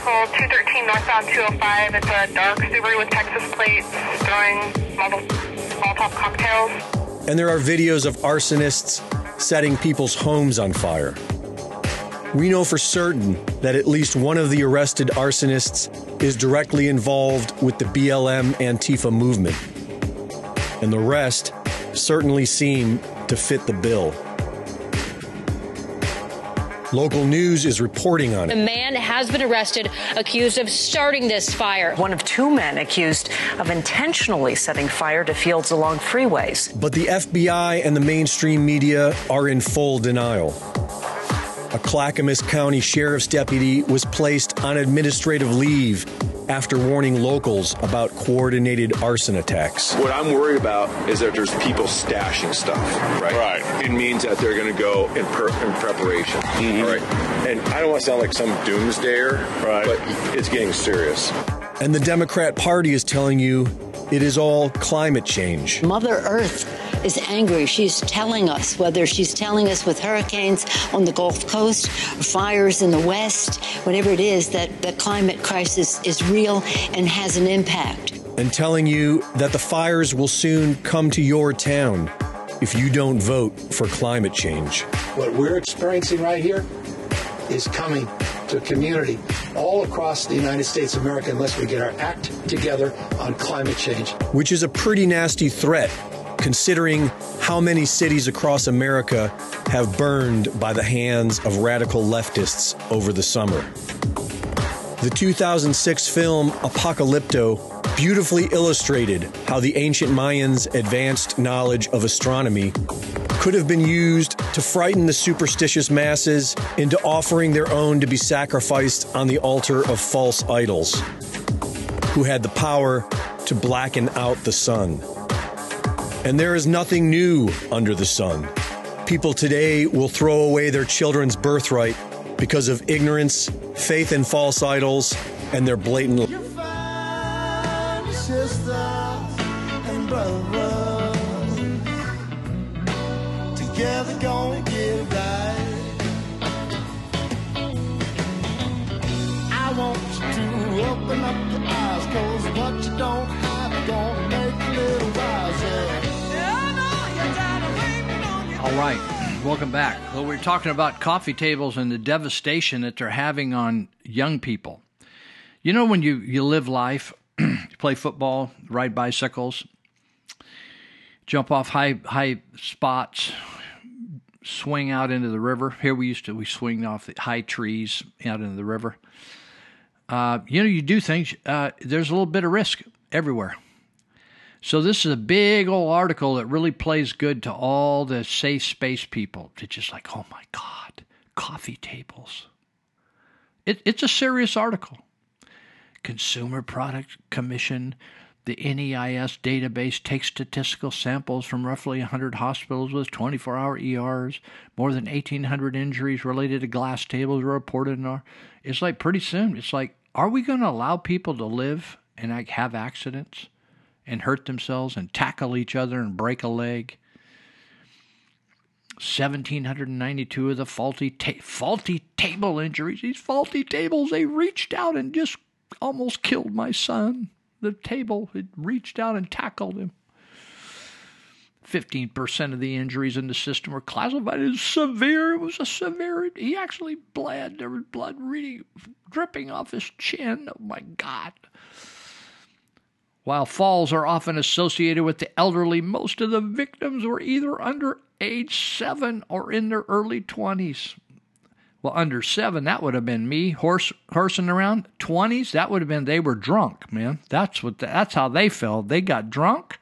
Vehicle 213 northbound 205. It's a dark Subaru with Texas plates throwing cocktails. And there are videos of arsonists setting people's homes on fire. We know for certain that at least one of the arrested arsonists is directly involved with the BLM Antifa movement. And the rest certainly seem to fit the bill. Local news is reporting on it. A man has been arrested accused of starting this fire. One of two men accused of intentionally setting fire to fields along freeways. But the FBI and the mainstream media are in full denial. A Clackamas County Sheriff's deputy was placed on administrative leave after warning locals about coordinated arson attacks. What I'm worried about is that there's people stashing stuff, right? Right. It means that they're going to go in, per- in preparation. Mm-hmm. All right. And I don't want to sound like some doomsdayer, right. but it's getting serious. And the Democrat Party is telling you it is all climate change. Mother Earth is angry. She's telling us, whether she's telling us with hurricanes on the Gulf Coast, fires in the West, whatever it is, that the climate crisis is real and has an impact. And telling you that the fires will soon come to your town if you don't vote for climate change. What we're experiencing right here is coming to a community all across the United States of America unless we get our act together on climate change. which is a pretty nasty threat considering how many cities across America have burned by the hands of radical leftists over the summer. The 2006 film Apocalypto beautifully illustrated how the ancient Mayans' advanced knowledge of astronomy could have been used to frighten the superstitious masses into offering their own to be sacrificed on the altar of false idols, who had the power to blacken out the sun. And there is nothing new under the sun. People today will throw away their children's birthright because of ignorance, faith in false idols, and their blatant open up your eyes, cause what you don't have make a little wiser. All right, welcome back. Well, we're talking about coffee tables and the devastation that they're having on young people. You know, when you, you live life, you play football, ride bicycles, jump off high high spots, swing out into the river. Here we used to we swing off the high trees out into the river. Uh, you know, you do things. Uh, there's a little bit of risk everywhere. So this is a big old article that really plays good to all the safe space people. It's just like, oh my God, coffee tables. It, it's a serious article. Consumer Product Commission, the NEIS database takes statistical samples from roughly 100 hospitals with 24 hour ERs. More than 1,800 injuries related to glass tables were reported in our. It's like pretty soon, it's like, are we going to allow people to live and like have accidents and hurt themselves and tackle each other and break a leg? 1,792 of the faulty ta- faulty table injuries. These faulty tables, they reached out and just almost killed my son. The table had reached out and tackled him. 15% of the injuries in the system were classified as severe. It was a severe. He actually bled. There was blood really dripping off his chin. Oh my God. While falls are often associated with the elderly, most of the victims were either under age seven or in their early 20s. Well, under seven, that would have been me horse horsing around. Twenties, that would have been they were drunk, man. That's what the, that's how they felt. They got drunk.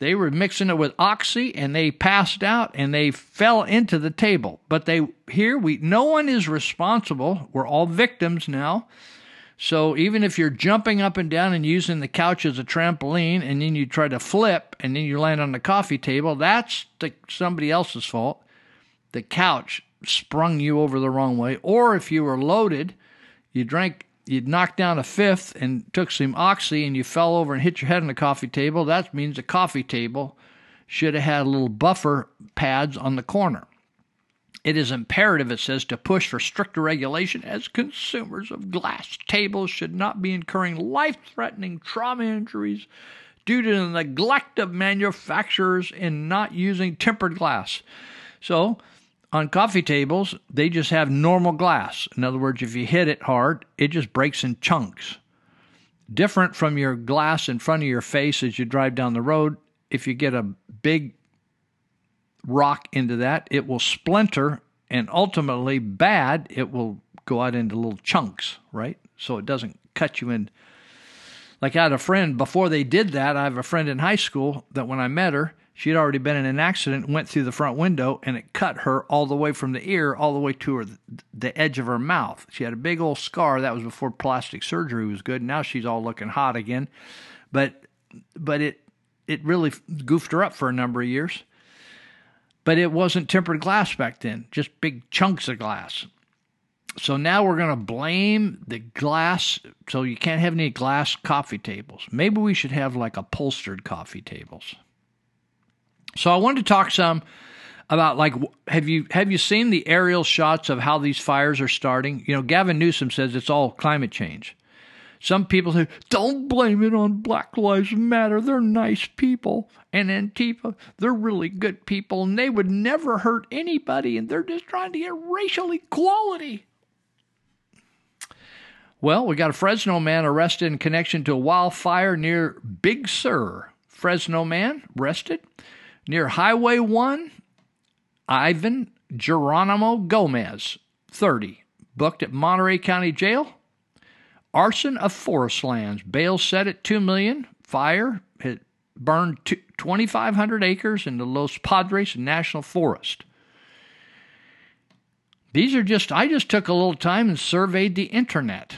They were mixing it with oxy, and they passed out, and they fell into the table. But they here we no one is responsible. We're all victims now. So even if you're jumping up and down and using the couch as a trampoline, and then you try to flip, and then you land on the coffee table, that's the, somebody else's fault. The couch sprung you over the wrong way, or if you were loaded, you drank, you knocked down a fifth and took some oxy, and you fell over and hit your head on the coffee table. That means the coffee table should have had little buffer pads on the corner. It is imperative, it says, to push for stricter regulation as consumers of glass tables should not be incurring life threatening trauma injuries due to the neglect of manufacturers in not using tempered glass. So, on coffee tables, they just have normal glass. In other words, if you hit it hard, it just breaks in chunks. different from your glass in front of your face as you drive down the road. If you get a big rock into that, it will splinter and ultimately bad, it will go out into little chunks, right? So it doesn't cut you in. Like I had a friend before they did that. I have a friend in high school that when I met her, she had already been in an accident, went through the front window, and it cut her all the way from the ear all the way to her the edge of her mouth. She had a big old scar. That was before plastic surgery was good. Now she's all looking hot again, but but it it really goofed her up for a number of years. But it wasn't tempered glass back then, just big chunks of glass. So now we're going to blame the glass. So you can't have any glass coffee tables. Maybe we should have like upholstered coffee tables. So I wanted to talk some about like have you have you seen the aerial shots of how these fires are starting? You know, Gavin Newsom says it's all climate change. Some people say, don't blame it on Black Lives Matter. They're nice people. And Antifa, they're really good people and they would never hurt anybody and they're just trying to get racial equality. Well, we got a Fresno man arrested in connection to a wildfire near Big Sur. Fresno man arrested near Highway 1. Ivan Geronimo Gomez, 30, booked at Monterey County Jail Arson of forest lands. Bail set at two million. Fire had burned 2,500 acres in the Los Padres National Forest. These are just, I just took a little time and surveyed the internet.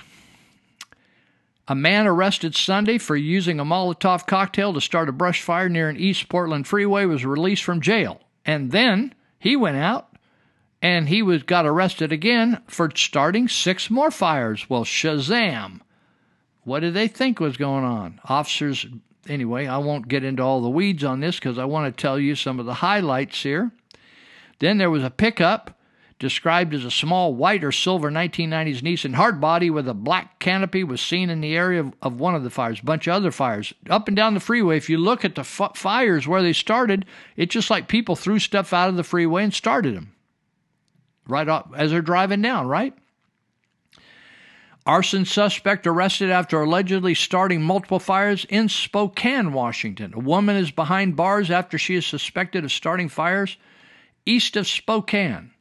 A man arrested Sunday for using a Molotov cocktail to start a brush fire near an East Portland freeway was released from jail. And then he went out and he was got arrested again for starting six more fires. Well, Shazam! What did they think was going on? Officers, anyway, I won't get into all the weeds on this because I want to tell you some of the highlights here. Then there was a pickup described as a small white or silver 1990s Nissan hardbody with a black canopy was seen in the area of, of one of the fires. A bunch of other fires up and down the freeway. If you look at the f- fires where they started, it's just like people threw stuff out of the freeway and started them right off, as they're driving down, right? Arson suspect arrested after allegedly starting multiple fires in Spokane, Washington. A woman is behind bars after she is suspected of starting fires east of Spokane.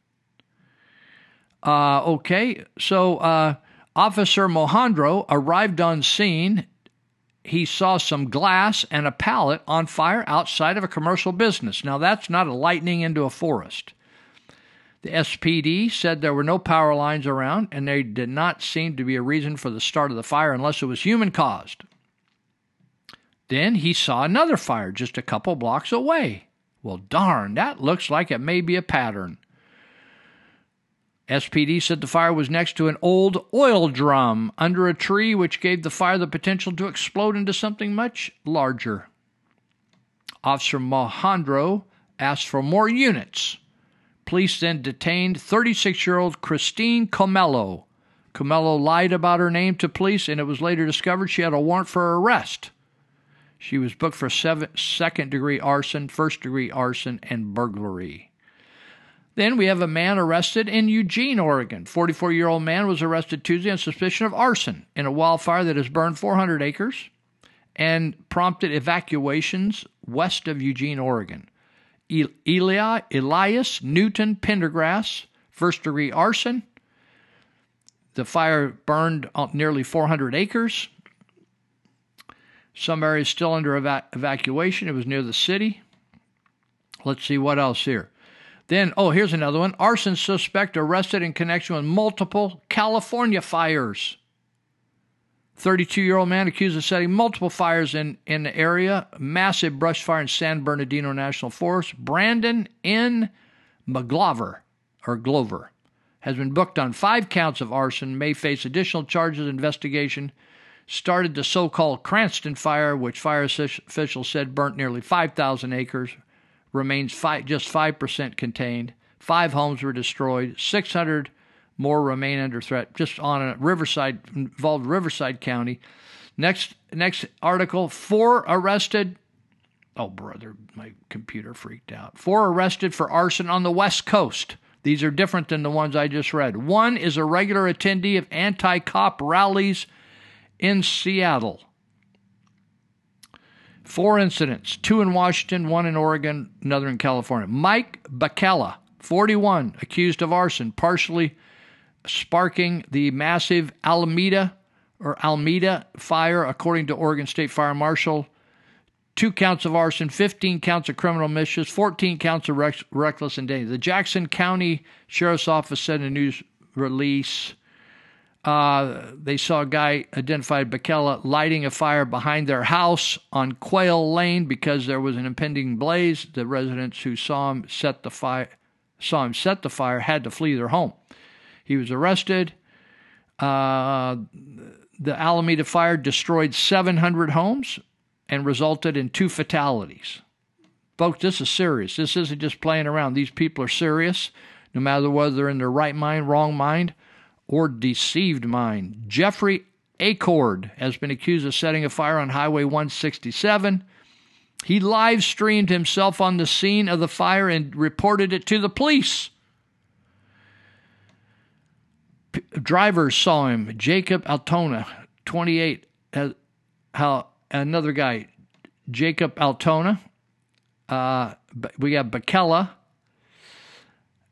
Uh, okay, so uh, Officer Mohandro arrived on scene. He saw some glass and a pallet on fire outside of a commercial business. Now, that's not a lightning into a forest. The SPD said there were no power lines around and there did not seem to be a reason for the start of the fire unless it was human caused. Then he saw another fire just a couple blocks away. Well, darn, that looks like it may be a pattern. SPD said the fire was next to an old oil drum under a tree, which gave the fire the potential to explode into something much larger. Officer Mohandro asked for more units. Police then detained 36 year old Christine Comello. Comello lied about her name to police, and it was later discovered she had a warrant for arrest. She was booked for seven, second degree arson, first degree arson, and burglary. Then we have a man arrested in Eugene, Oregon. 44 year old man was arrested Tuesday on suspicion of arson in a wildfire that has burned 400 acres and prompted evacuations west of Eugene, Oregon. Eli, Elias Newton Pendergrass, first degree arson. The fire burned nearly 400 acres. Some areas still under eva- evacuation. It was near the city. Let's see what else here. Then, oh, here's another one. Arson suspect arrested in connection with multiple California fires. 32 year old man accused of setting multiple fires in, in the area. Massive brush fire in San Bernardino National Forest. Brandon N. McGlover, or Glover, has been booked on five counts of arson, may face additional charges. Investigation started the so called Cranston fire, which fire officials said burnt nearly 5,000 acres, remains five, just 5% contained. Five homes were destroyed, 600 more remain under threat. Just on a Riverside involved Riverside County. Next next article: four arrested. Oh brother, my computer freaked out. Four arrested for arson on the West Coast. These are different than the ones I just read. One is a regular attendee of anti-cop rallies in Seattle. Four incidents, two in Washington, one in Oregon, another in California. Mike Bacala, 41, accused of arson, partially sparking the massive Alameda or Almeda fire, according to Oregon State Fire Marshal. Two counts of arson, 15 counts of criminal mischief, 14 counts of rec- reckless endangerment. The Jackson County Sheriff's Office said in a news release uh, they saw a guy identified Bakkela lighting a fire behind their house on Quail Lane because there was an impending blaze. The residents who saw him set the fire saw him set the fire had to flee their home. He was arrested. Uh, the Alameda fire destroyed 700 homes and resulted in two fatalities. Folks, this is serious. This isn't just playing around. These people are serious, no matter whether they're in their right mind, wrong mind or deceived mind. Jeffrey Acord has been accused of setting a fire on Highway 167. He live streamed himself on the scene of the fire and reported it to the police. P- drivers saw him. Jacob Altona, 28. Uh, how another guy, Jacob Altona. Uh, we have Bakkela.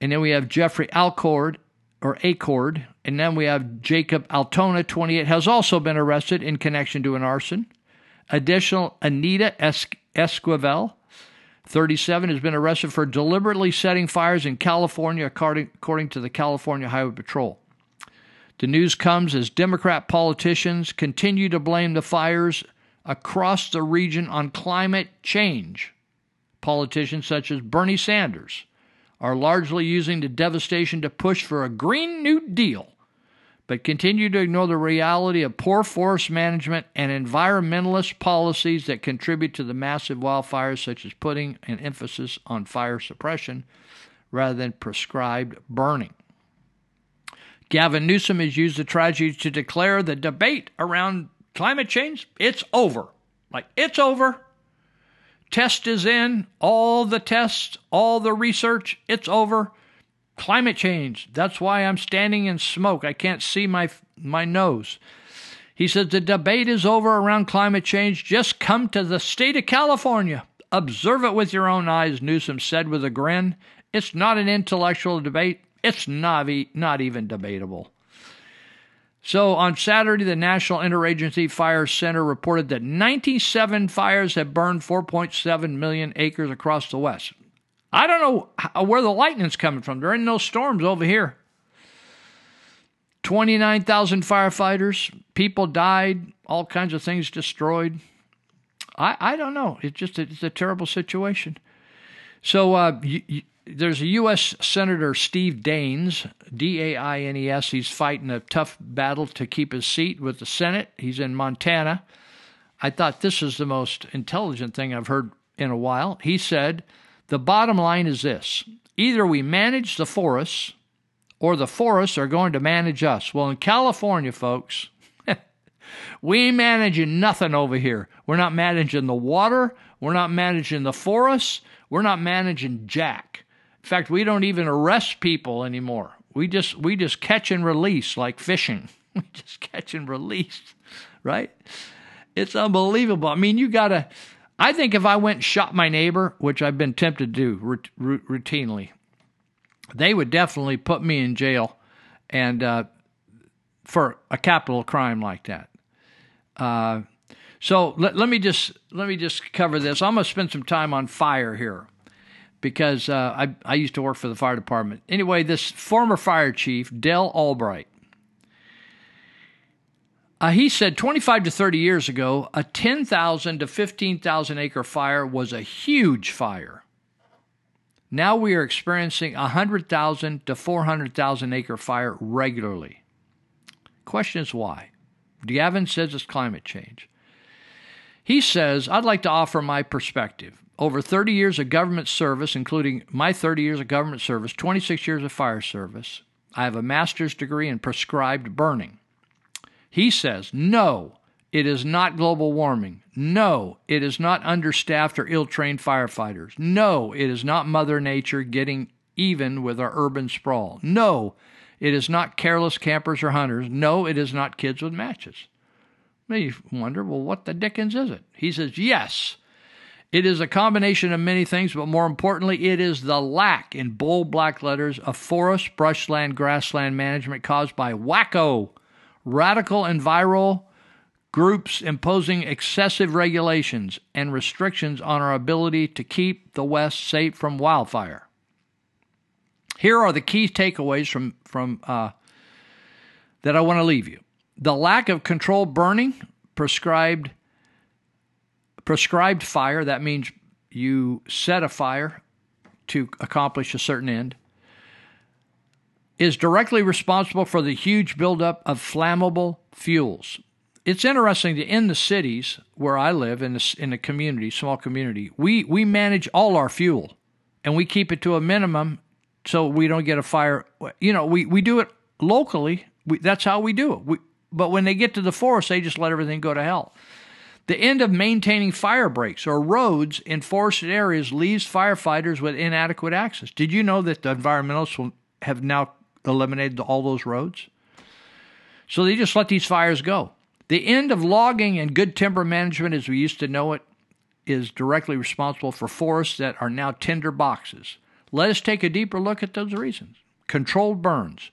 And then we have Jeffrey Alcord or Acord, and then we have Jacob Altona, 28, has also been arrested in connection to an arson. Additional Anita Esquivel, 37, has been arrested for deliberately setting fires in California, according, according to the California Highway Patrol. The news comes as Democrat politicians continue to blame the fires across the region on climate change. Politicians such as Bernie Sanders, are largely using the devastation to push for a Green New Deal, but continue to ignore the reality of poor forest management and environmentalist policies that contribute to the massive wildfires, such as putting an emphasis on fire suppression rather than prescribed burning. Gavin Newsom has used the tragedy to declare the debate around climate change it's over. Like it's over. Test is in, all the tests, all the research, it's over. Climate change, that's why I'm standing in smoke. I can't see my my nose. He says the debate is over around climate change. Just come to the state of California. Observe it with your own eyes, Newsom said with a grin. It's not an intellectual debate. It's not, not even debatable. So on Saturday, the National Interagency Fire Center reported that 97 fires have burned 4.7 million acres across the West. I don't know where the lightning's coming from. There ain't no storms over here. 29,000 firefighters, people died, all kinds of things destroyed. I, I don't know. It's just a, it's a terrible situation. So uh, you, you, there's a U.S. Senator Steve Daines, D A I N E S. He's fighting a tough battle to keep his seat with the Senate. He's in Montana. I thought this is the most intelligent thing I've heard in a while. He said, The bottom line is this either we manage the forests or the forests are going to manage us. Well, in California, folks, we ain't managing nothing over here. We're not managing the water. We're not managing the forests. We're not managing Jack. In fact, we don't even arrest people anymore. We just we just catch and release like fishing. We just catch and release, right? It's unbelievable. I mean, you gotta. I think if I went and shot my neighbor, which I've been tempted to do r- routinely, they would definitely put me in jail, and uh, for a capital crime like that. Uh, so let, let me just let me just cover this. I'm gonna spend some time on fire here because uh, I, I used to work for the fire department. Anyway, this former fire chief, Dell Albright, uh, he said 25 to 30 years ago, a 10,000 to 15,000 acre fire was a huge fire. Now we are experiencing a 100,000 to 400,000 acre fire regularly. Question is why? Gavin says it's climate change. He says, I'd like to offer my perspective over 30 years of government service, including my 30 years of government service, 26 years of fire service, I have a master's degree in prescribed burning. He says, no, it is not global warming. No, it is not understaffed or ill trained firefighters. No, it is not Mother Nature getting even with our urban sprawl. No, it is not careless campers or hunters. No, it is not kids with matches. You wonder, well, what the dickens is it? He says, yes. It is a combination of many things, but more importantly, it is the lack in bold black letters of forest, brushland, grassland management caused by wacko, radical and viral groups imposing excessive regulations and restrictions on our ability to keep the West safe from wildfire. Here are the key takeaways from from uh, that I want to leave you: the lack of controlled burning, prescribed prescribed fire. That means you set a fire to accomplish a certain end. Is directly responsible for the huge buildup of flammable fuels. It's interesting that in the cities where I live, in the, in the community, small community, we, we manage all our fuel and we keep it to a minimum so we don't get a fire. You know, we, we do it locally. We, that's how we do it. We, but when they get to the forest, they just let everything go to hell. The end of maintaining fire breaks or roads in forested areas leaves firefighters with inadequate access. Did you know that the environmentalists will have now eliminated all those roads? So they just let these fires go. The end of logging and good timber management as we used to know it is directly responsible for forests that are now tinder boxes. Let us take a deeper look at those reasons. Controlled burns.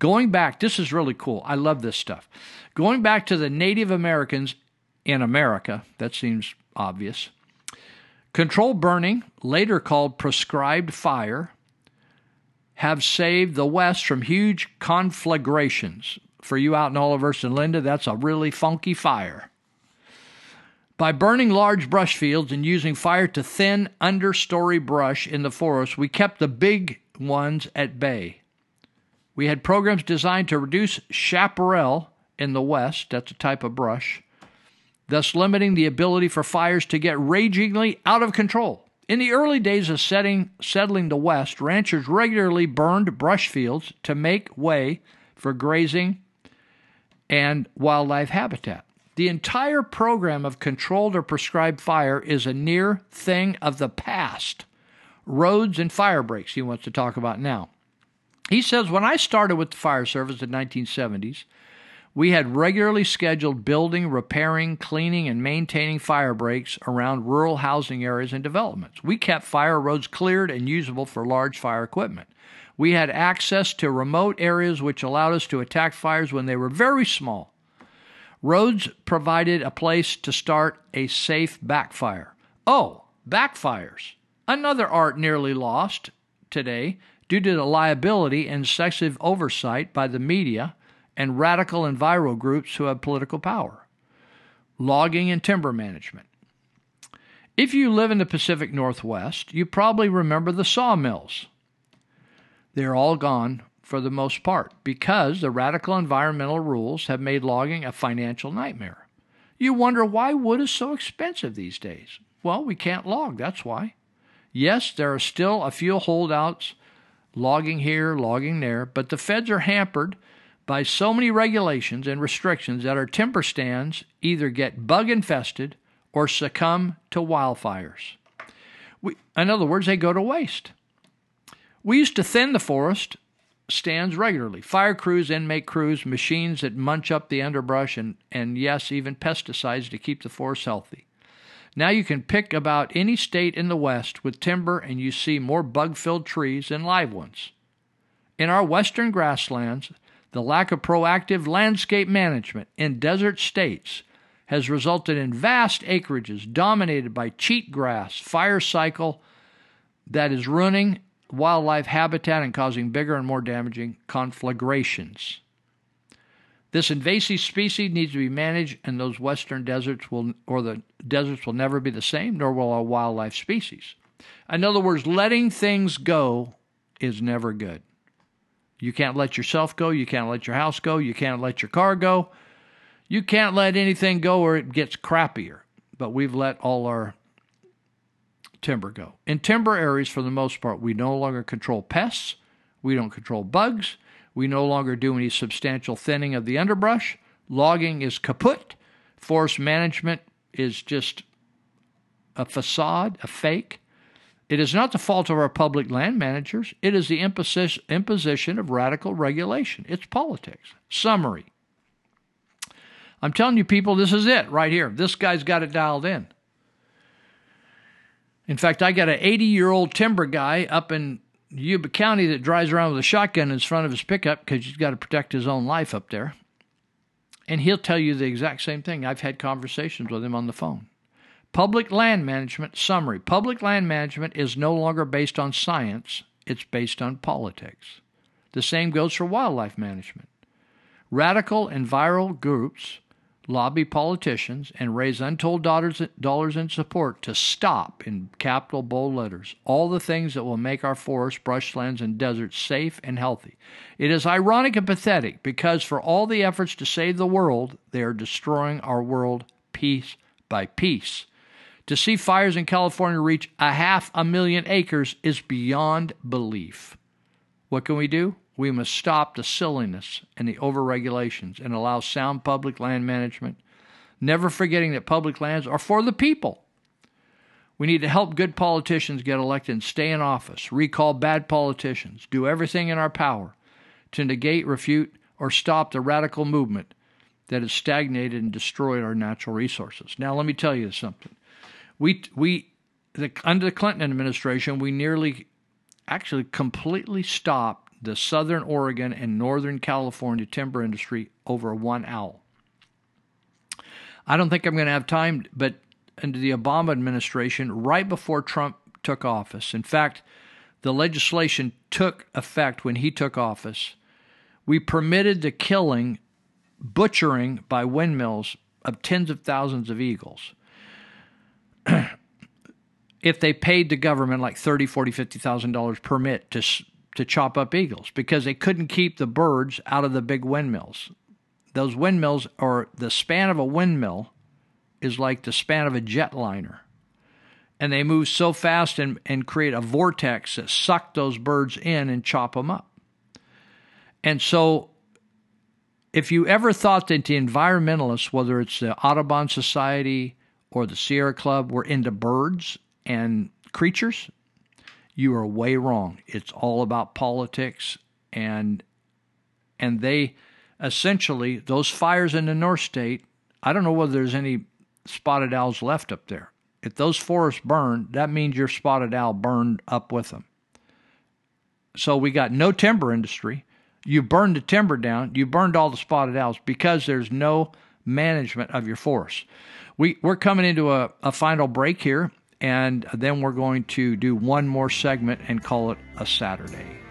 Going back, this is really cool. I love this stuff. Going back to the Native Americans in America, that seems obvious. Controlled burning, later called prescribed fire, have saved the West from huge conflagrations. For you out in Olivehurst and Linda, that's a really funky fire. By burning large brush fields and using fire to thin understory brush in the forest, we kept the big ones at bay. We had programs designed to reduce chaparral in the west, that's a type of brush, thus limiting the ability for fires to get ragingly out of control. In the early days of setting, settling the West, ranchers regularly burned brush fields to make way for grazing and wildlife habitat. The entire program of controlled or prescribed fire is a near thing of the past. Roads and fire breaks, he wants to talk about now. He says, When I started with the fire service in the 1970s, we had regularly scheduled building, repairing, cleaning, and maintaining fire breaks around rural housing areas and developments. We kept fire roads cleared and usable for large fire equipment. We had access to remote areas which allowed us to attack fires when they were very small. Roads provided a place to start a safe backfire. Oh, backfires. Another art nearly lost today due to the liability and excessive oversight by the media and radical enviro groups who have political power. Logging and timber management. If you live in the Pacific Northwest, you probably remember the sawmills. They're all gone for the most part because the radical environmental rules have made logging a financial nightmare. You wonder why wood is so expensive these days. Well, we can't log, that's why. Yes, there are still a few holdouts logging here, logging there, but the feds are hampered by so many regulations and restrictions that our timber stands either get bug infested or succumb to wildfires. We, in other words, they go to waste. We used to thin the forest stands regularly. Fire crews, inmate crews, machines that munch up the underbrush, and, and yes, even pesticides to keep the forest healthy. Now you can pick about any state in the West with timber and you see more bug filled trees than live ones. In our western grasslands, the lack of proactive landscape management in desert states has resulted in vast acreages dominated by cheatgrass fire cycle that is ruining wildlife habitat and causing bigger and more damaging conflagrations. This invasive species needs to be managed, and those western deserts will, or the deserts will never be the same, nor will our wildlife species. In other words, letting things go is never good. You can't let yourself go. You can't let your house go. You can't let your car go. You can't let anything go or it gets crappier. But we've let all our timber go. In timber areas, for the most part, we no longer control pests. We don't control bugs. We no longer do any substantial thinning of the underbrush. Logging is kaput. Forest management is just a facade, a fake. It is not the fault of our public land managers. It is the imposition of radical regulation. It's politics. Summary I'm telling you, people, this is it right here. This guy's got it dialed in. In fact, I got an 80 year old timber guy up in Yuba County that drives around with a shotgun in front of his pickup because he's got to protect his own life up there. And he'll tell you the exact same thing. I've had conversations with him on the phone. Public land management summary Public land management is no longer based on science, it's based on politics. The same goes for wildlife management. Radical and viral groups lobby politicians and raise untold dollars, in support to stop, in capital bold letters, all the things that will make our forests, brushlands, and deserts safe and healthy. It is ironic and pathetic because for all the efforts to save the world, they are destroying our world piece by piece. To see fires in California reach a half a million acres is beyond belief. What can we do? We must stop the silliness and the overregulations and allow sound public land management, never forgetting that public lands are for the people. We need to help good politicians get elected and stay in office, recall bad politicians, do everything in our power to negate, refute, or stop the radical movement that has stagnated and destroyed our natural resources. Now, let me tell you something. We, we the, under the Clinton administration, we nearly, actually completely stopped the southern Oregon and northern California timber industry over one owl. I don't think I'm going to have time, but under the Obama administration, right before Trump took office, in fact, the legislation took effect when he took office. We permitted the killing, butchering by windmills of tens of thousands of eagles. if they paid the government like thirty, forty, fifty thousand dollars permit to to chop up eagles because they couldn't keep the birds out of the big windmills. Those windmills, or the span of a windmill, is like the span of a jetliner. And they move so fast and, and create a vortex that suck those birds in and chop them up. And so, if you ever thought that the environmentalists, whether it's the Audubon Society or the Sierra Club, were into birds and creatures, you are way wrong. It's all about politics and and they essentially those fires in the North State. I don't know whether there's any spotted owls left up there. If those forests burn, that means your spotted owl burned up with them. So we got no timber industry. You burned the timber down. You burned all the spotted owls because there's no management of your forest. We, we're coming into a, a final break here, and then we're going to do one more segment and call it a Saturday.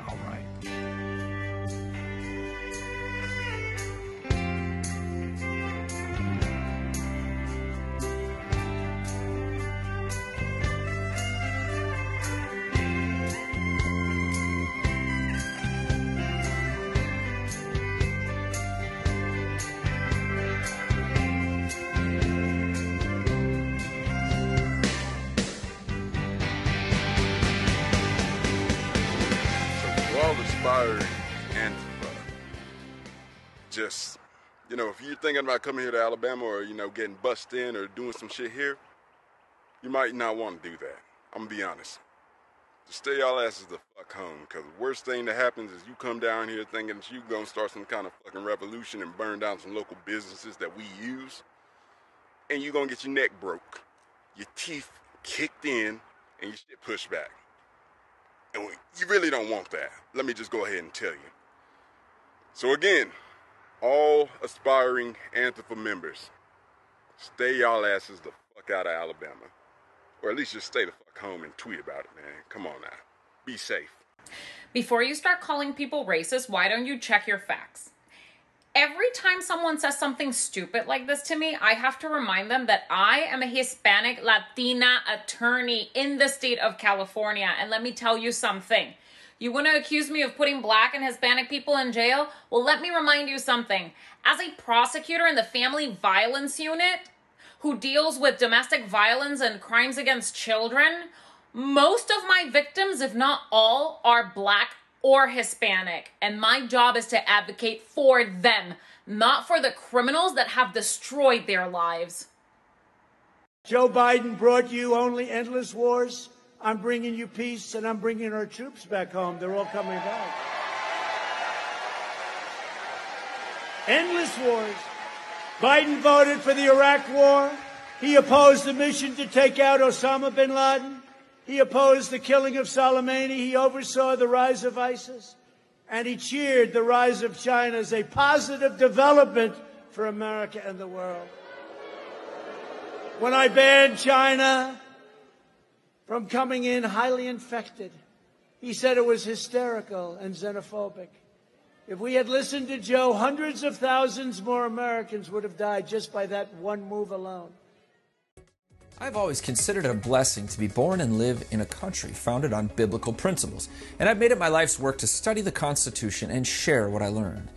Thinking about coming here to Alabama or, you know, getting bussed in or doing some shit here, you might not want to do that. I'm gonna be honest. Just stay y'all asses the fuck home, because the worst thing that happens is you come down here thinking that you gonna start some kind of fucking revolution and burn down some local businesses that we use, and you gonna get your neck broke, your teeth kicked in, and your shit pushed back. And you really don't want that. Let me just go ahead and tell you. So again, all aspiring Antifa members, stay y'all asses the fuck out of Alabama. Or at least just stay the fuck home and tweet about it, man. Come on now. Be safe. Before you start calling people racist, why don't you check your facts? Every time someone says something stupid like this to me, I have to remind them that I am a Hispanic Latina attorney in the state of California. And let me tell you something you want to accuse me of putting black and Hispanic people in jail? Well, let me remind you something. As a prosecutor in the Family Violence Unit who deals with domestic violence and crimes against children, most of my victims, if not all, are black or Hispanic. And my job is to advocate for them, not for the criminals that have destroyed their lives. Joe Biden brought you only endless wars. I'm bringing you peace and I'm bringing our troops back home. They're all coming back. Endless wars. Biden voted for the Iraq War. He opposed the mission to take out Osama bin Laden. He opposed the killing of Soleimani. He oversaw the rise of ISIS. And he cheered the rise of China as a positive development for America and the world. When I banned China from coming in highly infected, he said it was hysterical and xenophobic. If we had listened to Joe, hundreds of thousands more Americans would have died just by that one move alone. I've always considered it a blessing to be born and live in a country founded on biblical principles, and I've made it my life's work to study the Constitution and share what I learned.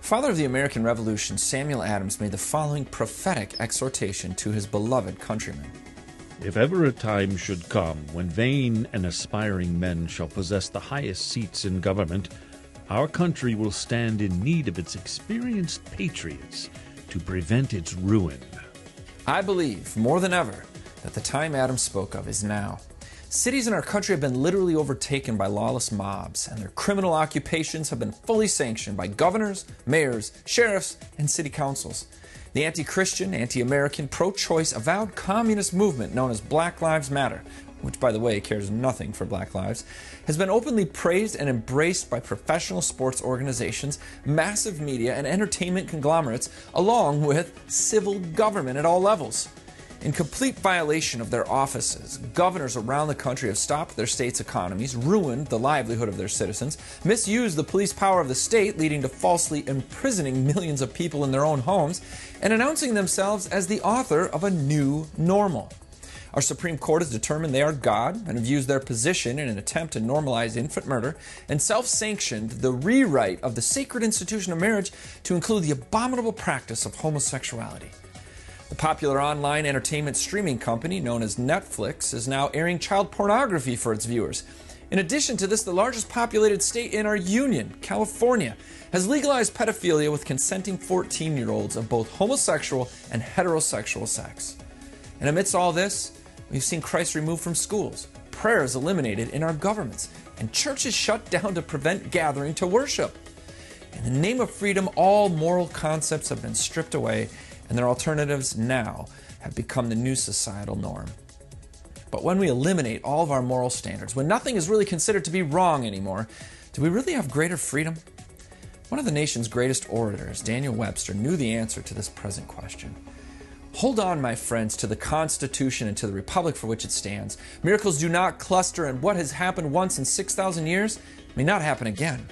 Father of the American Revolution, Samuel Adams made the following prophetic exhortation to his beloved countrymen. If ever a time should come when vain and aspiring men shall possess the highest seats in government, our country will stand in need of its experienced patriots to prevent its ruin. I believe, more than ever, that the time Adam spoke of is now. Cities in our country have been literally overtaken by lawless mobs, and their criminal occupations have been fully sanctioned by governors, mayors, sheriffs, and city councils. The anti Christian, anti American, pro choice, avowed communist movement known as Black Lives Matter, which, by the way, cares nothing for black lives, has been openly praised and embraced by professional sports organizations, massive media, and entertainment conglomerates, along with civil government at all levels. In complete violation of their offices, governors around the country have stopped their state's economies, ruined the livelihood of their citizens, misused the police power of the state, leading to falsely imprisoning millions of people in their own homes, and announcing themselves as the author of a new normal. Our Supreme Court has determined they are God and have used their position in an attempt to normalize infant murder and self sanctioned the rewrite of the sacred institution of marriage to include the abominable practice of homosexuality. The popular online entertainment streaming company known as Netflix is now airing child pornography for its viewers. In addition to this, the largest populated state in our union, California, has legalized pedophilia with consenting 14 year olds of both homosexual and heterosexual sex. And amidst all this, we've seen Christ removed from schools, prayers eliminated in our governments, and churches shut down to prevent gathering to worship. In the name of freedom, all moral concepts have been stripped away, and their alternatives now have become the new societal norm. But when we eliminate all of our moral standards, when nothing is really considered to be wrong anymore, do we really have greater freedom? One of the nation's greatest orators, Daniel Webster, knew the answer to this present question. Hold on, my friends, to the Constitution and to the Republic for which it stands. Miracles do not cluster, and what has happened once in 6,000 years may not happen again.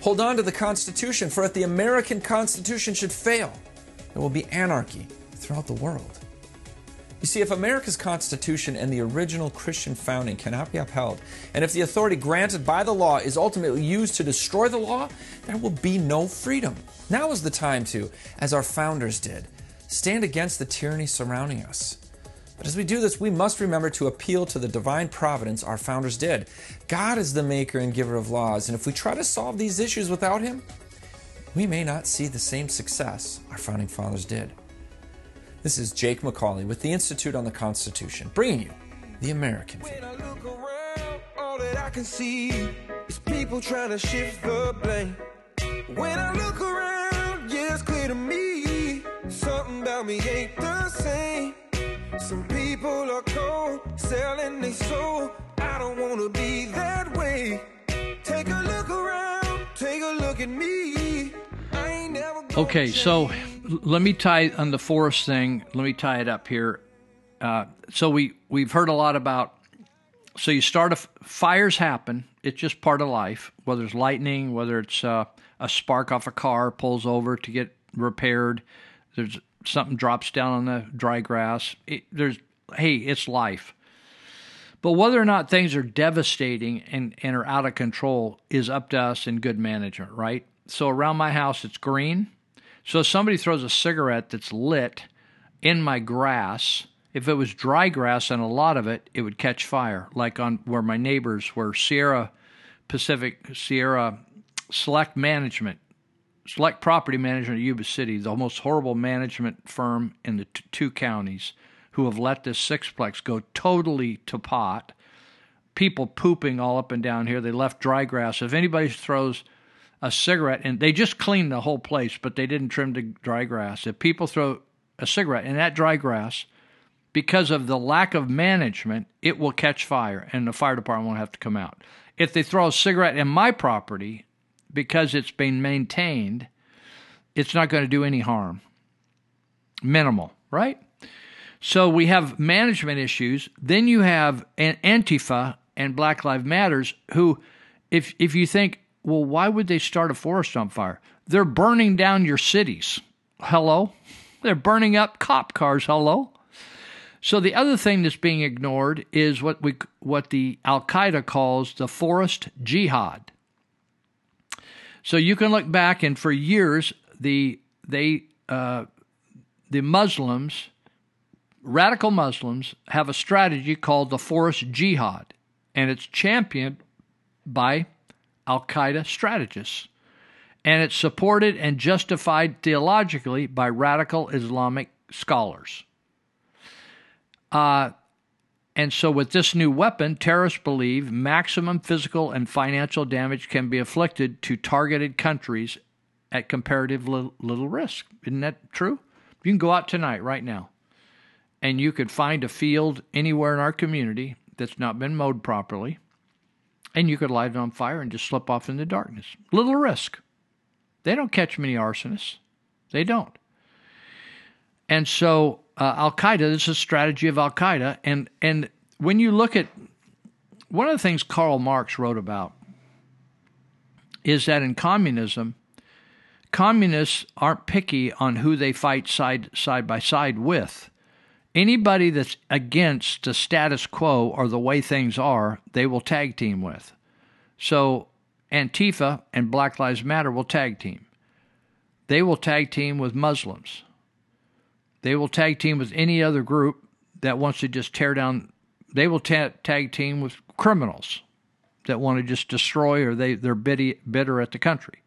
Hold on to the Constitution, for if the American Constitution should fail, there will be anarchy throughout the world. You see, if America's Constitution and the original Christian founding cannot be upheld, and if the authority granted by the law is ultimately used to destroy the law, there will be no freedom. Now is the time to, as our founders did, stand against the tyranny surrounding us. But as we do this, we must remember to appeal to the divine providence our founders did. God is the maker and giver of laws, and if we try to solve these issues without Him, we may not see the same success our founding fathers did. This is Jake MacAulay with the Institute on the Constitution, bringing you the American View. all that I can see is people trying to shift the blame. When I look around, yeah, it's clear to me something about me ain't the same. Some people are cold, selling their soul. I don't wanna be that way. Take a look around, take a look at me. I ain't never Okay, so let me tie on the forest thing. Let me tie it up here. Uh, so we we've heard a lot about. So you start a f- fires happen. It's just part of life. Whether it's lightning, whether it's uh, a spark off a car pulls over to get repaired. There's something drops down on the dry grass. It, there's hey, it's life. But whether or not things are devastating and, and are out of control is up to us in good management, right? So around my house, it's green. So if somebody throws a cigarette that's lit in my grass, if it was dry grass and a lot of it, it would catch fire. Like on where my neighbors were Sierra Pacific, Sierra Select Management, Select Property Management of Yuba City, the most horrible management firm in the t- two counties, who have let this sixplex go totally to pot. People pooping all up and down here. They left dry grass. If anybody throws a cigarette, and they just cleaned the whole place, but they didn't trim the dry grass. If people throw a cigarette in that dry grass, because of the lack of management, it will catch fire and the fire department won't have to come out. If they throw a cigarette in my property, because it's been maintained, it's not going to do any harm. Minimal, right? So we have management issues. Then you have Antifa and Black Lives Matters, who, if if you think, well, why would they start a forest on fire? They're burning down your cities. Hello, they're burning up cop cars. Hello. So the other thing that's being ignored is what we what the Al Qaeda calls the forest jihad. So you can look back, and for years the they uh, the Muslims, radical Muslims, have a strategy called the forest jihad, and it's championed by Al Qaeda strategists, and it's supported and justified theologically by radical Islamic scholars. Uh, and so, with this new weapon, terrorists believe maximum physical and financial damage can be inflicted to targeted countries at comparative little, little risk. Isn't that true? You can go out tonight, right now, and you could find a field anywhere in our community that's not been mowed properly, and you could light it on fire and just slip off in the darkness. Little risk. They don't catch many arsonists. They don't. And so uh, Al Qaeda. This is a strategy of Al Qaeda, and and when you look at one of the things Karl Marx wrote about is that in communism, communists aren't picky on who they fight side side by side with. Anybody that's against the status quo or the way things are, they will tag team with. So Antifa and Black Lives Matter will tag team. They will tag team with Muslims. They will tag team with any other group that wants to just tear down. They will ta- tag team with criminals that want to just destroy or they, they're bitter at the country.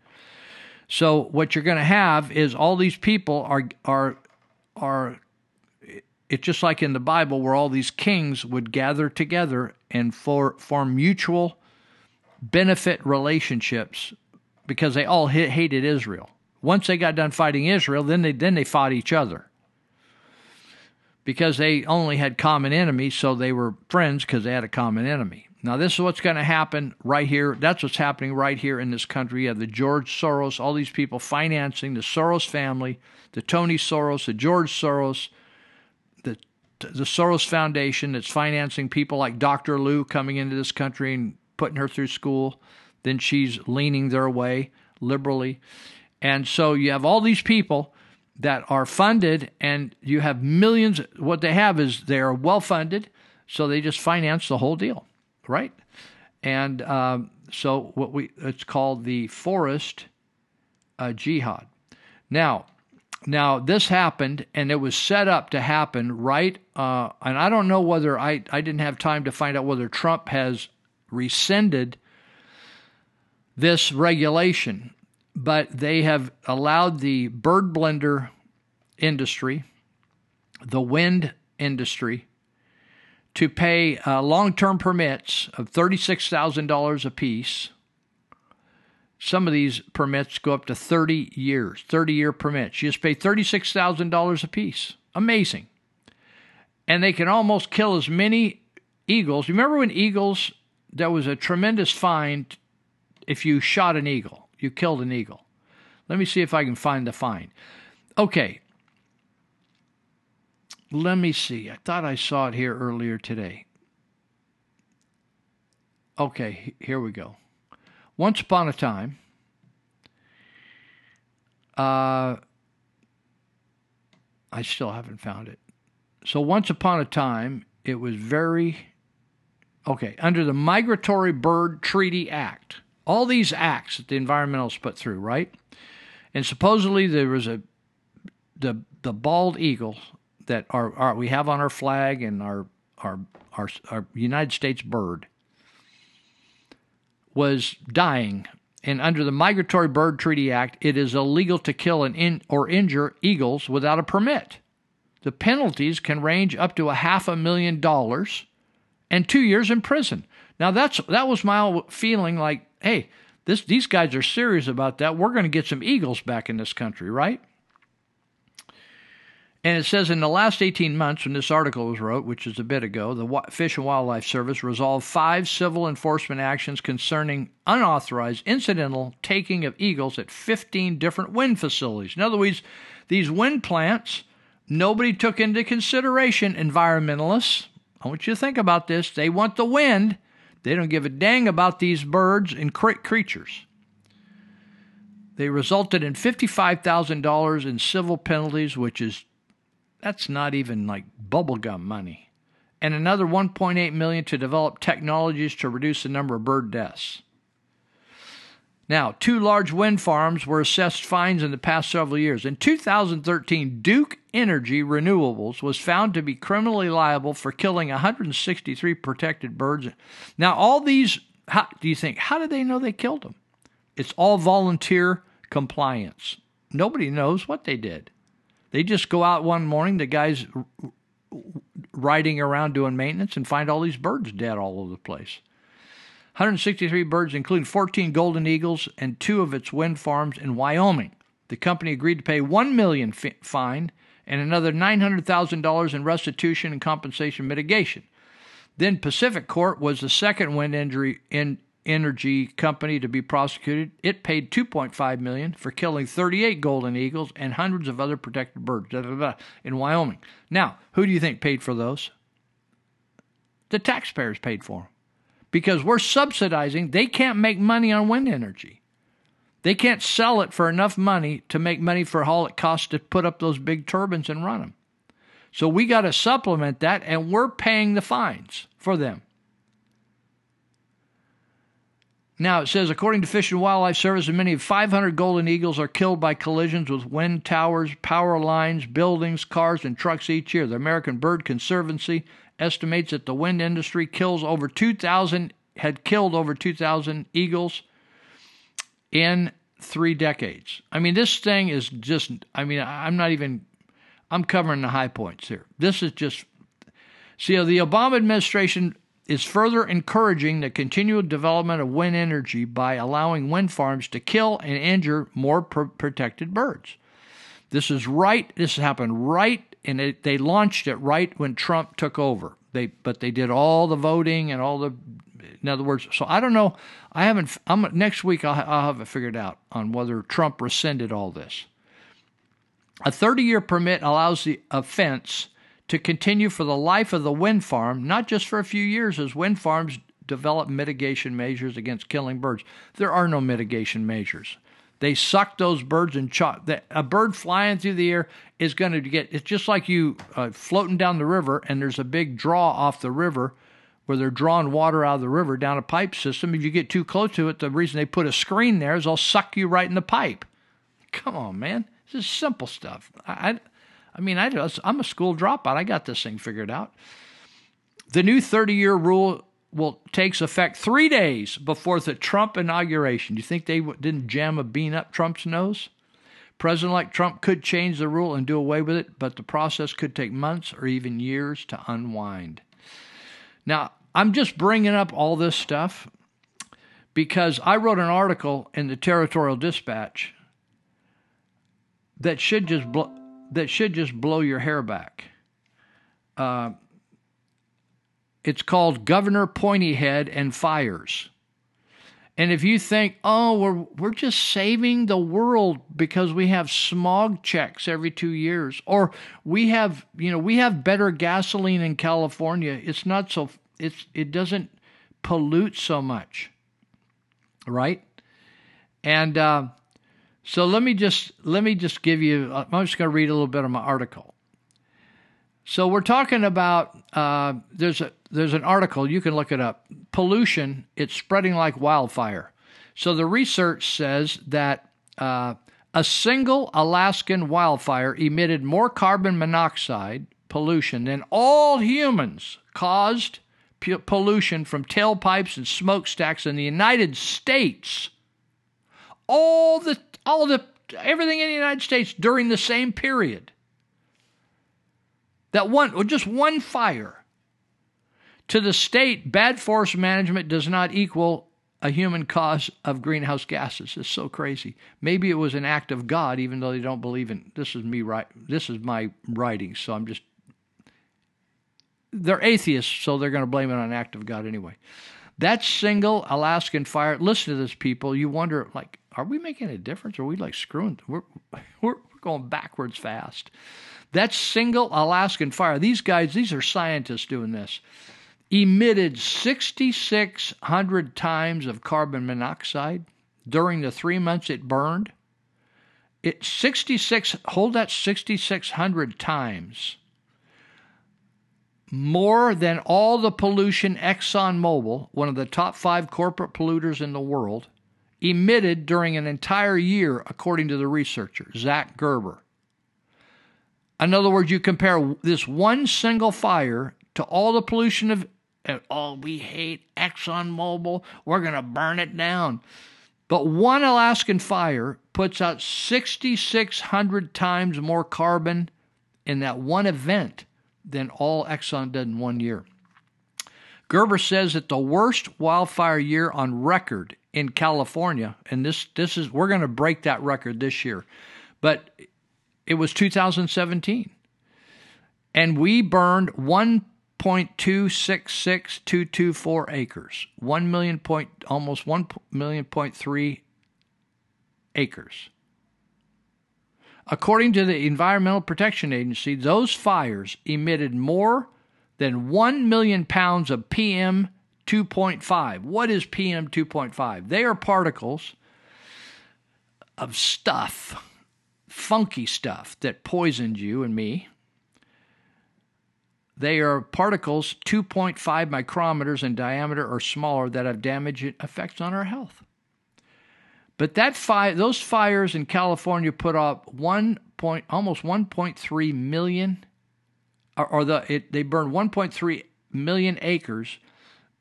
So what you're going to have is all these people are are are it's just like in the Bible where all these kings would gather together and for, form mutual benefit relationships because they all hated Israel. Once they got done fighting Israel, then they then they fought each other because they only had common enemies, so they were friends because they had a common enemy. Now, this is what's going to happen right here. That's what's happening right here in this country. You have the George Soros, all these people financing the Soros family, the Tony Soros, the George Soros, the Soros Foundation that's financing people like Dr. Luu coming into this country and putting her through school. Then she's leaning their way liberally. And so you have all these people that are funded, and you have millions. What they have is they are well funded, so they just finance the whole deal, right? And um, so what we it's called the forest uh, jihad. Now, now this happened, and it was set up to happen right. Uh, and I don't know whether I I didn't have time to find out whether Trump has rescinded this regulation but they have allowed the bird blender industry, the wind industry, to pay uh, long term permits of $36,000 apiece. Some of these permits go up to 30 years, 30 year permits. You just pay $36,000 a piece. Amazing. And they can almost kill as many eagles. Remember when eagles, there was a tremendous fine if you shot an eagle you killed an eagle. Let me see if I can find the fine. Okay. Let me see. I thought I saw it here earlier today. Okay, here we go. Once upon a time, uh, I still haven't found it. So, once upon a time, it was very okay under the Migratory Bird Treaty Act. All these acts that the environmentalists put through, right? And supposedly there was a the the bald eagle that our we have on our flag and our our our, our United States bird was dying. And under the Migratory Bird Treaty Act, it is illegal to kill and in, or injure eagles without a permit. The penalties can range up to a half a million dollars and two years in prison. Now that's that was my feeling like hey, This, these guys are serious about that. We're going to get some eagles back in this country, right? And it says in the last 18 months, when this article was wrote, which is a bit ago, the Fish and Wildlife Service resolved five civil enforcement actions concerning unauthorized incidental taking of eagles at 15 different wind facilities. In other words, these wind plants, nobody took into consideration environmentalists. I want you to think about this. They want the wind. They don't give a dang about these birds and creatures. They resulted in $55,000 in civil penalties, which is that's not even like bubblegum money. And another 1.8 million to develop technologies to reduce the number of bird deaths. Now, two large wind farms were assessed fines in the past several years. In 2013, Duke Energy Renewables was found to be criminally liable for killing 163 protected birds. Now, all these, how, do you think, how did they know they killed them? It's all volunteer compliance. Nobody knows what they did. They just go out one morning, the guy's riding around doing maintenance, and find all these birds dead all over the place. 163 birds, including 14 golden eagles and two of its wind farms in Wyoming. The company agreed to pay one million fi- fine and another $900,000 in restitution and compensation mitigation. Then PacifiCorp was the second wind injury in energy company to be prosecuted. It paid 2.5 million for killing 38 golden eagles and hundreds of other protected birds blah, blah, blah, in Wyoming. Now, who do you think paid for those? The taxpayers paid for them because we're subsidizing. They can't make money on wind energy. They can't sell it for enough money to make money for all it costs to put up those big turbines and run them. So we got to supplement that, and we're paying the fines for them. Now it says, according to Fish and Wildlife Service, as many as 500 golden eagles are killed by collisions with wind towers, power lines, buildings, cars, and trucks each year. The American Bird Conservancy estimates that the wind industry kills over 2,000 had killed over 2,000 eagles in three decades. I mean, this thing is just. I mean, I'm not even. I'm covering the high points here. This is just. See, the Obama administration is further encouraging the continual development of wind energy by allowing wind farms to kill and injure more pr- protected birds. This is right. This happened right, and it, they launched it right when Trump took over. They, but they did all the voting and all the. In other words, so I don't know. I haven't. I'm next week. I'll, I'll have it figured out on whether Trump rescinded all this. A 30-year permit allows the offense to continue for the life of the wind farm, not just for a few years as wind farms develop mitigation measures against killing birds. There are no mitigation measures. They suck those birds and chop. A bird flying through the air is going to get. It's just like you uh, floating down the river, and there's a big draw off the river where they're drawing water out of the river down a pipe system. If you get too close to it, the reason they put a screen there is they'll suck you right in the pipe. Come on, man. This is simple stuff. I, I mean, I, I'm a school dropout. I got this thing figured out. The new 30 year rule will takes effect three days before the Trump inauguration. Do you think they didn't jam a bean up Trump's nose? President-elect Trump could change the rule and do away with it, but the process could take months or even years to unwind. Now, I'm just bringing up all this stuff because I wrote an article in the Territorial Dispatch that should just blow that should just blow your hair back. Uh, it's called Governor Pointyhead and Fires. And if you think, oh, we're we're just saving the world because we have smog checks every two years, or we have you know we have better gasoline in California, it's not so it's it doesn't pollute so much, right? And uh, so let me just let me just give you. I'm just going to read a little bit of my article. So we're talking about uh, there's a there's an article you can look it up. Pollution it's spreading like wildfire. So the research says that uh, a single Alaskan wildfire emitted more carbon monoxide pollution than all humans caused p- pollution from tailpipes and smokestacks in the United States. All the all the everything in the United States during the same period. That one, or just one fire. To the state, bad forest management does not equal a human cause of greenhouse gases. It's so crazy. Maybe it was an act of God, even though they don't believe in. This is me right. This is my writing, so I'm just. They're atheists, so they're going to blame it on an act of God anyway. That single Alaskan fire. Listen to this, people. You wonder, like, are we making a difference? Are we like screwing? We're we're, we're going backwards fast. That single Alaskan fire. These guys, these are scientists doing this emitted 6,600 times of carbon monoxide during the three months it burned. It 66, hold that 6,600 times. More than all the pollution ExxonMobil, one of the top five corporate polluters in the world, emitted during an entire year, according to the researcher, Zach Gerber. In other words, you compare this one single fire to all the pollution of oh, we hate ExxonMobil. We're going to burn it down. But one Alaskan fire puts out 6,600 times more carbon in that one event than all Exxon did in one year. Gerber says that the worst wildfire year on record in California, and this this is we're going to break that record this year, but it was 2017, and we burned 1.266224 acres, 1 million point, almost 1 million point three acres. According to the Environmental Protection Agency, those fires emitted more than 1 million pounds of PM 2.5. What is PM 2.5? They are particles of stuff, funky stuff that poisoned you and me they are particles 2.5 micrometers in diameter or smaller that have damage effects on our health. But that fire, those fires in California put off one point, almost 1.3 million, or, or the it, they burned 1.3 million acres,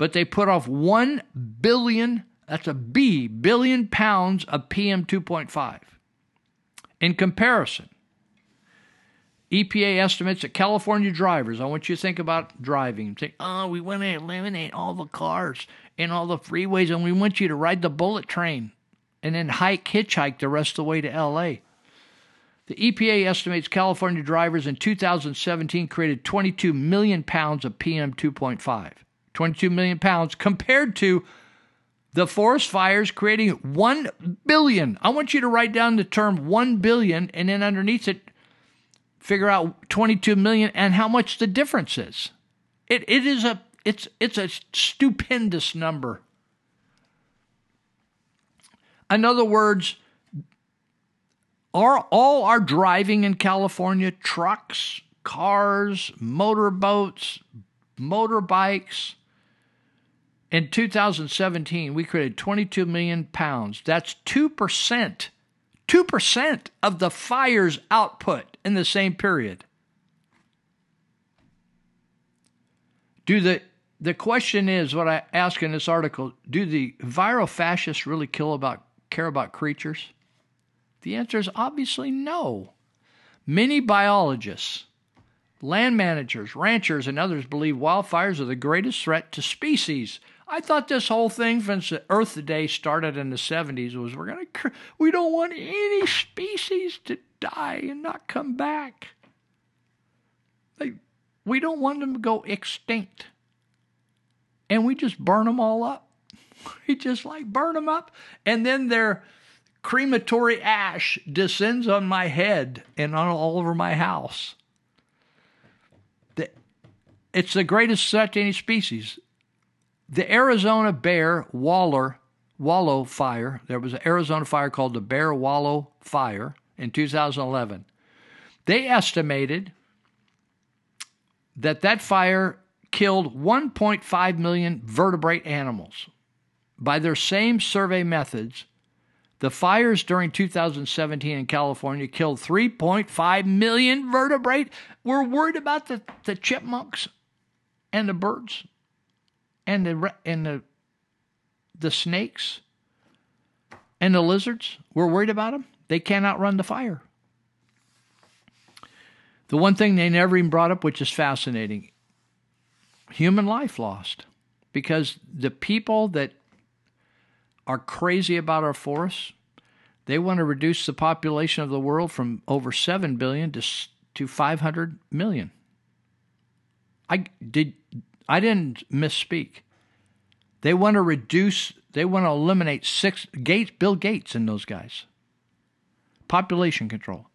but they put off one billion. That's a B billion pounds of PM 2.5. In comparison, EPA estimates that California drivers, I want you to think about driving. Think, oh, we want to eliminate all the cars and all the freeways, and we want you to ride the bullet train and then hike, hitchhike the rest of the way to LA. The EPA estimates California drivers in 2017 created 22 million pounds of PM 2.5. 22 million pounds compared to the forest fires creating 1 billion. I want you to write down the term 1 billion and then underneath it, figure out 22 million and how much the difference is. It it is a it's it's a stupendous number. In other words, are all our driving in California trucks, cars, motorboats, motorbikes. In 2017, we created 22 million pounds. That's 2% 2% of the fire's output in the same period. Do the the question is what I ask in this article, do the viral fascists really kill about care about creatures? The answer is obviously no. Many biologists, land managers, ranchers, and others believe wildfires are the greatest threat to species I thought this whole thing since the Earth Day started in the 70s was we're going to we don't want any species to die and not come back. Like we don't want them to go extinct. And we just burn them all up. We just like burn them up and then their crematory ash descends on my head and on all over my house. It's the greatest threat to any species. The Arizona Bear Waller Wallow Fire, there was an Arizona fire called the Bear Wallow Fire in 2011. They estimated that that fire killed 1.5 million vertebrate animals. By their same survey methods, the fires during 2017 in California killed 3.5 million vertebrate. We're worried about the, the chipmunks and the birds and the and the the snakes and the lizards. We're worried about them. They can't outrun the fire. The one thing they never even brought up, which is fascinating, human life lost, because the people that are crazy about our forests. They want to reduce the population of the world from over 7 billion to to 500 million. I did I didn't misspeak. They want to reduce they want to eliminate six Gates Bill Gates and those guys. Population control.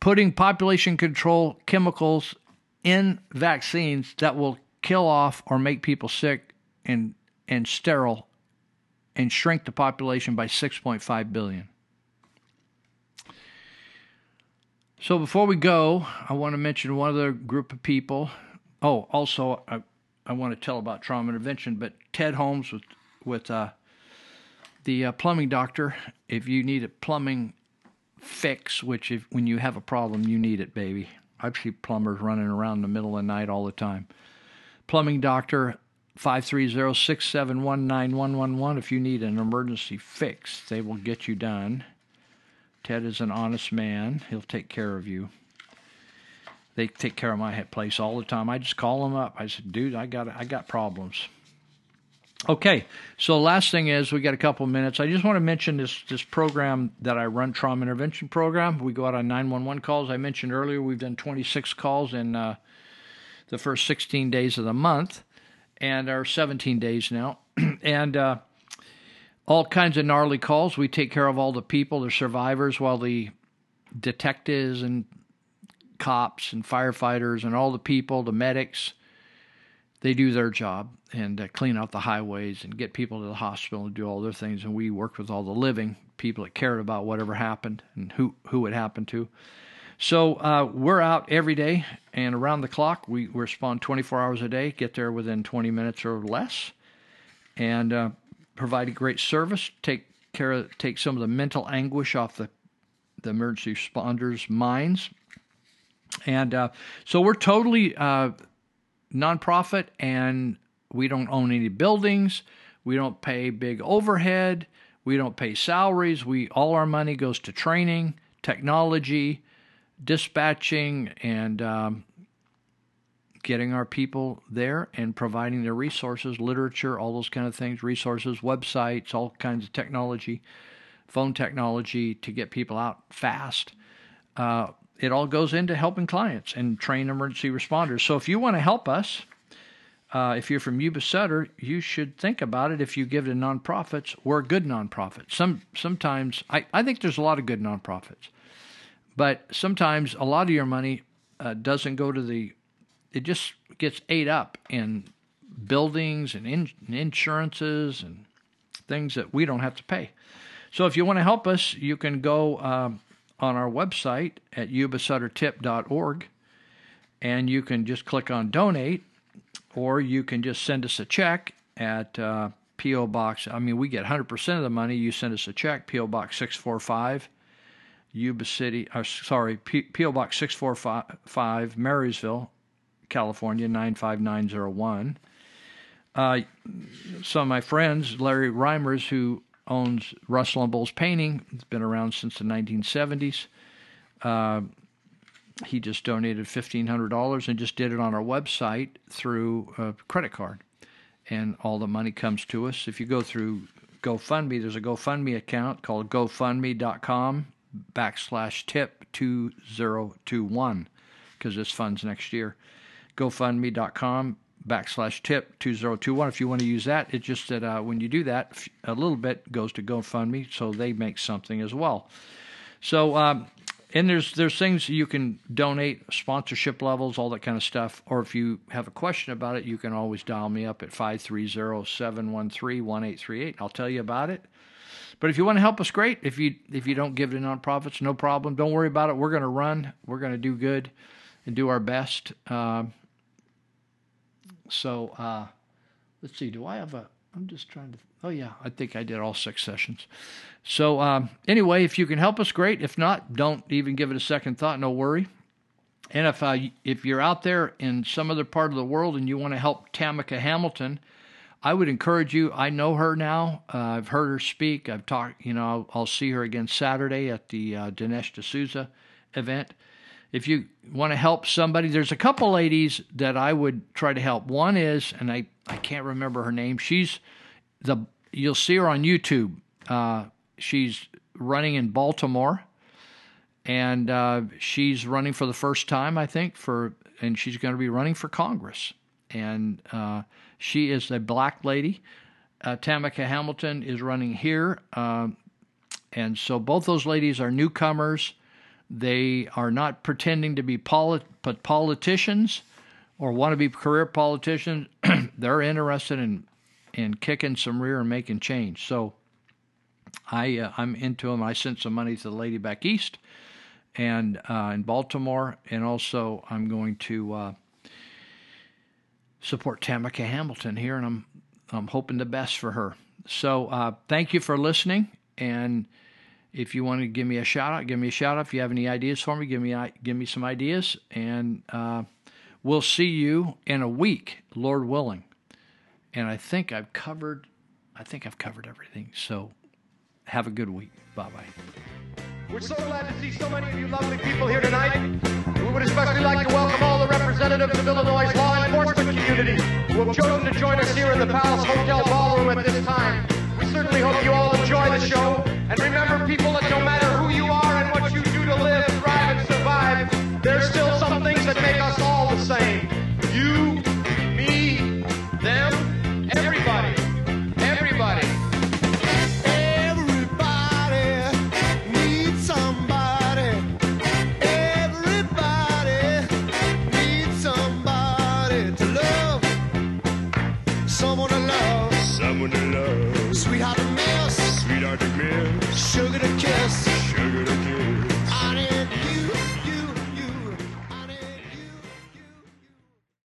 Putting population control chemicals in vaccines that will kill off or make people sick and and sterile and shrink the population by 6.5 billion. So before we go, I want to mention one other group of people. Oh, also I, I want to tell about trauma intervention, but Ted Holmes with with uh, the uh, plumbing doctor. If you need a plumbing fix, which if when you have a problem, you need it, baby. I see plumbers running around in the middle of the night all the time. Plumbing doctor 530-671-9111 if you need an emergency fix. They will get you done. Ted is an honest man. He'll take care of you. They take care of my place all the time. I just call them up. I said, "Dude, I got I got problems." Okay, so last thing is we got a couple minutes. I just want to mention this this program that I run, trauma intervention program. We go out on 911 calls. I mentioned earlier we've done 26 calls in uh, the first 16 days of the month, and our 17 days now, and uh, all kinds of gnarly calls. We take care of all the people, the survivors, while the detectives and cops and firefighters and all the people, the medics, they do their job and uh, clean out the highways and get people to the hospital and do all their things. And we work with all the living people that cared about whatever happened and who who it happened to. So uh, we're out every day and around the clock. We, we respond 24 hours a day. Get there within 20 minutes or less, and uh, provide a great service. Take care of take some of the mental anguish off the the emergency responders' minds. And uh, so we're totally uh, nonprofit and we don't own any buildings. We don't pay big overhead. We don't pay salaries. We all our money goes to training, technology, dispatching, and um, getting our people there and providing their resources, literature, all those kind of things, resources, websites, all kinds of technology, phone technology to get people out fast. Uh, it all goes into helping clients and train emergency responders. So if you want to help us, uh, if you're from Yuba Sutter, you should think about it. If you give to nonprofits, we're good nonprofit. Some sometimes I, I think there's a lot of good nonprofits, but sometimes a lot of your money uh, doesn't go to the. It just gets ate up in buildings and in, insurances and things that we don't have to pay. So if you want to help us, you can go um, on our website at yubasuttertip.org and you can just click on donate or you can just send us a check at uh, P.O. Box. I mean, we get 100% of the money. You send us a check, P.O. Box 645, Yuba City, uh, sorry, P.O. Box 645, Marysville, California, 95901. Uh, some of my friends, Larry Reimers, who owns Russell and Bowles Painting, It's been around since the 1970s. Uh, he just donated $1,500 and just did it on our website through a credit card. And all the money comes to us. If you go through GoFundMe, there's a GoFundMe account called gofundme.com backslash tip 2021 because this funds next year. GoFundMe.com backslash tip 2021 if you want to use that it's just that uh, when you do that a little bit goes to gofundme so they make something as well. So um, and there's there's things you can donate sponsorship levels all that kind of stuff or if you have a question about it you can always dial me up at 530-713-1838 i'll tell you about it. But if you want to help us great. If you if you don't give to nonprofits no problem. Don't worry about it. We're going to run. We're going to do good and do our best. Uh, so uh, let's see do i have a i'm just trying to oh yeah i think i did all six sessions so um, anyway, if you can help us, great. If not, don't even give it a second thought. No worry. And if uh, if you're out there in some other part of the world and you want to help Tamika Hamilton, I would encourage you. I know her now. Uh, I've heard her speak. I've talked. You know, I'll, I'll see her again Saturday at the uh, Dinesh D'Souza event. If you want to help somebody, there's a couple ladies that I would try to help. One is, and I I can't remember her name. She's the you'll see her on YouTube. Uh, she's running in Baltimore, and uh, she's running for the first time, I think, for and she's going to be running for Congress. And uh, she is a black lady. Uh, Tamika Hamilton is running here, um, and so both those ladies are newcomers. They are not pretending to be polit- politicians or want to be career politicians. They're interested in in kicking some rear and making change. So I uh, I'm into them. I sent some money to the lady back east and uh, in Baltimore, and also I'm going to uh, support Tamika Hamilton here, and I'm I'm hoping the best for her. So uh, thank you for listening, and if you want to give me a shout out, give me a shout out. If you have any ideas for me, give me give me some ideas, and uh, we'll see you in a week, Lord willing. And I think I've covered, I think I've covered everything. So have a good week. Bye bye. We're so glad to see so many of you lovely people here tonight. We would especially like to welcome all the representatives of Illinois' law enforcement community who have chosen to join us here in the Palace Hotel Ballroom at this time. We certainly hope you all enjoy the show. And remember, people, that no matter who you are and what you do to live, thrive, and survive, there's still